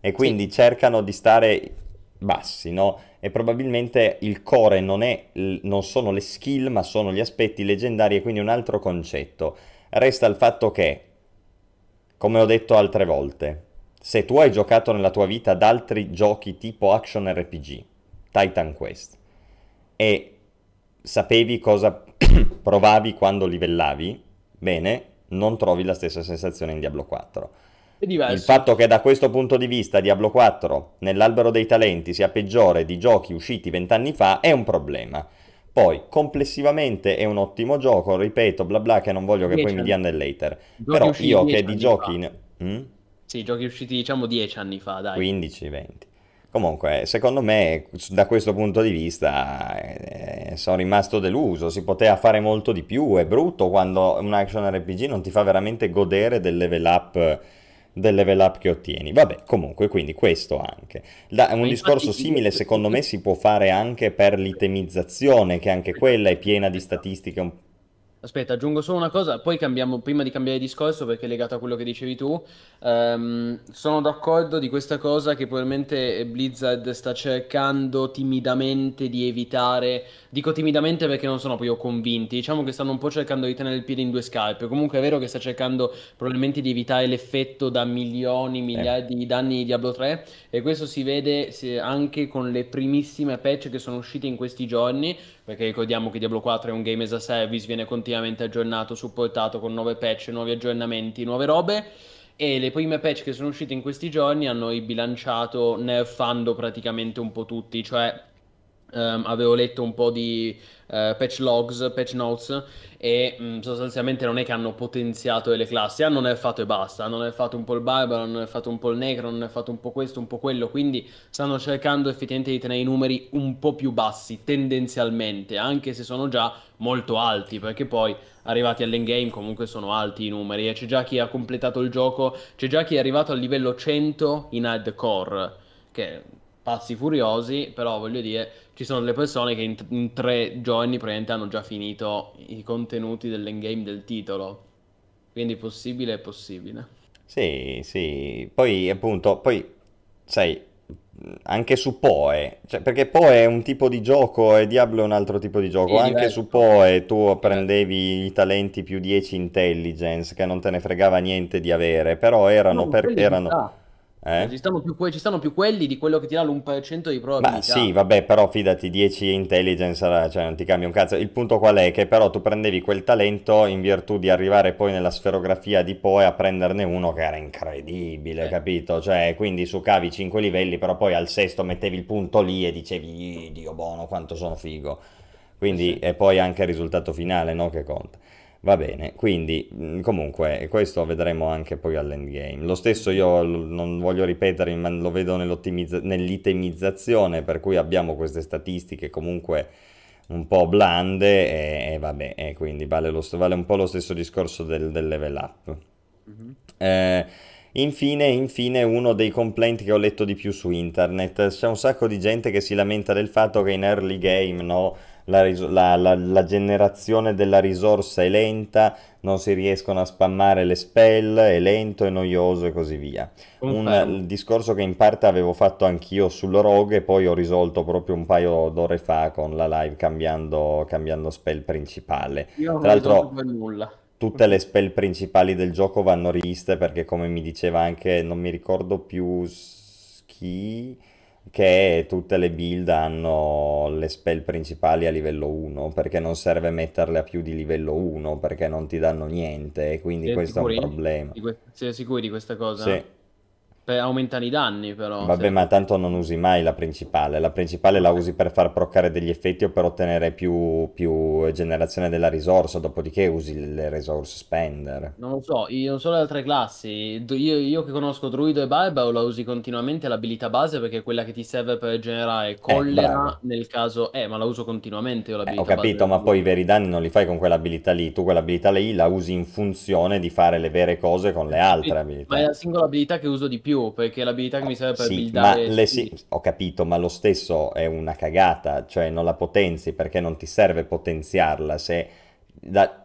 [SPEAKER 2] e quindi cercano di stare bassi, no? E probabilmente il core non è, non sono le skill, ma sono gli aspetti leggendari e quindi un altro concetto. Resta il fatto che, come ho detto altre volte, se tu hai giocato nella tua vita ad altri giochi tipo action RPG, Titan Quest, e sapevi cosa [CLEARS THROAT] provavi quando livellavi, bene, non trovi la stessa sensazione in Diablo 4.
[SPEAKER 3] È
[SPEAKER 2] Il fatto che da questo punto di vista Diablo 4 nell'albero dei talenti sia peggiore di giochi usciti vent'anni fa è un problema. Poi, complessivamente è un ottimo gioco, ripeto, bla bla, che non voglio che poi mi diano del later. Però io che di giochi... ne- Mm?
[SPEAKER 3] Sì, giochi usciti diciamo dieci anni fa, dai.
[SPEAKER 2] 15, 20. Comunque, secondo me, da questo punto di vista, eh, sono rimasto deluso. Si poteva fare molto di più. È brutto quando un action RPG non ti fa veramente godere del level up, del level up che ottieni. Vabbè, comunque, quindi questo anche. Da- un
[SPEAKER 3] Ma
[SPEAKER 2] discorso
[SPEAKER 3] infatti-
[SPEAKER 2] simile, secondo me, si può fare anche per l'itemizzazione, che anche quella è piena di statistiche un
[SPEAKER 3] Aspetta, aggiungo solo una cosa, poi cambiamo, prima di cambiare discorso perché è legato a quello che dicevi tu, ehm, sono d'accordo di questa cosa che probabilmente Blizzard sta cercando timidamente di evitare, dico timidamente perché non sono proprio convinti, diciamo che stanno un po' cercando di tenere il piede in due scarpe, comunque è vero che sta cercando probabilmente di evitare l'effetto da milioni, miliardi di danni di Diablo 3 e questo si vede anche con le primissime patch che sono uscite in questi giorni, perché ricordiamo che Diablo 4 è un game as a service, viene continuamente aggiornato, supportato con nuove patch, nuovi aggiornamenti, nuove robe. E le prime patch che sono uscite in questi giorni hanno ribilanciato nerfando praticamente un po' tutti, cioè ehm, avevo letto un po' di eh, patch logs, patch notes e mh, sostanzialmente non è che hanno potenziato delle classi, hanno nerfato e basta, hanno nerfato un po' il barbaro, hanno nerfato un po' il negro, hanno nerfato un po' questo, un po' quello, quindi stanno cercando effettivamente di tenere i numeri un po' più bassi tendenzialmente, anche se sono già molto alti, perché poi arrivati all'endgame comunque sono alti i numeri. E c'è già chi ha completato il gioco, c'è già chi è arrivato al livello 100 in hardcore, che pazzi furiosi, però voglio dire, ci sono delle persone che in, in tre giorni praticamente hanno già finito i contenuti dell'endgame del titolo. Quindi possibile è possibile.
[SPEAKER 2] Sì, sì, poi appunto, poi sai, anche su Poe, cioè, perché Poe è un tipo di gioco e Diablo è un altro tipo di gioco, anche
[SPEAKER 3] diverso.
[SPEAKER 2] su Poe tu prendevi i talenti più 10 intelligence che non te ne fregava niente di avere, però erano,
[SPEAKER 3] No,
[SPEAKER 2] per,
[SPEAKER 3] quelli ci
[SPEAKER 2] erano,
[SPEAKER 3] sta.
[SPEAKER 2] Eh?
[SPEAKER 3] Ci stanno più, ci stanno più quelli di quello che ti dà l'1% di
[SPEAKER 2] Ma
[SPEAKER 3] probabilità.
[SPEAKER 2] sì, vabbè, però fidati, 10 intelligence, cioè non ti cambia un cazzo. Il punto qual è? Che però tu prendevi quel talento in virtù di arrivare poi nella sferografia di Poe a prenderne uno che era incredibile,
[SPEAKER 3] Eh.
[SPEAKER 2] capito? Cioè, quindi su cavi 5 livelli, però poi al sesto mettevi il punto lì e dicevi, "Ih, Dio buono, quanto sono figo. Quindi,
[SPEAKER 3] Sì.
[SPEAKER 2] e poi anche il risultato finale, no? Che conta. Va bene, quindi mh, comunque questo vedremo anche poi all'endgame. Lo stesso io non voglio ripetere, ma lo vedo nell'itemizzazione, per cui abbiamo queste statistiche comunque un po' blande e, e vabbè, e quindi vale, lo vale un po' lo stesso discorso del, del level up.
[SPEAKER 3] Mhm.
[SPEAKER 2] Eh, infine, infine, uno dei complaint che ho letto di più su internet, c'è un sacco di gente che si lamenta del fatto che in early game, no, la, la- la- la generazione della risorsa è lenta, non si riescono a spammare le spell, è lento, è noioso e così via. Un
[SPEAKER 3] Confermo.
[SPEAKER 2] il discorso che in parte avevo fatto anch'io sul rogue e poi ho risolto proprio un paio d'ore fa con la live cambiando, cambiando spell principale.
[SPEAKER 3] Io
[SPEAKER 2] Tra l'altro
[SPEAKER 3] nulla.
[SPEAKER 2] tutte le spell principali del gioco vanno riviste perché come mi diceva anche, non mi ricordo più chi, che tutte le build hanno le spell principali a livello 1 perché non serve metterle a più di livello 1 perché non ti danno niente e quindi
[SPEAKER 3] Siete
[SPEAKER 2] questo è un
[SPEAKER 3] sicuri?
[SPEAKER 2] problema.
[SPEAKER 3] Siete sicuri di questa cosa?
[SPEAKER 2] Sì.
[SPEAKER 3] Per- aumentano i danni però.
[SPEAKER 2] Vabbè,
[SPEAKER 3] se-
[SPEAKER 2] ma tanto non usi mai la principale. La principale la usi per far proccare degli effetti o per ottenere più, più generazione della risorsa, dopodiché usi le resource spender.
[SPEAKER 3] Non lo so, io non so le altre classi. Io, io che conosco Druido e Barbaro la usi continuamente l'abilità base perché è quella che ti serve per generare
[SPEAKER 2] Eh,
[SPEAKER 3] collera
[SPEAKER 2] bravo.
[SPEAKER 3] nel caso... Eh, ma la uso continuamente io
[SPEAKER 2] Eh, ho
[SPEAKER 3] l'abilità
[SPEAKER 2] capito, ma poi i veri danni non li fai con quell'abilità lì. Tu quell'abilità lì la usi in funzione di fare le vere cose con le altre
[SPEAKER 3] Sì, ma è
[SPEAKER 2] abilità.
[SPEAKER 3] la singola abilità che uso di più perché l'abilità che mi serve per
[SPEAKER 2] Sì, ma
[SPEAKER 3] buildare
[SPEAKER 2] le sì, ho capito, ma lo stesso è una cagata, cioè non la potenzi perché non ti serve potenziarla. Se da-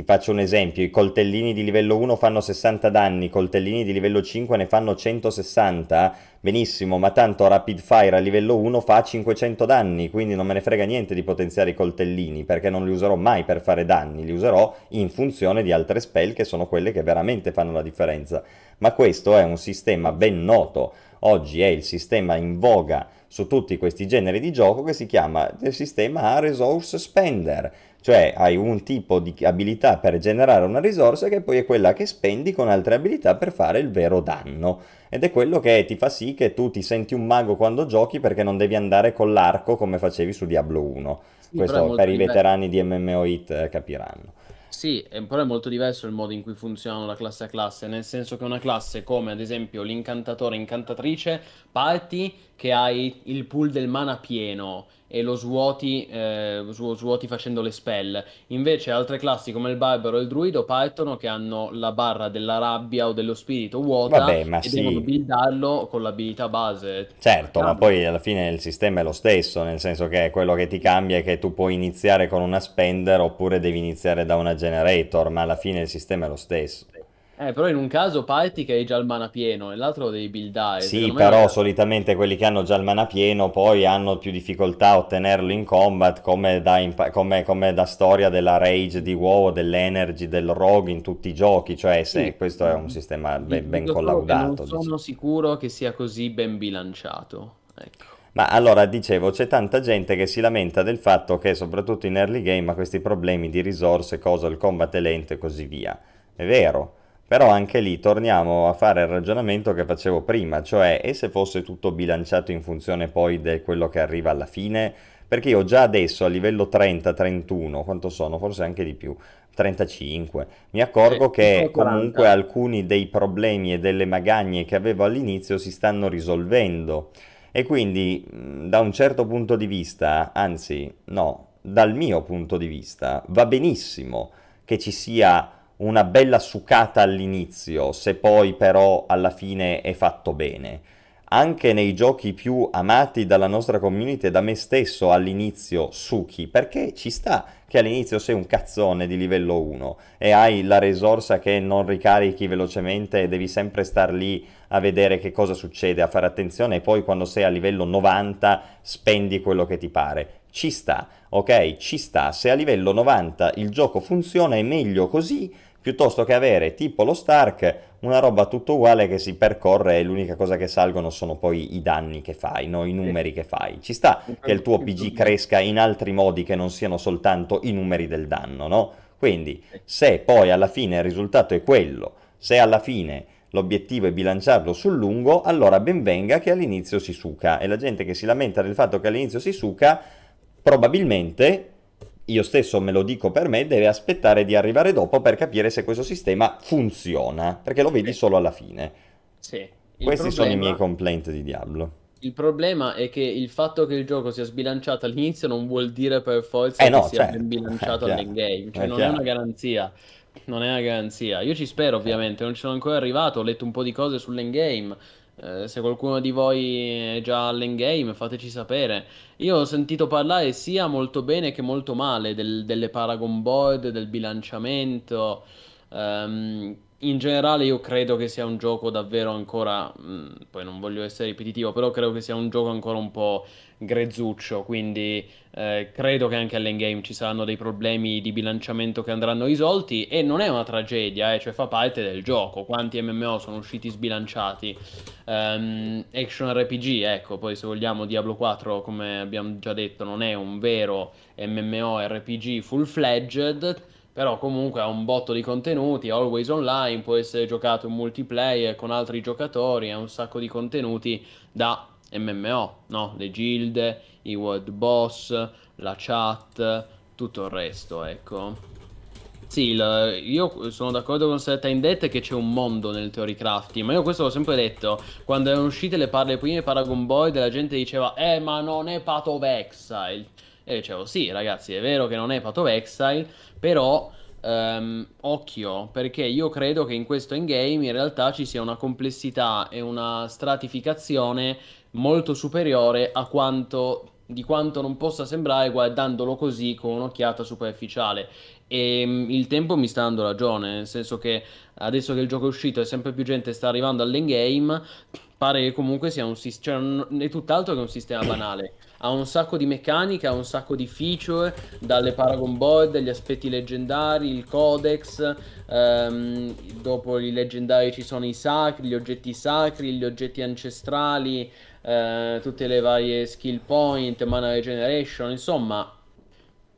[SPEAKER 2] Ti faccio un esempio, i coltellini di livello 1 fanno 60 danni, i coltellini di livello 5 ne fanno 160, benissimo, ma tanto Rapid Fire a livello 1 fa 500 danni, quindi non me ne frega niente di potenziare i coltellini, perché non li userò mai per fare danni, li userò in funzione di altre spell che sono quelle che veramente fanno la differenza. Ma questo è un sistema ben noto, oggi è il sistema in voga su tutti questi generi di gioco che si chiama il sistema resource spender, cioè hai un tipo di abilità per generare una risorsa che poi è quella che spendi con altre abilità per fare il vero danno. Ed è quello che ti fa sì che tu ti senti un mago quando giochi perché non devi andare con l'arco come facevi su Diablo 1.
[SPEAKER 3] Sì,
[SPEAKER 2] Questo per i
[SPEAKER 3] diverso.
[SPEAKER 2] veterani di MMO Hit eh, capiranno.
[SPEAKER 3] Sì, però è molto diverso il modo in cui funzionano da classe a classe, nel senso che una classe come ad esempio l'incantatore incantatrice parti che hai il pool del mana pieno e lo svuoti, eh, svuoti facendo le spell. Invece altre classi come il barbaro e il druido partono che hanno la barra della rabbia o dello spirito vuota
[SPEAKER 2] Vabbè, ma
[SPEAKER 3] e devono
[SPEAKER 2] sì.
[SPEAKER 3] buildarlo con l'abilità base.
[SPEAKER 2] Certo, ma poi alla fine il sistema è lo stesso, nel senso che quello che ti cambia è che tu puoi iniziare con una spender oppure devi iniziare da una generator, ma alla fine il sistema è lo stesso.
[SPEAKER 3] Eh, però in un caso parti che hai già il mana pieno, nell'altro lo devi buildare.
[SPEAKER 2] Sì,
[SPEAKER 3] me
[SPEAKER 2] però
[SPEAKER 3] la-
[SPEAKER 2] solitamente quelli che hanno già il mana pieno poi hanno più difficoltà a ottenerlo in combat, come da, impa- come- come da storia della rage di WoW, dell'energy, del rogue in tutti i giochi, cioè se
[SPEAKER 3] Sì.
[SPEAKER 2] questo è un sistema ben, ben collaudato.
[SPEAKER 3] Non
[SPEAKER 2] diciamo.
[SPEAKER 3] sono sicuro che sia così ben bilanciato. Ecco.
[SPEAKER 2] Ma allora dicevo, c'è tanta gente che si lamenta del fatto che soprattutto in early game ha questi problemi di risorse, cosa, il combat è lento e così via. È vero, però anche lì torniamo a fare il ragionamento che facevo prima, cioè e se fosse tutto bilanciato in funzione poi di quello che arriva alla fine? Perché io già adesso a livello 30-31, quanto sono? Forse anche di più, 35, mi accorgo
[SPEAKER 3] Sì,
[SPEAKER 2] che
[SPEAKER 3] sono 40.
[SPEAKER 2] comunque alcuni dei problemi e delle magagne che avevo all'inizio si stanno risolvendo. E quindi, da un certo punto di vista, anzi, no, dal mio punto di vista, va benissimo che ci sia una bella sucata all'inizio, se poi però alla fine è fatto bene. Anche nei giochi più amati dalla nostra community e da me stesso all'inizio succhi, perché ci sta che all'inizio sei un cazzone di livello 1 e hai la risorsa che non ricarichi velocemente e devi sempre star lì a vedere che cosa succede, a fare attenzione e poi quando sei a livello 90 spendi quello che ti pare. Ci sta, ok? Ci sta. Se a livello 90 il gioco funziona è meglio così piuttosto che avere tipo lo Stark una roba tutto uguale che si percorre e l'unica cosa che salgono sono poi i danni che fai, no? i numeri che fai. Ci sta che il tuo PG cresca in altri modi che non siano soltanto i numeri del danno, no? Quindi se poi alla fine il risultato è quello, se alla fine l'obiettivo è bilanciarlo sul lungo, allora ben venga che all'inizio si suca e la gente che si lamenta del fatto che all'inizio si suca probabilmente io stesso me lo dico per me, deve aspettare di arrivare dopo per capire se questo sistema funziona, perché lo vedi solo alla fine.
[SPEAKER 3] Sì. Il
[SPEAKER 2] Questi sono i
[SPEAKER 3] problema-
[SPEAKER 2] miei complaint di Diablo.
[SPEAKER 3] Il problema è che il fatto che il gioco sia sbilanciato all'inizio non vuol dire per forza
[SPEAKER 2] Eh
[SPEAKER 3] che
[SPEAKER 2] no,
[SPEAKER 3] sia
[SPEAKER 2] certo,
[SPEAKER 3] ben bilanciato [LAUGHS]
[SPEAKER 2] è
[SPEAKER 3] all'endgame, cioè
[SPEAKER 2] è
[SPEAKER 3] non è
[SPEAKER 2] chiaro.
[SPEAKER 3] una garanzia. Non è una garanzia. Io ci spero, ovviamente, non ci sono ancora arrivato, ho letto un po' di cose sull'endgame. Eh, se qualcuno di voi è già all'endgame, fateci sapere. Io ho sentito parlare sia molto bene che molto male del- delle Paragon Board, del bilanciamento. Ehm, in generale io credo che sia un gioco davvero ancora, mh, poi non voglio essere ripetitivo, però credo che sia un gioco ancora un po' grezzuccio, quindi eh, credo che anche all'endgame ci saranno dei problemi di bilanciamento che andranno risolti e non è una tragedia, eh, cioè fa parte del gioco. Quanti MMO sono usciti sbilanciati? Ehm, action RPG, ecco, poi se vogliamo Diablo 4, come abbiamo già detto, non è un vero MMO RPG full-fledged, però comunque ha un botto di contenuti, always online, può essere giocato in multiplayer con altri giocatori, ha un sacco di contenuti da MMO, no? Le gilde, i world boss, la chat, tutto il resto, ecco. Sì, il- io sono d'accordo con Certain Death che c'è un mondo nel Theory Crafting, ma io questo l'ho sempre detto. Quando erano uscite le, par- le prime Paragon Boy, la gente diceva, eh, ma non è Path of Exile. E dicevo, sì, ragazzi, è vero che non è Path of Exile, però ehm, occhio, perché io credo che in questo endgame in realtà ci sia una complessità e una stratificazione molto superiore a quanto di quanto non possa sembrare guardandolo così con un'occhiata superficiale. E mm, il tempo mi sta dando ragione, nel senso che adesso che il gioco è uscito e sempre più gente sta arrivando all'endgame, pare che comunque sia un sistema, cioè è tutt'altro che un sistema banale. Ha un sacco di meccaniche, ha un sacco di feature, dalle Paragon Board, gli aspetti leggendari, il codex, ehm, dopo i leggendari ci sono i sacri, gli oggetti sacri, gli oggetti ancestrali, eh, tutte le varie skill point, mana regeneration, insomma,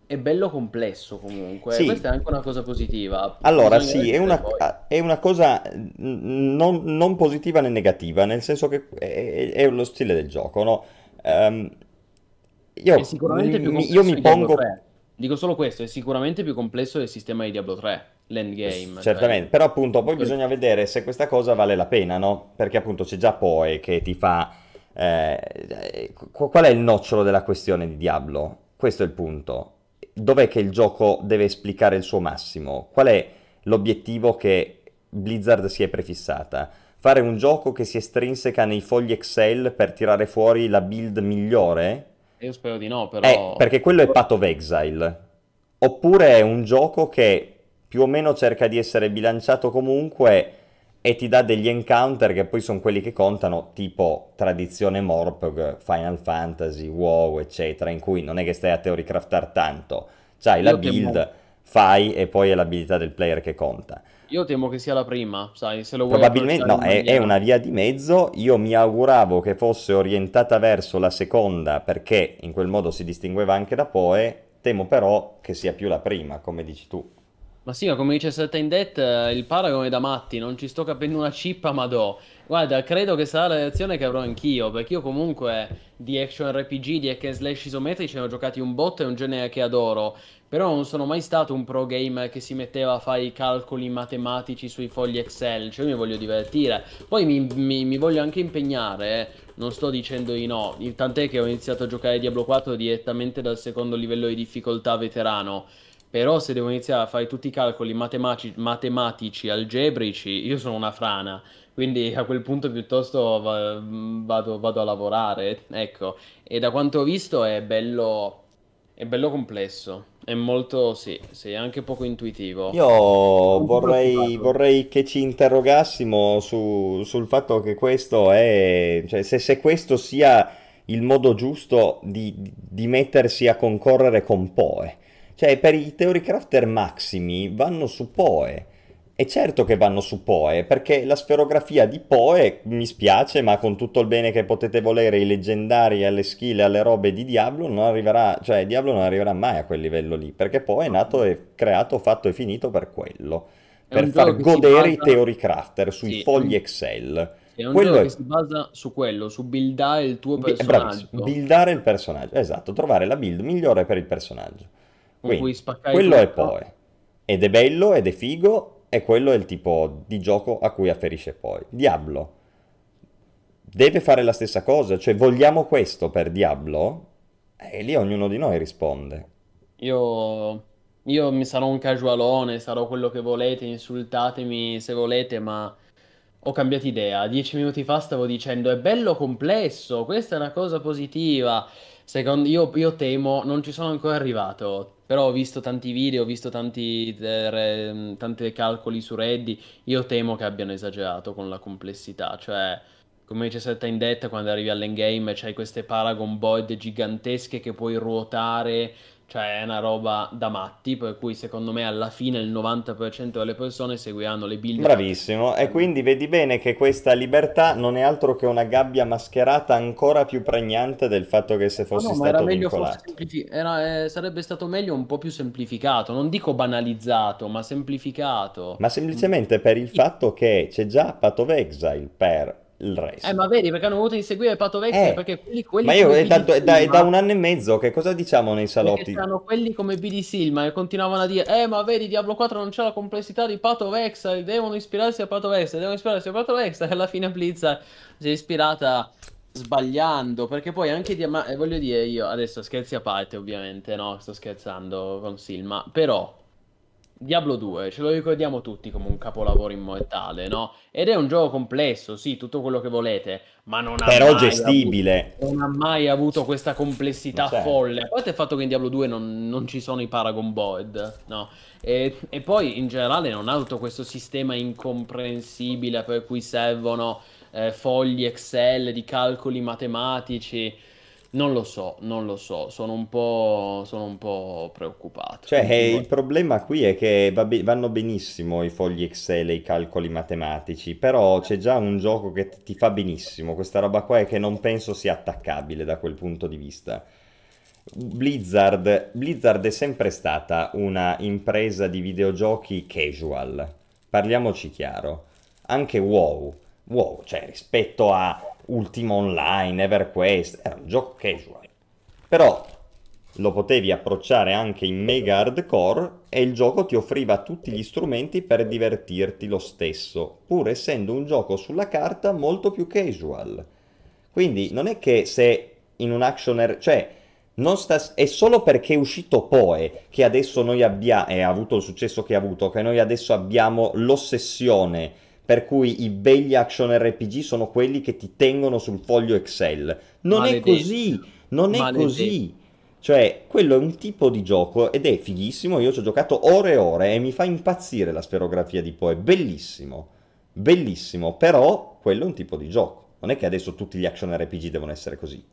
[SPEAKER 3] è bello complesso comunque.
[SPEAKER 2] Sì.
[SPEAKER 3] Questa è anche una cosa positiva.
[SPEAKER 2] Allora,
[SPEAKER 3] Bisogna
[SPEAKER 2] sì, è una,
[SPEAKER 3] poi.
[SPEAKER 2] è una cosa mm, non, non positiva né negativa, nel senso che è, è lo stile del gioco, no? Ehm,
[SPEAKER 3] È
[SPEAKER 2] io,
[SPEAKER 3] sicuramente più
[SPEAKER 2] io mi pongo,
[SPEAKER 3] 3. Dico solo questo, è sicuramente più complesso del sistema di Diablo 3, l'endgame. cioè-
[SPEAKER 2] certamente, però appunto poi bisogna vedere se questa cosa vale la pena, no? Perché appunto c'è già Poe che ti fa... eh, qu- qual è il nocciolo della questione di Diablo? Questo è il punto. Dov'è che il gioco deve esplicare il suo massimo? Qual è l'obiettivo che Blizzard si è prefissata? Fare un gioco che si estrinseca nei fogli Excel per tirare fuori la build migliore?
[SPEAKER 3] Io spero di no,
[SPEAKER 2] Eh,
[SPEAKER 3] però...
[SPEAKER 2] perché quello è Path of Exile. Oppure è un gioco che più o meno cerca di essere bilanciato comunque e ti dà degli encounter che poi sono quelli che contano, tipo tradizione Morpg, Final Fantasy, WoW, eccetera, in cui non è che stai a theorycraftar tanto, c'hai la
[SPEAKER 3] Io temo-
[SPEAKER 2] build, fai e poi è l'abilità del player che conta.
[SPEAKER 3] Io temo che sia la prima, sai, se lo vuoi
[SPEAKER 2] Probabilmente no, è, è una via di mezzo. Io mi auguravo che fosse orientata verso la seconda perché in quel modo si distingueva anche da Poe. Temo però che sia più la prima, come dici tu.
[SPEAKER 3] Ma sì, ma come dice Certain Death, eh, il Paragon è da matti, non ci sto capendo una cippa, ma do. Guarda, credo che sarà la reazione che avrò anch'io, perché io comunque di action RPG, di hack and slash isometrici ne ho giocati un botto, è un genere che adoro, però non sono mai stato un pro gamer che si metteva a fare i calcoli matematici sui fogli Excel, cioè io mi voglio divertire. Poi mi, mi- mi voglio anche impegnare, eh, non sto dicendo di no, tant'è che ho iniziato a giocare Diablo 4 direttamente dal secondo livello di difficoltà veterano. Però se devo iniziare a fare tutti i calcoli matematici, matematici, algebrici, io sono una frana. Quindi [LAUGHS] a quel punto piuttosto va- vado, vado a lavorare, ecco. E da quanto ho visto è bello, è bello complesso. È molto, sì, sì, anche poco intuitivo.
[SPEAKER 2] Io vorrei, vorrei che ci interrogassimo su- sul fatto che questo è, cioè se, se questo sia il modo giusto di, di mettersi a concorrere con Poe. Cioè, per i Theorycrafter massimi vanno su Poe. E certo che vanno su Poe, perché la sferografia di Poe, mi spiace, ma con tutto il bene che potete volere, i leggendari, alle skill, e alle robe di Diablo, non arriverà, cioè Diablo non arriverà mai a quel livello lì, perché Poe è nato e creato, fatto e finito per quello,
[SPEAKER 3] È
[SPEAKER 2] per far godere i
[SPEAKER 3] basa-
[SPEAKER 2] Theorycrafter sui
[SPEAKER 3] Sì,
[SPEAKER 2] fogli Excel.
[SPEAKER 3] È un
[SPEAKER 2] Quello è-
[SPEAKER 3] che si basa su quello, su buildare il tuo personaggio.
[SPEAKER 2] bravissimo, buildare il personaggio, esatto, trovare la build migliore per il personaggio. Quindi,
[SPEAKER 3] cui spaccare
[SPEAKER 2] quello è
[SPEAKER 3] tutto.
[SPEAKER 2] Poe. Ed è bello, ed è figo, e quello è il tipo di gioco a cui afferisce Poe. Diablo deve fare la stessa cosa, cioè vogliamo questo per Diablo? E lì ognuno di noi risponde.
[SPEAKER 3] Io, io mi sarò un casualone, sarò quello che volete, insultatemi se volete, ma ho cambiato idea. Dieci minuti fa stavo dicendo è bello complesso, questa è una cosa positiva. Secondo io, io temo, non ci sono ancora arrivato, però ho visto tanti video, ho visto tanti, eh, tanti calcoli su Reddit. Io temo che abbiano esagerato con la complessità, cioè. Come dice Certain Death, quando arrivi all'endgame c'hai queste Paragon Boyd gigantesche che puoi ruotare Cioè è una roba da matti, per cui secondo me alla fine il 90% delle persone seguiranno le build.
[SPEAKER 2] Bravissimo, e quindi vedi bene che questa libertà non è altro che una gabbia mascherata ancora più pregnante del fatto che se
[SPEAKER 3] No,
[SPEAKER 2] fossi
[SPEAKER 3] no, ma era
[SPEAKER 2] stato
[SPEAKER 3] meglio forse
[SPEAKER 2] vincolato.
[SPEAKER 3] semplifi- era, eh, sarebbe stato meglio un po' più semplificato, non dico banalizzato, ma semplificato.
[SPEAKER 2] Ma semplicemente per il fatto che c'è già Path of Exile per il
[SPEAKER 3] Eh, ma
[SPEAKER 2] resto.
[SPEAKER 3] vedi, perché hanno voluto inseguire Pato Vexel,
[SPEAKER 2] Eh,
[SPEAKER 3] perché quelli, quelli
[SPEAKER 2] ma io è da, da- è da un anno e mezzo che cosa diciamo nei salotti?
[SPEAKER 3] c'erano quelli come BD Silma e continuavano a dire, eh, ma vedi, Diablo 4 non c'è la complessità di Pato Vexel, devono ispirarsi a Pato Vexel, devono ispirarsi a Pato Vexel, [LAUGHS] e alla fine Blizzard si è ispirata sbagliando, perché poi anche di... ma- eh, voglio dire io, adesso scherzi a parte ovviamente, no, sto scherzando con Silma, però... Diablo 2, ce lo ricordiamo tutti come un capolavoro immortale, no? Ed è un gioco complesso, sì, tutto quello che volete, ma non ha
[SPEAKER 2] Però
[SPEAKER 3] mai avuto,
[SPEAKER 2] gestibile.
[SPEAKER 3] non ha mai avuto questa complessità
[SPEAKER 2] Certo.
[SPEAKER 3] folle. A parte il fatto che in Diablo 2 non, non ci sono i Paragon Board, no? E, e poi in generale non ha tutto questo sistema incomprensibile per cui servono eh, fogli Excel di calcoli matematici. Non lo so, non lo so, sono un po', sono un po' preoccupato.
[SPEAKER 2] Cioè, eh,
[SPEAKER 3] Continuo-
[SPEAKER 2] il problema qui è che va be- vanno benissimo i fogli Excel e i calcoli matematici, però c'è già un gioco che t- ti fa benissimo. Questa roba qua è che non penso sia attaccabile da quel punto di vista. Blizzard, Blizzard è sempre stata una impresa di videogiochi casual. Parliamoci chiaro. Anche WoW, WoW, cioè rispetto a Ultima Online, EverQuest, era un gioco casual. Però lo potevi approcciare anche in mega hardcore e il gioco ti offriva tutti gli strumenti per divertirti lo stesso, pur essendo un gioco sulla carta molto più casual. Quindi non è che se in un action R- cioè sta- è solo perché è uscito Poe che adesso noi abbiamo e ha avuto il successo che ha avuto, che noi adesso abbiamo l'ossessione per cui i begli action RPG sono quelli che ti tengono sul foglio Excel. Non è
[SPEAKER 3] Maledetti.
[SPEAKER 2] così, non è
[SPEAKER 3] Maledetti.
[SPEAKER 2] così. Cioè, quello è un tipo di gioco ed è fighissimo. Io ci ho giocato ore e ore e mi fa impazzire la sferografia di Poe. Bellissimo, bellissimo. Però quello è un tipo di gioco. Non è che adesso tutti gli action RPG devono essere così.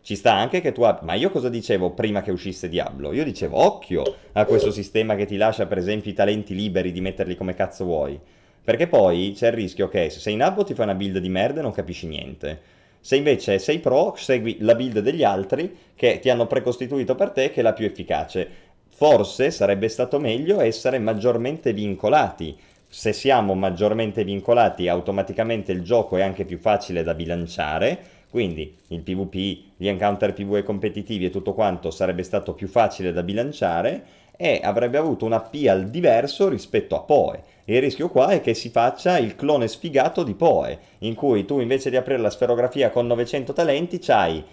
[SPEAKER 2] Ci sta anche che tu abbia... Ma io cosa dicevo prima che uscisse Diablo? Io dicevo, occhio a questo sistema che ti lascia, per esempio, i talenti liberi di metterli come cazzo vuoi. Perché poi c'è il rischio che se sei in abbo ti fai una build di merda e non capisci niente. Se invece sei pro, segui la build degli altri che ti hanno precostituito per te, che è la più efficace. Forse sarebbe stato meglio essere maggiormente vincolati. Se siamo maggiormente vincolati, automaticamente il gioco è anche più facile da bilanciare. Quindi il PvP, gli encounter PvE competitivi e tutto quanto sarebbe stato più facile da bilanciare e avrebbe avuto un appeal diverso rispetto a Poe. Il rischio qua è che si faccia il clone sfigato di Poe, in cui tu invece di aprire la sferografia con 900 talenti, c'hai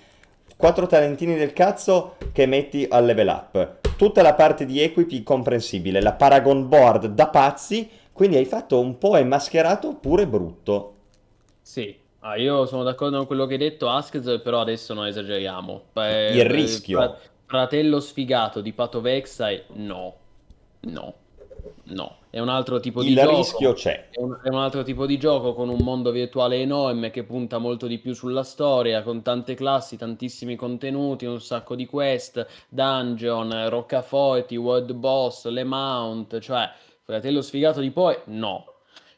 [SPEAKER 2] 4 talentini del cazzo che metti al level up. Tutta la parte di equipi comprensibile, la Paragon Board da pazzi, quindi hai fatto un Poe mascherato pure brutto.
[SPEAKER 3] Sì, ah, io sono d'accordo con quello che hai detto, Askez, però adesso non esageriamo. Beh,
[SPEAKER 2] Il rischio.
[SPEAKER 3] fra- fratello sfigato di Pato Vexai, no, no, no. È un altro tipo di
[SPEAKER 2] Il
[SPEAKER 3] gioco.
[SPEAKER 2] rischio c'è.
[SPEAKER 3] È un, è un altro tipo di gioco con un mondo virtuale enorme che punta molto di più sulla storia, con tante classi, tantissimi contenuti, un sacco di quest, dungeon, roccaforti, world boss, le mount, cioè fratello sfigato di poi, no.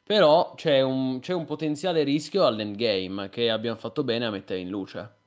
[SPEAKER 3] Però c'è un, c'è un potenziale rischio all'endgame che abbiamo fatto bene a mettere in luce.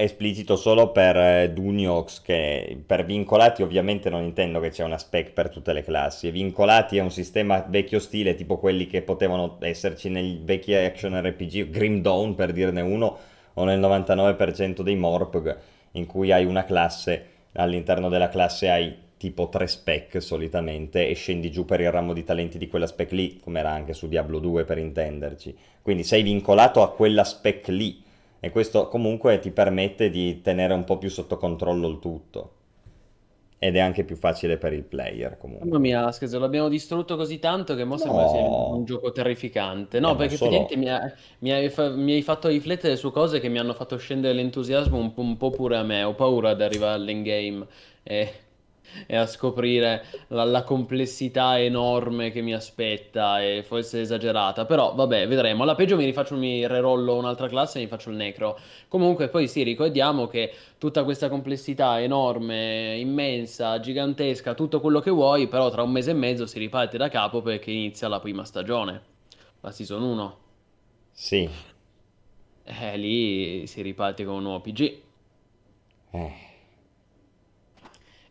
[SPEAKER 2] Esplicito solo per eh, Duniox che per vincolati ovviamente non intendo che c'è una spec per tutte le classi. Vincolati è un sistema vecchio stile tipo quelli che potevano esserci nei vecchi action RPG Grim Dawn per dirne uno o nel 99% dei Morpg in cui hai una classe all'interno della classe hai tipo tre spec solitamente e scendi giù per il ramo di talenti di quella spec lì come era anche su Diablo 2 per intenderci. Quindi sei vincolato a quella spec lì e questo comunque ti permette di tenere un po' più sotto controllo il tutto. Ed è anche più facile per il player comunque.
[SPEAKER 3] Mamma mia, Askez, l'abbiamo distrutto così tanto che mo
[SPEAKER 2] No.
[SPEAKER 3] sembra sia un gioco terrificante. No,
[SPEAKER 2] Eh,
[SPEAKER 3] perché
[SPEAKER 2] solo-
[SPEAKER 3] effettivamente mi, ha- mi hai fa- mi hai fatto riflettere su cose che mi hanno fatto scendere l'entusiasmo un po', un po' pure a me. Ho paura di arrivare all'endgame. E e a scoprire la, la complessità enorme che mi aspetta e forse esagerata, però vabbè, vedremo. Alla peggio mi rifaccio, mi rerollo un'altra classe e mi faccio il necro. Comunque poi sì, ricordiamo che tutta questa complessità enorme, immensa, gigantesca, tutto quello che vuoi, però tra un mese e mezzo si riparte da capo perché inizia la prima stagione, la season 1.
[SPEAKER 2] Sì,
[SPEAKER 3] Eh, lì si riparte con un nuovo PG.
[SPEAKER 2] eh,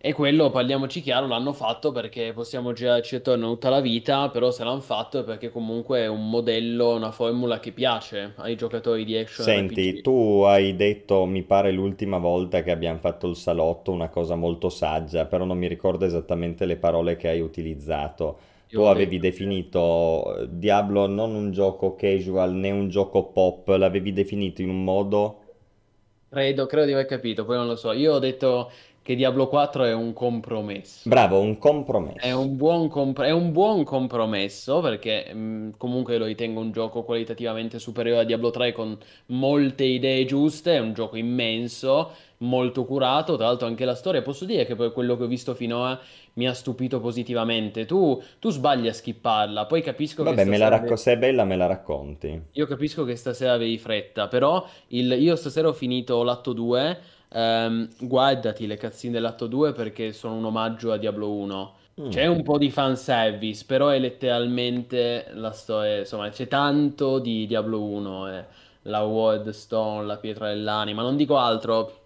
[SPEAKER 3] E quello, parliamoci chiaro, l'hanno fatto perché possiamo girarci attorno tutta la vita, però se l'hanno fatto è perché comunque è un modello, una formula che piace ai giocatori di action
[SPEAKER 2] Senti,
[SPEAKER 3] RPG.
[SPEAKER 2] tu hai detto, mi pare l'ultima volta che abbiamo fatto il salotto, una cosa molto saggia, però non mi ricordo esattamente le parole che hai utilizzato. Tu
[SPEAKER 3] Io ho
[SPEAKER 2] avevi
[SPEAKER 3] detto,
[SPEAKER 2] definito eh, Diablo non un gioco casual né un gioco pop, l'avevi definito in un modo...
[SPEAKER 3] credo, credo di aver capito, poi non lo so. Io ho detto che Diablo 4 è un compromesso.
[SPEAKER 2] Bravo, un
[SPEAKER 3] È
[SPEAKER 2] compromesso.
[SPEAKER 3] un buon, compr- è un buon compromesso perché mh, comunque lo ritengo un gioco qualitativamente superiore a Diablo 3 con molte idee giuste, è un gioco immenso, molto curato, tra l'altro anche la storia, posso dire che per quello che ho visto finora mi ha stupito positivamente. Tu, tu sbagli a skipparla, poi capisco che
[SPEAKER 2] Vabbè, me la racco- se è bella me la racconti.
[SPEAKER 3] Io capisco che stasera avevi fretta, però il- io stasera ho finito l'atto 2. Ehm, guardati le cutscene dell'atto 2 perché sono un omaggio a Diablo 1.
[SPEAKER 2] Mm.
[SPEAKER 3] C'è un po' di fanservice, però è letteralmente la storia. Insomma, c'è tanto di Diablo 1. eh, La Word Stone, la pietra dell'anima. Non dico altro.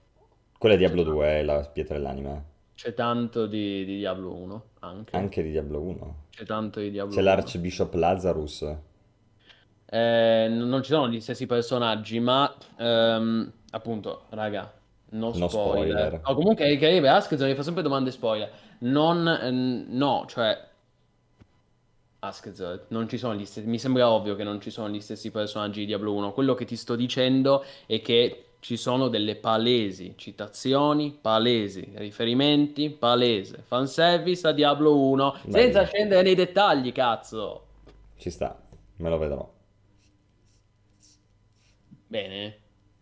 [SPEAKER 2] Quella è
[SPEAKER 3] C'è
[SPEAKER 2] Diablo
[SPEAKER 3] tanto,
[SPEAKER 2] 2, è la pietra dell'anima.
[SPEAKER 3] c'è tanto di, di Diablo 1 anche.
[SPEAKER 2] Anche di Diablo 1.
[SPEAKER 3] C'è tanto di
[SPEAKER 2] C'è
[SPEAKER 3] Diablo 1.
[SPEAKER 2] l'Archbishop Lazarus.
[SPEAKER 3] Eh, non ci sono gli stessi personaggi, ma ehm, appunto, raga, no
[SPEAKER 2] No
[SPEAKER 3] spoiler.
[SPEAKER 2] spoiler.
[SPEAKER 3] No, comunque è che Asked mi fa sempre domande spoiler. Non, no, cioè, Asked, non ci sono gli stessi, mi sembra ovvio che non ci sono gli stessi personaggi di Diablo 1. Quello che ti sto dicendo è che ci sono delle palesi citazioni, palesi riferimenti, palese fanservice a Diablo 1, senza
[SPEAKER 2] Bello,
[SPEAKER 3] scendere nei dettagli, cazzo.
[SPEAKER 2] ci sta, me lo vedrò.
[SPEAKER 3] Bene.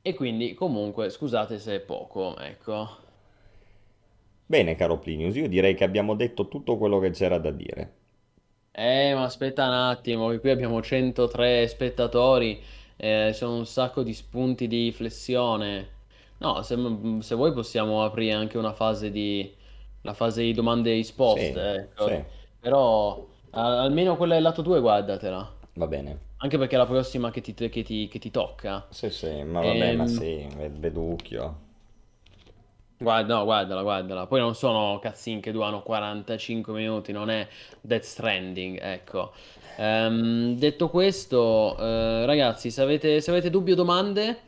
[SPEAKER 3] E quindi comunque scusate se è poco, ecco.
[SPEAKER 2] Bene, caro Plinius, io direi che abbiamo detto tutto quello che c'era da dire.
[SPEAKER 3] Eh, ma aspetta un attimo, che qui abbiamo 103 spettatori, eh, sono un sacco di spunti di flessione. No, se, se vuoi possiamo aprire anche una fase di, la fase di domande e risposte,
[SPEAKER 2] Sì,
[SPEAKER 3] ecco.
[SPEAKER 2] sì,
[SPEAKER 3] Però a- almeno quella del lato 2 guardatela,
[SPEAKER 2] va bene.
[SPEAKER 3] Anche perché è la prossima che ti, che ti- che ti tocca.
[SPEAKER 2] Sì, sì, ma vabbè, ma
[SPEAKER 3] Ehm,
[SPEAKER 2] sì, è veducchio.
[SPEAKER 3] Guarda, no, guardala, guardala. Poi non sono cutscene che durano 45 minuti, non è Death Stranding, ecco. Ehm, detto questo, eh, ragazzi, se avete, se avete dubbi o domande,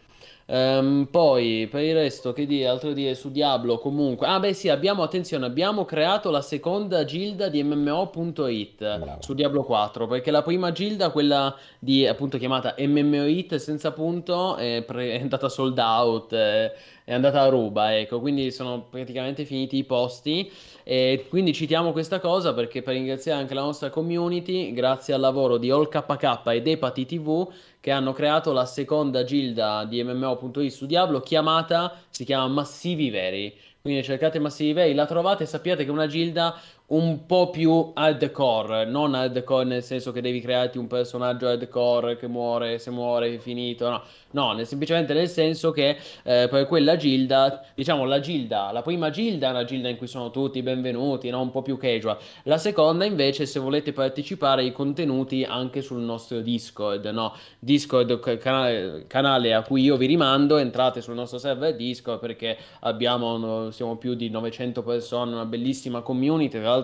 [SPEAKER 3] ehm, poi per il resto, che dire, altro dire su Diablo, comunque. Ah, beh, sì, abbiamo, attenzione, abbiamo creato la seconda gilda di MMO.it
[SPEAKER 2] Bravo.
[SPEAKER 3] su Diablo 4, perché la prima gilda, quella di appunto chiamata MMOIT senza punto, è, pre- è andata sold out, eh, è andata a ruba, ecco, quindi sono praticamente finiti i posti e quindi citiamo questa cosa perché per ringraziare anche la nostra community, grazie al lavoro di AllKK ed Epati TV che hanno creato la seconda gilda di MMO.it su Diablo chiamata, si chiama Massivi Veri. Quindi cercate Massivi Veri, la trovate e sappiate che è una gilda un po' più hardcore, non hardcore nel senso che devi crearti un personaggio hardcore che muore, se muore è finito, no, no, nel- semplicemente nel senso che eh, per quella gilda, diciamo la gilda, la prima gilda è una gilda in cui sono tutti benvenuti, no? Un po' più casual. La seconda invece, se volete partecipare ai contenuti anche sul nostro Discord, no? Discord, ca- canale, canale a cui io vi rimando, entrate sul nostro server Discord perché abbiamo, siamo più di 900 persone, una bellissima community, tra l'altro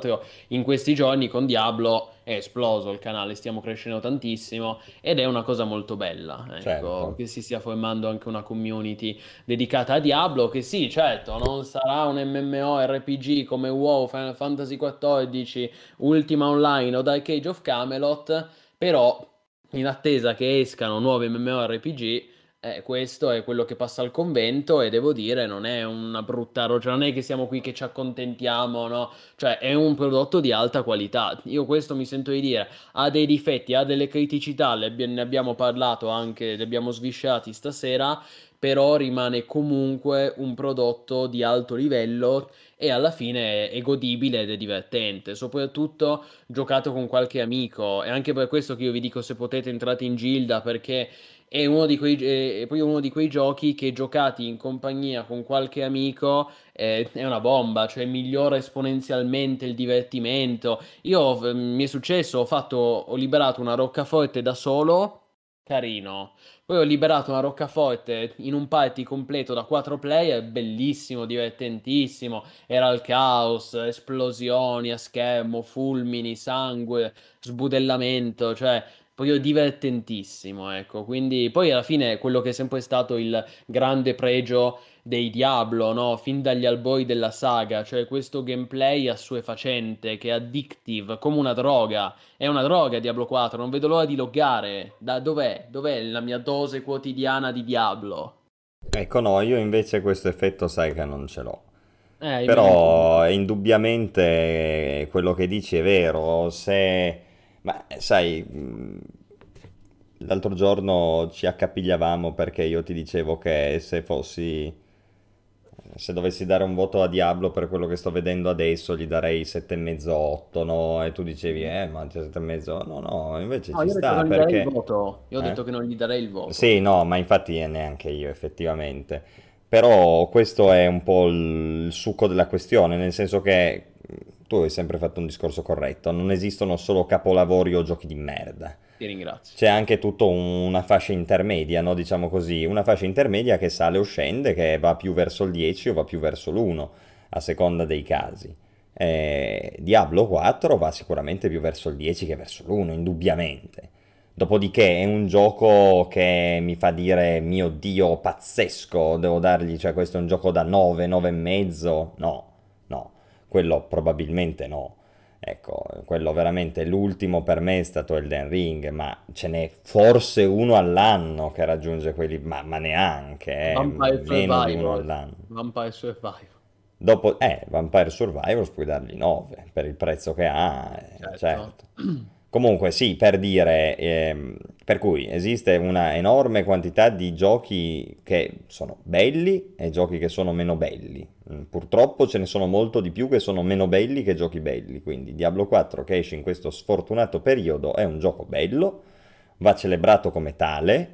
[SPEAKER 3] in questi giorni con Diablo è esploso il canale, stiamo crescendo tantissimo ed è una cosa molto bella, ecco,
[SPEAKER 2] Certo.
[SPEAKER 3] che si stia formando anche una community dedicata a Diablo, che sì, certo, non sarà un MMORPG come WoW, Final Fantasy XIV, Ultima Online o Dark Age of Camelot, però in attesa che escano nuovi MMORPG, eh, questo è quello che passa al convento e devo dire non è una brutta roba, non è che siamo qui che ci accontentiamo, no? Cioè è un prodotto di alta qualità. Io questo mi sento di dire, ha dei difetti, ha delle criticità, ne abbiamo parlato anche, li abbiamo svisciati stasera, però rimane comunque un prodotto di alto livello e alla fine è godibile ed è divertente, soprattutto giocato con qualche amico. È anche per questo che io vi dico se potete entrate in Gilda perché è uno di quei, è poi uno di quei giochi che giocati in compagnia con qualche amico è, è una bomba, cioè migliora esponenzialmente il divertimento. Io mi è successo, ho fatto, ho liberato una roccaforte da solo, carino. Poi ho liberato una roccaforte in un party completo da 4 player, bellissimo, divertentissimo. Era il caos, esplosioni a schermo, fulmini, sangue, sbudellamento, cioè proprio divertentissimo, ecco. Quindi poi alla fine quello che è sempre stato il grande pregio dei Diablo, no? Fin dagli albori della saga, cioè questo gameplay assuefacente che è addictive, come una droga. È una droga Diablo 4, non vedo l'ora di loggare. Da dov'è? Dov'è la mia dose quotidiana di Diablo?
[SPEAKER 2] Ecco no, io invece questo effetto sai che non ce l'ho. Eh, Però indubbiamente quello che dici è vero, se... Ma sai, l'altro giorno ci accapigliavamo perché io ti dicevo che se fossi se dovessi dare un voto a Diablo per quello che sto vedendo adesso, gli darei 7,5-8, no? E tu dicevi, eh, ma c'è 7,5... No, no, invece no, ci sta perché...
[SPEAKER 3] Io ho eh? detto che non gli darei il voto.
[SPEAKER 2] Sì, no, ma infatti neanche io, effettivamente. Però questo è un po' il succo della questione, nel senso che tu hai sempre fatto un discorso corretto, non esistono solo capolavori o giochi di merda
[SPEAKER 3] ti ringrazio.
[SPEAKER 2] C'è anche tutta una fascia intermedia, no? diciamo così, una fascia intermedia che sale o scende, che va più verso il 10 o va più verso l'1, a seconda dei casi. Eh, Diablo 4 va sicuramente più verso il 10 che verso l'1, indubbiamente. Dopodiché è un gioco che mi fa dire, mio Dio, pazzesco, devo dargli, cioè questo è un gioco da 9, 9 e mezzo. No, no, quello probabilmente no. Ecco, quello veramente l'ultimo per me è stato Elden Ring, ma ce n'è forse uno all'anno che raggiunge quelli, ma, ma neanche, eh, Vampire meno di uno all'anno.
[SPEAKER 3] Vampire Survivor.
[SPEAKER 2] Dopo, eh, Vampire Survivor puoi dargli 9 per il prezzo che ha, eh, certo. certo. [CLEARS THROAT] Comunque sì, per dire, ehm, per cui esiste una enorme quantità di giochi che sono belli e giochi che sono meno belli. Mm, purtroppo ce ne sono molto di più che sono meno belli che giochi belli, quindi Diablo 4 che esce in questo sfortunato periodo è un gioco bello, va celebrato come tale,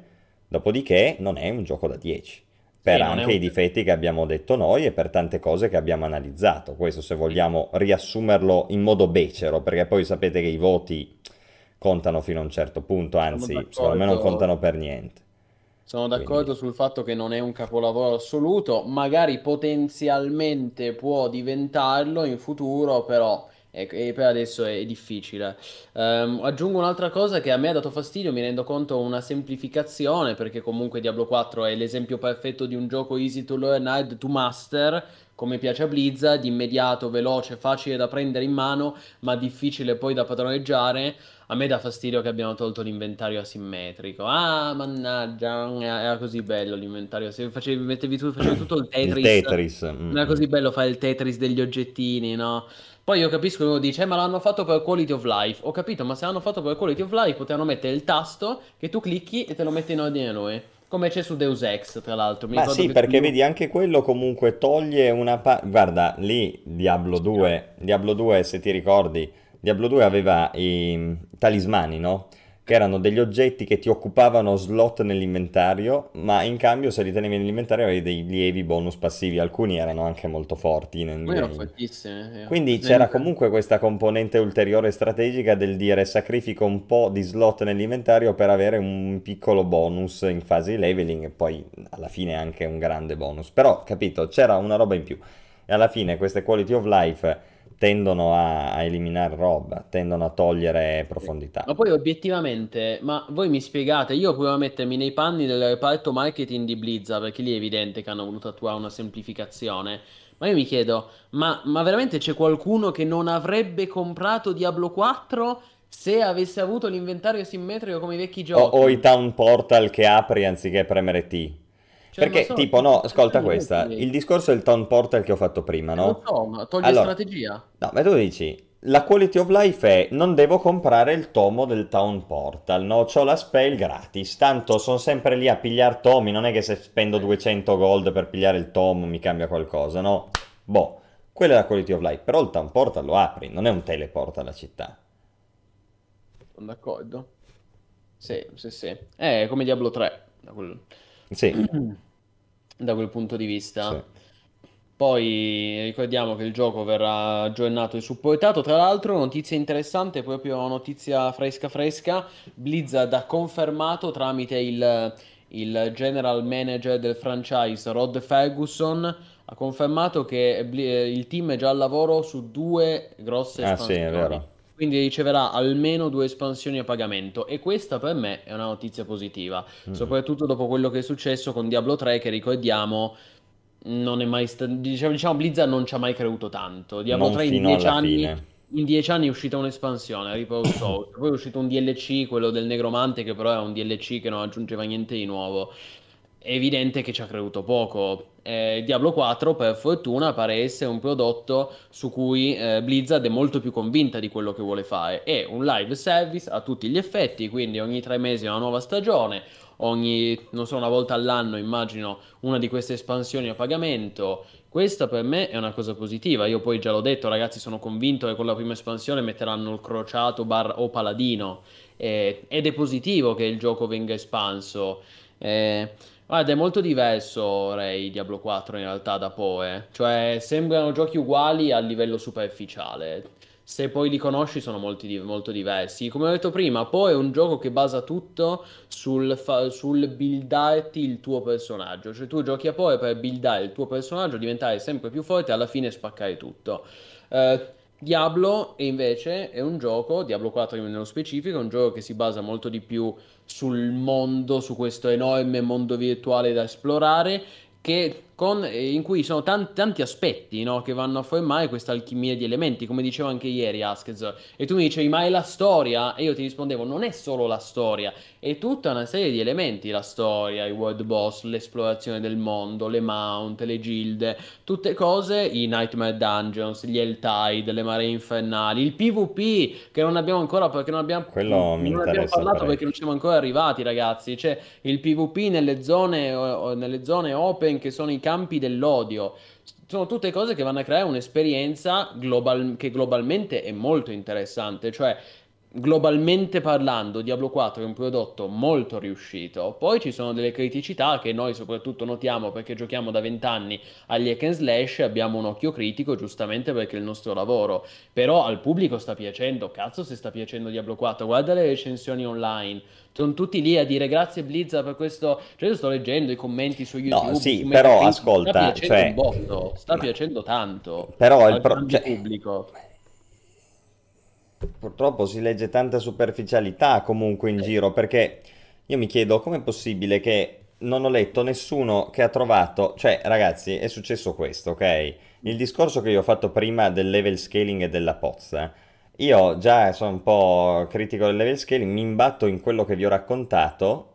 [SPEAKER 2] dopodiché non è un gioco da 10 per sì, anche un... i difetti che abbiamo detto noi e per tante cose che abbiamo analizzato. Questo se vogliamo riassumerlo in modo becero, perché poi sapete che i voti contano fino a un certo punto, anzi, secondo me non contano per niente.
[SPEAKER 3] Sono d'accordo Quindi... sul fatto che non è un capolavoro assoluto, magari potenzialmente può diventarlo in futuro, però e, per adesso è, difficile. Um, aggiungo un'altra cosa che a me ha dato fastidio, mi rendo conto una semplificazione, perché comunque Diablo 4 è l'esempio perfetto di un gioco easy to learn, hard to master, come piace a Blizzard, immediato, veloce, facile da prendere in mano, ma difficile poi da padroneggiare. A me dà fastidio che abbiano tolto l'inventario asimmetrico. Ah, mannaggia, era così bello l'inventario. Se facevi, mettevi tu, facevi tutto il Tetris.
[SPEAKER 2] Il Tetris.
[SPEAKER 3] Non era così bello fare il Tetris degli oggettini, no? Poi io capisco che uno dice, eh, ma l'hanno fatto per quality of life. Ho capito, ma se l'hanno fatto per quality of life, potevano mettere il tasto che tu clicchi e te lo mette in ordine a noi. Come c'è su Deus Ex, tra l'altro.
[SPEAKER 2] Mi ma sì, perché tu... vedi, anche quello comunque toglie una parte... Guarda, lì Diablo 2, Diablo 2, se ti ricordi, Diablo 2 aveva i talismani, no? Che erano degli oggetti che ti occupavano slot nell'inventario, ma in cambio se li tenevi nell'inventario avevi dei lievi bonus passivi, alcuni erano anche molto forti. Nel
[SPEAKER 3] erano fortissimi.
[SPEAKER 2] Eh. Quindi c'era comunque questa componente ulteriore strategica del dire sacrifico un po' di slot nell'inventario per avere un piccolo bonus in fase di leveling e poi alla fine anche un grande bonus. Però, capito, c'era una roba in più. E alla fine queste quality of life tendono a, a, eliminare roba, tendono a togliere profondità.
[SPEAKER 3] Ma poi obiettivamente, ma voi mi spiegate, io provo a mettermi nei panni del reparto marketing di Blizzard, perché lì è evidente che hanno voluto attuare una semplificazione. Ma io mi chiedo, ma, ma veramente c'è qualcuno che non avrebbe comprato Diablo 4 se avesse avuto l'inventario simmetrico come i vecchi giochi?
[SPEAKER 2] O, o i town portal che apri anziché premere T? Cioè, Perché, so, tipo, no, ascolta questa, il discorso del town portal che ho fatto prima, no?
[SPEAKER 3] So, ma toglie allora, strategia.
[SPEAKER 2] No, ma tu dici, la quality of life è non devo comprare il tomo del Town Portal, no? C'ho la spell gratis, tanto sono sempre lì a pigliare tomi, non è che se spendo 200 gold per pigliare il tomo mi cambia qualcosa, no? Boh, quella è la quality of life, però il Town Portal lo apri, non è un teleport alla città.
[SPEAKER 3] Sono d'accordo. Sì, sì, sì. È come Diablo 3, da quel,
[SPEAKER 2] Sì, [CLEARS THROAT]
[SPEAKER 3] da quel punto di vista.
[SPEAKER 2] sì.
[SPEAKER 3] Poi ricordiamo che il gioco verrà aggiornato e supportato. Tra l'altro, notizia interessante, proprio notizia fresca fresca, Blizzard ha confermato tramite il, il general manager del franchise, Rod Ferguson, ha confermato che eh, il team è già al lavoro su due grosse
[SPEAKER 2] Ah, sì, è
[SPEAKER 3] espansioni.
[SPEAKER 2] vero.
[SPEAKER 3] Quindi riceverà almeno due espansioni a pagamento e questa per me è una notizia positiva,
[SPEAKER 2] Mm.
[SPEAKER 3] soprattutto dopo quello che è successo con Diablo 3 che ricordiamo non è mai stato, diciamo, diciamo Blizzard non ci ha mai creduto tanto. Diablo
[SPEAKER 2] Non
[SPEAKER 3] 3 in
[SPEAKER 2] fino
[SPEAKER 3] 10
[SPEAKER 2] alla
[SPEAKER 3] anni,
[SPEAKER 2] fine.
[SPEAKER 3] in 10 anni è uscita un'espansione, Reaper of Souls, poi è uscito un DLC, quello del Negromante, che però è un DLC che non aggiungeva niente di nuovo. È evidente che ci ha creduto poco. Eh, Diablo 4, per fortuna, pare essere un prodotto su cui eh, Blizzard è molto più convinta di quello che vuole fare. È un live service a tutti gli effetti, quindi ogni tre mesi una nuova stagione, ogni, non so, una volta all'anno immagino una di queste espansioni a pagamento. Questa per me è una cosa positiva. Io poi già l'ho detto, ragazzi, sono convinto che con la prima espansione metteranno il crociato bar o paladino. Eh, ed è positivo che il gioco venga espanso. Eh, guarda, è molto diverso Ray Diablo 4 in realtà da Poe. Cioè, sembrano giochi uguali a livello superficiale. Se poi li conosci sono molti molto diversi. Come ho detto prima, Poe è un gioco che basa tutto sul, fa- sul buildarti il tuo personaggio. Cioè tu giochi a Poe per buildare il tuo personaggio, diventare sempre più forte e alla fine spaccare tutto. Eh, Diablo invece è un gioco, Diablo 4 nello specifico, è un gioco che si basa molto di più sul mondo, su questo enorme mondo virtuale da esplorare, che con- eh, in cui sono tan- tanti aspetti no, che vanno a formare questa alchimia di elementi, come diceva anche ieri Askez. E tu mi dicevi, ma è la storia? E io ti rispondevo, non è solo la storia, è tutta una serie di elementi, la storia, i world boss, l'esplorazione del mondo, le mount, le gilde, tutte cose, i Nightmare Dungeons, gli Helltide, le maree infernali, il PvP che non abbiamo ancora perché non abbiamo,
[SPEAKER 2] Quello mi
[SPEAKER 3] non abbiamo parlato
[SPEAKER 2] parecchio.
[SPEAKER 3] perché non siamo ancora arrivati, ragazzi. C'è il PvP nelle zone, nelle zone open che sono i campi dell'odio. Sono tutte cose che vanno a creare un'esperienza global- che globalmente è molto interessante. Cioè, globalmente parlando, Diablo 4 è un prodotto molto riuscito. Poi ci sono delle criticità che noi soprattutto notiamo perché giochiamo da vent'anni agli hack and slash, abbiamo un occhio critico giustamente perché è il nostro lavoro. Però al pubblico sta piacendo, cazzo se sta piacendo Diablo 4, guarda le recensioni online. Sono tutti lì a dire grazie Blizzard per questo. Cioè, io sto leggendo i commenti su YouTube.
[SPEAKER 2] sì,
[SPEAKER 3] su
[SPEAKER 2] però, ascolta,
[SPEAKER 3] sta piacendo
[SPEAKER 2] cioè-
[SPEAKER 3] botto, sta piacendo tanto
[SPEAKER 2] Però il pro- cioè-
[SPEAKER 3] pubblico.
[SPEAKER 2] Purtroppo si legge tanta superficialità comunque in giro perché io mi chiedo com'è possibile che non ho letto nessuno che ha trovato, cioè ragazzi è successo questo, ok? Il discorso che io ho fatto prima del level scaling e della pozza, io già sono un po' critico del level scaling, mi imbatto in quello che vi ho raccontato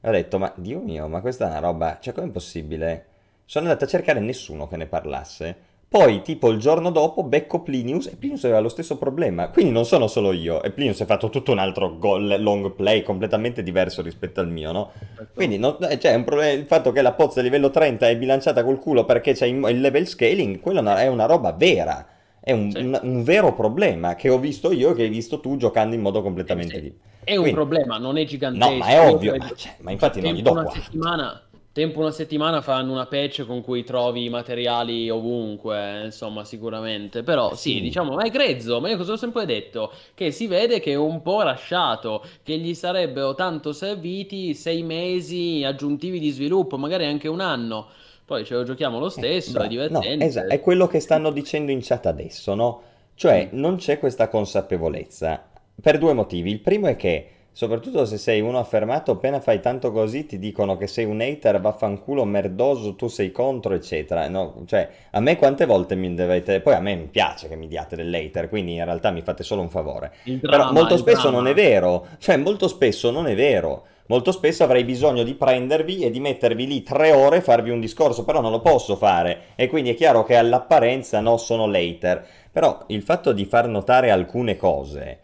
[SPEAKER 2] e ho detto ma Dio mio, ma questa è una roba, cioè com'è possibile? Sono andato a cercare nessuno che ne parlasse. Poi, tipo il giorno dopo, becco Plinius e Plinius aveva lo stesso problema. Quindi non sono solo io. E Plinius ha fatto tutto un altro goal, long play completamente diverso rispetto al mio, no? Quindi no, eh, cioè, problema, il fatto che la pozza livello 30 è bilanciata col culo perché c'è il level scaling, quello è una- roba vera. È un,
[SPEAKER 3] Sì.
[SPEAKER 2] un- un vero problema che ho visto io e che hai visto tu giocando in modo completamente
[SPEAKER 3] Sì.
[SPEAKER 2] diverso.
[SPEAKER 3] È un
[SPEAKER 2] Quindi-
[SPEAKER 3] problema, non è gigantesco.
[SPEAKER 2] No, ma è
[SPEAKER 3] Io
[SPEAKER 2] ovvio. Ma, cioè, ma infatti non gli do
[SPEAKER 3] una
[SPEAKER 2] 4.
[SPEAKER 3] settimana, tempo una settimana faranno una patch con cui trovi i materiali ovunque, insomma, sicuramente. Però sì,
[SPEAKER 2] Sì.
[SPEAKER 3] diciamo, ma è grezzo, ma io cosa ho sempre detto? Che si vede che è un po' rasciato, che gli sarebbero tanto serviti sei mesi aggiuntivi di sviluppo, magari anche un anno. Poi ce lo giochiamo lo stesso,
[SPEAKER 2] Bra-
[SPEAKER 3] è divertente.
[SPEAKER 2] No, esatto, è quello che stanno dicendo in chat adesso, no? Cioè,
[SPEAKER 3] Mm.
[SPEAKER 2] non c'è questa consapevolezza per due motivi. Il primo è che, soprattutto se sei uno affermato, appena fai tanto così ti dicono che sei un hater, vaffanculo, merdoso, tu sei contro, eccetera. No, cioè, a me quante volte mi dovete... Poi a me mi piace che mi diate dell'hater, quindi in realtà mi fate solo un favore.
[SPEAKER 3] Il
[SPEAKER 2] Però molto spesso
[SPEAKER 3] dramma.
[SPEAKER 2] non è vero, cioè molto spesso non è vero. Molto spesso avrei bisogno di prendervi e di mettervi lì tre ore e farvi un discorso, però non lo posso fare. E quindi è chiaro che all'apparenza no, sono later. Però il fatto di far notare alcune cose,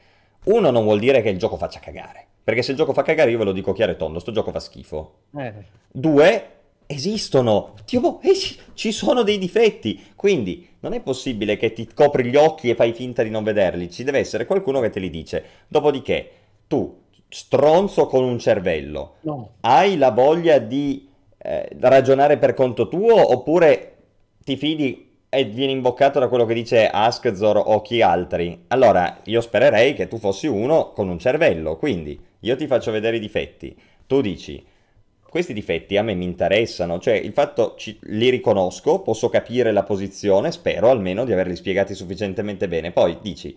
[SPEAKER 2] uno non vuol dire che il gioco faccia cagare. Perché se il gioco fa cagare, io ve lo dico chiaro e tondo, sto gioco fa schifo.
[SPEAKER 3] Eh.
[SPEAKER 2] Due, esistono. Dio, boh, eh, ci sono dei difetti. Quindi non è possibile che ti copri gli occhi e fai finta di non vederli. Ci deve essere qualcuno che te li dice. Dopodiché, tu, stronzo con un cervello,
[SPEAKER 3] No.
[SPEAKER 2] hai la voglia di eh, ragionare per conto tuo oppure ti fidi e vieni imboccato da quello che dice Askzor o chi altri? Allora, io spererei che tu fossi uno con un cervello, quindi io ti faccio vedere i difetti. Tu dici, questi difetti a me mi interessano, cioè il fatto ci- li riconosco, posso capire la posizione, spero almeno di averli spiegati sufficientemente bene. Poi dici,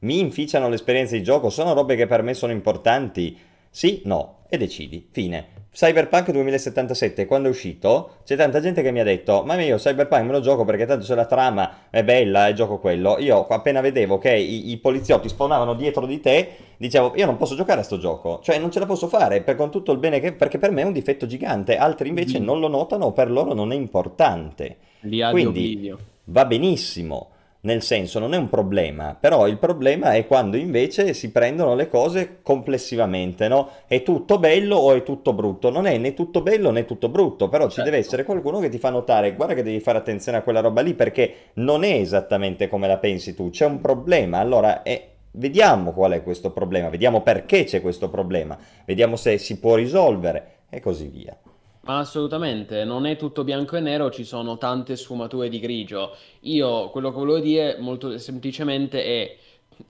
[SPEAKER 2] mi inficiano l'esperienza di gioco, sono robe che per me sono importanti? Sì, no, e decidi, fine. Cyberpunk 2077, quando è uscito, c'è tanta gente che mi ha detto, ma io Cyberpunk me lo gioco perché tanto c'è la trama, è bella, e gioco quello. Io appena vedevo che i, i poliziotti spawnavano dietro di te, dicevo, io non posso giocare a sto gioco, cioè non ce la posso fare per, con tutto il bene che... perché per me è un difetto gigante, altri invece
[SPEAKER 3] Mm.
[SPEAKER 2] non lo notano, per loro non è importante.
[SPEAKER 3] Li
[SPEAKER 2] Quindi
[SPEAKER 3] Oblivion.
[SPEAKER 2] va benissimo, nel senso non è un problema, però il problema è quando invece si prendono le cose complessivamente, no? È tutto bello o è tutto brutto? Non è né tutto bello né tutto brutto, però ci
[SPEAKER 3] Certo.
[SPEAKER 2] deve essere qualcuno che ti fa notare, guarda che devi fare attenzione a quella roba lì perché non è esattamente come la pensi tu, c'è un problema, allora è... Vediamo qual è questo problema, vediamo perché c'è questo problema, vediamo se si può risolvere e così via.
[SPEAKER 3] Ma assolutamente, non è tutto bianco e nero, ci sono tante sfumature di grigio. Io quello che volevo dire molto semplicemente è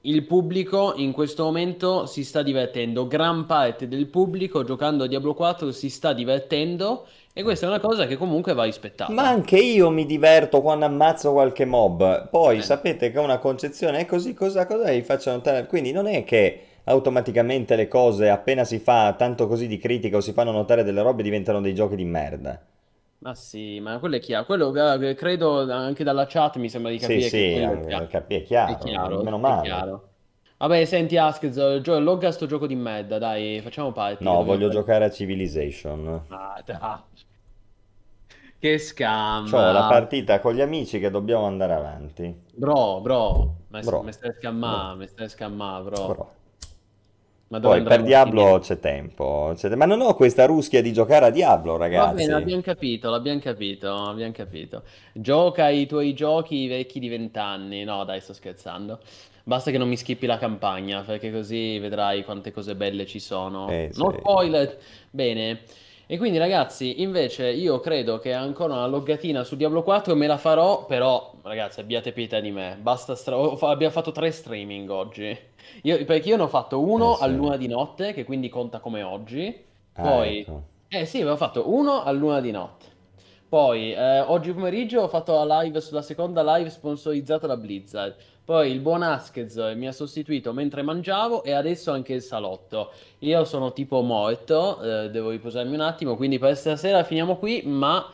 [SPEAKER 3] il pubblico in questo momento si sta divertendo, gran parte del pubblico giocando a Diablo 4 si sta divertendo e questa è una cosa che comunque va rispettata.
[SPEAKER 2] Ma anche io mi diverto quando ammazzo qualche mob. Poi
[SPEAKER 3] Eh.
[SPEAKER 2] sapete che una concezione è così, cosa, cosa vi faccio notare? Quindi non è che automaticamente le cose, appena si fa tanto così di critica o si fanno notare delle robe, diventano dei giochi di merda.
[SPEAKER 3] Ma sì, ma quello è chiaro, quello eh, credo anche dalla chat mi sembra di
[SPEAKER 2] Sì,
[SPEAKER 3] capire che
[SPEAKER 2] sì,
[SPEAKER 3] quello è
[SPEAKER 2] eh,
[SPEAKER 3] chiaro.
[SPEAKER 2] è chiaro,
[SPEAKER 3] È chiaro,
[SPEAKER 2] meno male.
[SPEAKER 3] chiaro. Vabbè, senti Askz, Gio- logga sto gioco di merda, dai, facciamo parte.
[SPEAKER 2] No, voglio
[SPEAKER 3] fare-
[SPEAKER 2] giocare a Civilization.
[SPEAKER 3] Ah, dai. Che scam.
[SPEAKER 2] C'ho la partita con gli amici che dobbiamo andare avanti.
[SPEAKER 3] Bro, bro, mi
[SPEAKER 2] Bro.
[SPEAKER 3] stai scammando, mi stai scammando, bro.
[SPEAKER 2] Però.
[SPEAKER 3] Ma
[SPEAKER 2] Poi per Diablo c'è tempo. c'è te- Ma non ho questa ruschia di giocare a Diablo,
[SPEAKER 3] Va
[SPEAKER 2] ragazzi.
[SPEAKER 3] bene, abbiamo capito, l'abbiamo capito, abbiamo capito. Gioca i tuoi giochi vecchi di vent'anni. No, dai, sto scherzando. Basta che non mi skippi la campagna, perché così vedrai quante cose belle ci sono.
[SPEAKER 2] Eh,
[SPEAKER 3] No
[SPEAKER 2] sì.
[SPEAKER 3] spoiler. Bene. E quindi ragazzi, invece io credo che ancora una loggatina su Diablo 4 me la farò, però ragazzi abbiate pietà di me, basta stra- abbiamo fatto tre streaming oggi. Io- perché io ne ho fatto uno
[SPEAKER 2] Eh, sì.
[SPEAKER 3] a luna di notte, che quindi conta come oggi.
[SPEAKER 2] Ah,
[SPEAKER 3] Poi,
[SPEAKER 2] ecco.
[SPEAKER 3] eh sì, avevo fatto uno a luna di notte. Poi, eh, oggi pomeriggio ho fatto la live sulla seconda live sponsorizzata da Blizzard. Poi il buon Askez mi ha sostituito mentre mangiavo e adesso anche il salotto. Io sono tipo morto, eh, devo riposarmi un attimo, quindi per stasera finiamo qui, ma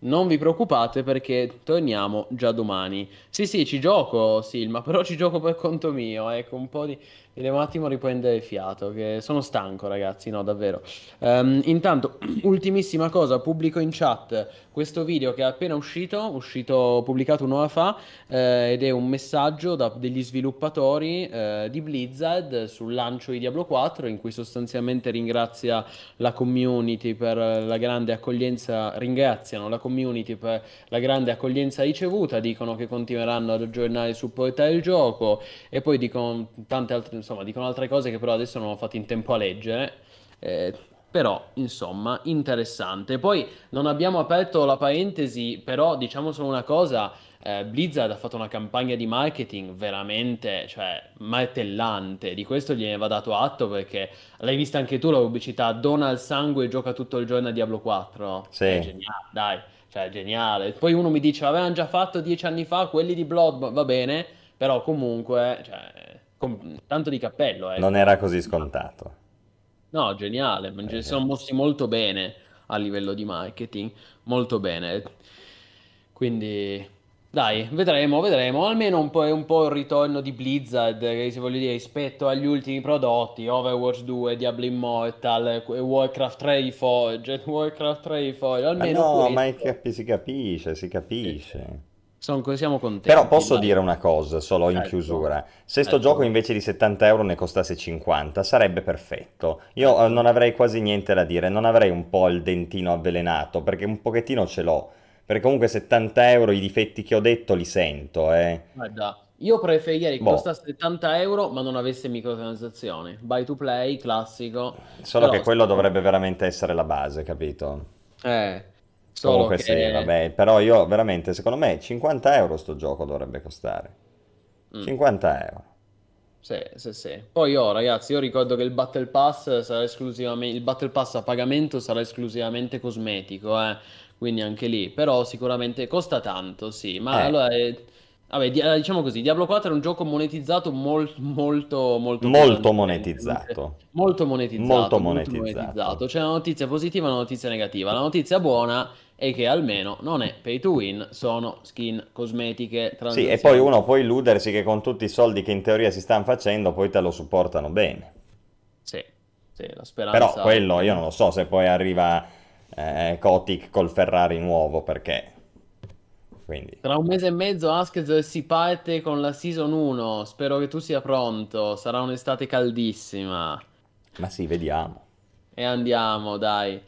[SPEAKER 3] non vi preoccupate perché torniamo già domani. Sì, sì, ci gioco, Silma, però ci gioco per conto mio, ecco, un po' di... Devo un attimo riprendere fiato, che sono stanco, ragazzi, no, davvero. Ehm, intanto, [CLEARS THROAT] ultimissima cosa, pubblico in chat questo video che è appena uscito, uscito pubblicato un'ora fa, eh, ed è un messaggio da degli sviluppatori eh, di Blizzard sul lancio di Diablo 4, in cui sostanzialmente ringrazia la community per la grande accoglienza, ringraziano la community per la grande accoglienza ricevuta, dicono che continueranno ad aggiornare e supportare il gioco e poi dicono tante altre, insomma, dicono altre cose che però adesso non ho fatto in tempo a leggere. Eh, però, insomma, interessante. Poi non abbiamo aperto la parentesi, però diciamo solo una cosa, eh, Blizzard ha fatto una campagna di marketing veramente, cioè, martellante. Di questo gliene va dato atto perché l'hai vista anche tu la pubblicità, dona il sangue e gioca tutto il giorno a Diablo 4.
[SPEAKER 2] Sì.
[SPEAKER 3] È geniale, dai, cioè, geniale. Poi uno mi dice, avevano già fatto dieci anni fa quelli di Blood, va bene, però comunque, cioè, com- tanto di cappello, eh.
[SPEAKER 2] Non era così scontato.
[SPEAKER 3] No, geniale, ma si sono mossi molto bene a livello di marketing, molto bene. Quindi, dai, vedremo, vedremo. Almeno un po', un po' il ritorno di Blizzard, che se voglio dire, rispetto agli ultimi prodotti, Overwatch 2, Diablo Immortal, eh, Warcraft 3 Reforged, Warcraft 3 Reforged,
[SPEAKER 2] Ma
[SPEAKER 3] almeno
[SPEAKER 2] no, ma è
[SPEAKER 3] questo.
[SPEAKER 2] capi- si capisce, si capisce.
[SPEAKER 3] Sono, siamo contenti.
[SPEAKER 2] Però posso
[SPEAKER 3] dai.
[SPEAKER 2] dire una cosa, solo in
[SPEAKER 3] Certo.
[SPEAKER 2] chiusura. Se sto
[SPEAKER 3] Certo.
[SPEAKER 2] gioco invece di 70 euro ne costasse 50, sarebbe perfetto. Io eh, non avrei quasi niente da dire, non avrei un po' il dentino avvelenato, perché un pochettino ce l'ho. Perché comunque 70 euro i difetti che ho detto li sento, eh.
[SPEAKER 3] Guarda, io preferirei che
[SPEAKER 2] Boh.
[SPEAKER 3] costasse 70 euro ma non avesse microtransazioni. Buy to play, classico.
[SPEAKER 2] Solo
[SPEAKER 3] Però-
[SPEAKER 2] che quello dovrebbe veramente essere la base, capito?
[SPEAKER 3] Eh, solo
[SPEAKER 2] Comunque
[SPEAKER 3] che...
[SPEAKER 2] sì, vabbè, però io veramente, secondo me 50 euro sto gioco dovrebbe costare.
[SPEAKER 3] Mm.
[SPEAKER 2] 50 euro.
[SPEAKER 3] Sì, sì, sì. Poi io, ragazzi, io ricordo che il Battle Pass sarà esclusivamente, il Battle Pass a pagamento sarà esclusivamente cosmetico, eh. Quindi anche lì, però sicuramente costa tanto, sì. Ma
[SPEAKER 2] Eh.
[SPEAKER 3] allora, eh, vabbè, di- eh, diciamo così, Diablo 4 è un gioco monetizzato mol- molto, molto
[SPEAKER 2] Molto monetizzato.
[SPEAKER 3] Molto monetizzato,
[SPEAKER 2] Molto
[SPEAKER 3] molto
[SPEAKER 2] monetizzato.
[SPEAKER 3] C'è una notizia positiva e una notizia negativa. La notizia buona è che almeno non è pay to win, sono skin cosmetiche,
[SPEAKER 2] Sì, e poi uno può illudersi che con tutti i soldi che in teoria si stanno facendo, poi te lo supportano bene.
[SPEAKER 3] Sì, sì, la speranza...
[SPEAKER 2] Però quello io non lo so se poi arriva eh, Kotick col Ferrari nuovo, perché... Quindi...
[SPEAKER 3] Tra un mese e mezzo Askez si parte con la Season 1, spero che tu sia pronto, sarà un'estate caldissima.
[SPEAKER 2] Ma sì, vediamo.
[SPEAKER 3] E andiamo, dai.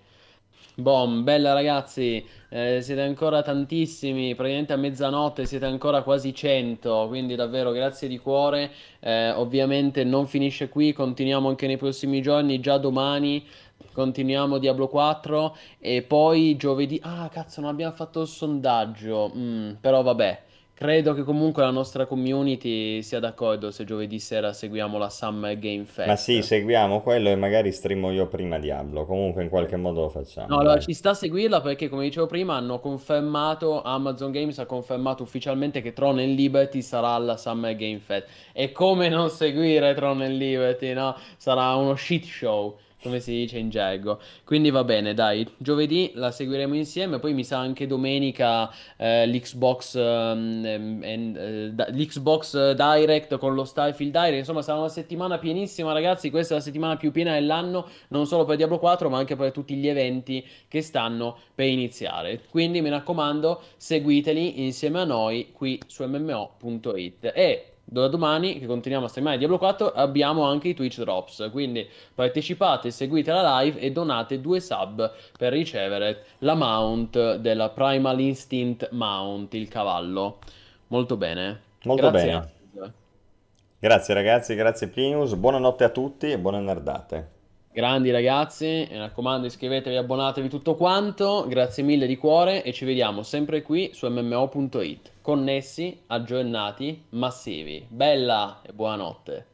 [SPEAKER 3] Bom, bella ragazzi, eh, siete ancora tantissimi, praticamente a mezzanotte siete ancora quasi 100, quindi davvero grazie di cuore. Eh, ovviamente non finisce qui, continuiamo anche nei prossimi giorni, già domani continuiamo Diablo 4 e poi giovedì... Ah, cazzo, non abbiamo fatto il sondaggio, Mm, però vabbè. Credo che comunque la nostra community sia d'accordo se giovedì sera seguiamo la Summer Game Fest.
[SPEAKER 2] Ma sì, seguiamo quello e magari streamo io prima Diablo. Comunque in qualche modo lo facciamo.
[SPEAKER 3] No, allora
[SPEAKER 2] dai.
[SPEAKER 3] ci sta a seguirla perché, come dicevo prima, hanno confermato, Amazon Games ha confermato ufficialmente che Tron and Liberty sarà alla Summer Game Fest. E come non seguire Tron and Liberty, no? Sarà uno shit show, come si dice in gergo. Quindi va bene, dai, giovedì la seguiremo insieme, poi mi sa anche domenica eh, l'Xbox ehm, and, eh, da- l'Xbox Direct con lo Starfield Direct, insomma sarà una settimana pienissima ragazzi, questa è la settimana più piena dell'anno, non solo per Diablo 4 ma anche per tutti gli eventi che stanno per iniziare. Quindi mi raccomando, seguiteli insieme a noi qui su MMO.it e da domani che continuiamo a streamare Diablo 4 abbiamo anche i Twitch Drops, quindi partecipate, seguite la live e donate due sub per ricevere la mount della Primal Instinct Mount, il cavallo. Molto bene.
[SPEAKER 2] Molto
[SPEAKER 3] Grazie.
[SPEAKER 2] bene. Grazie ragazzi, grazie Plinius, buonanotte a tutti e buone nerdate.
[SPEAKER 3] Grandi ragazzi, mi raccomando iscrivetevi, abbonatevi tutto quanto, grazie mille di cuore e ci vediamo sempre qui su MMO.it, connessi, aggiornati, massivi. Bella e buonanotte.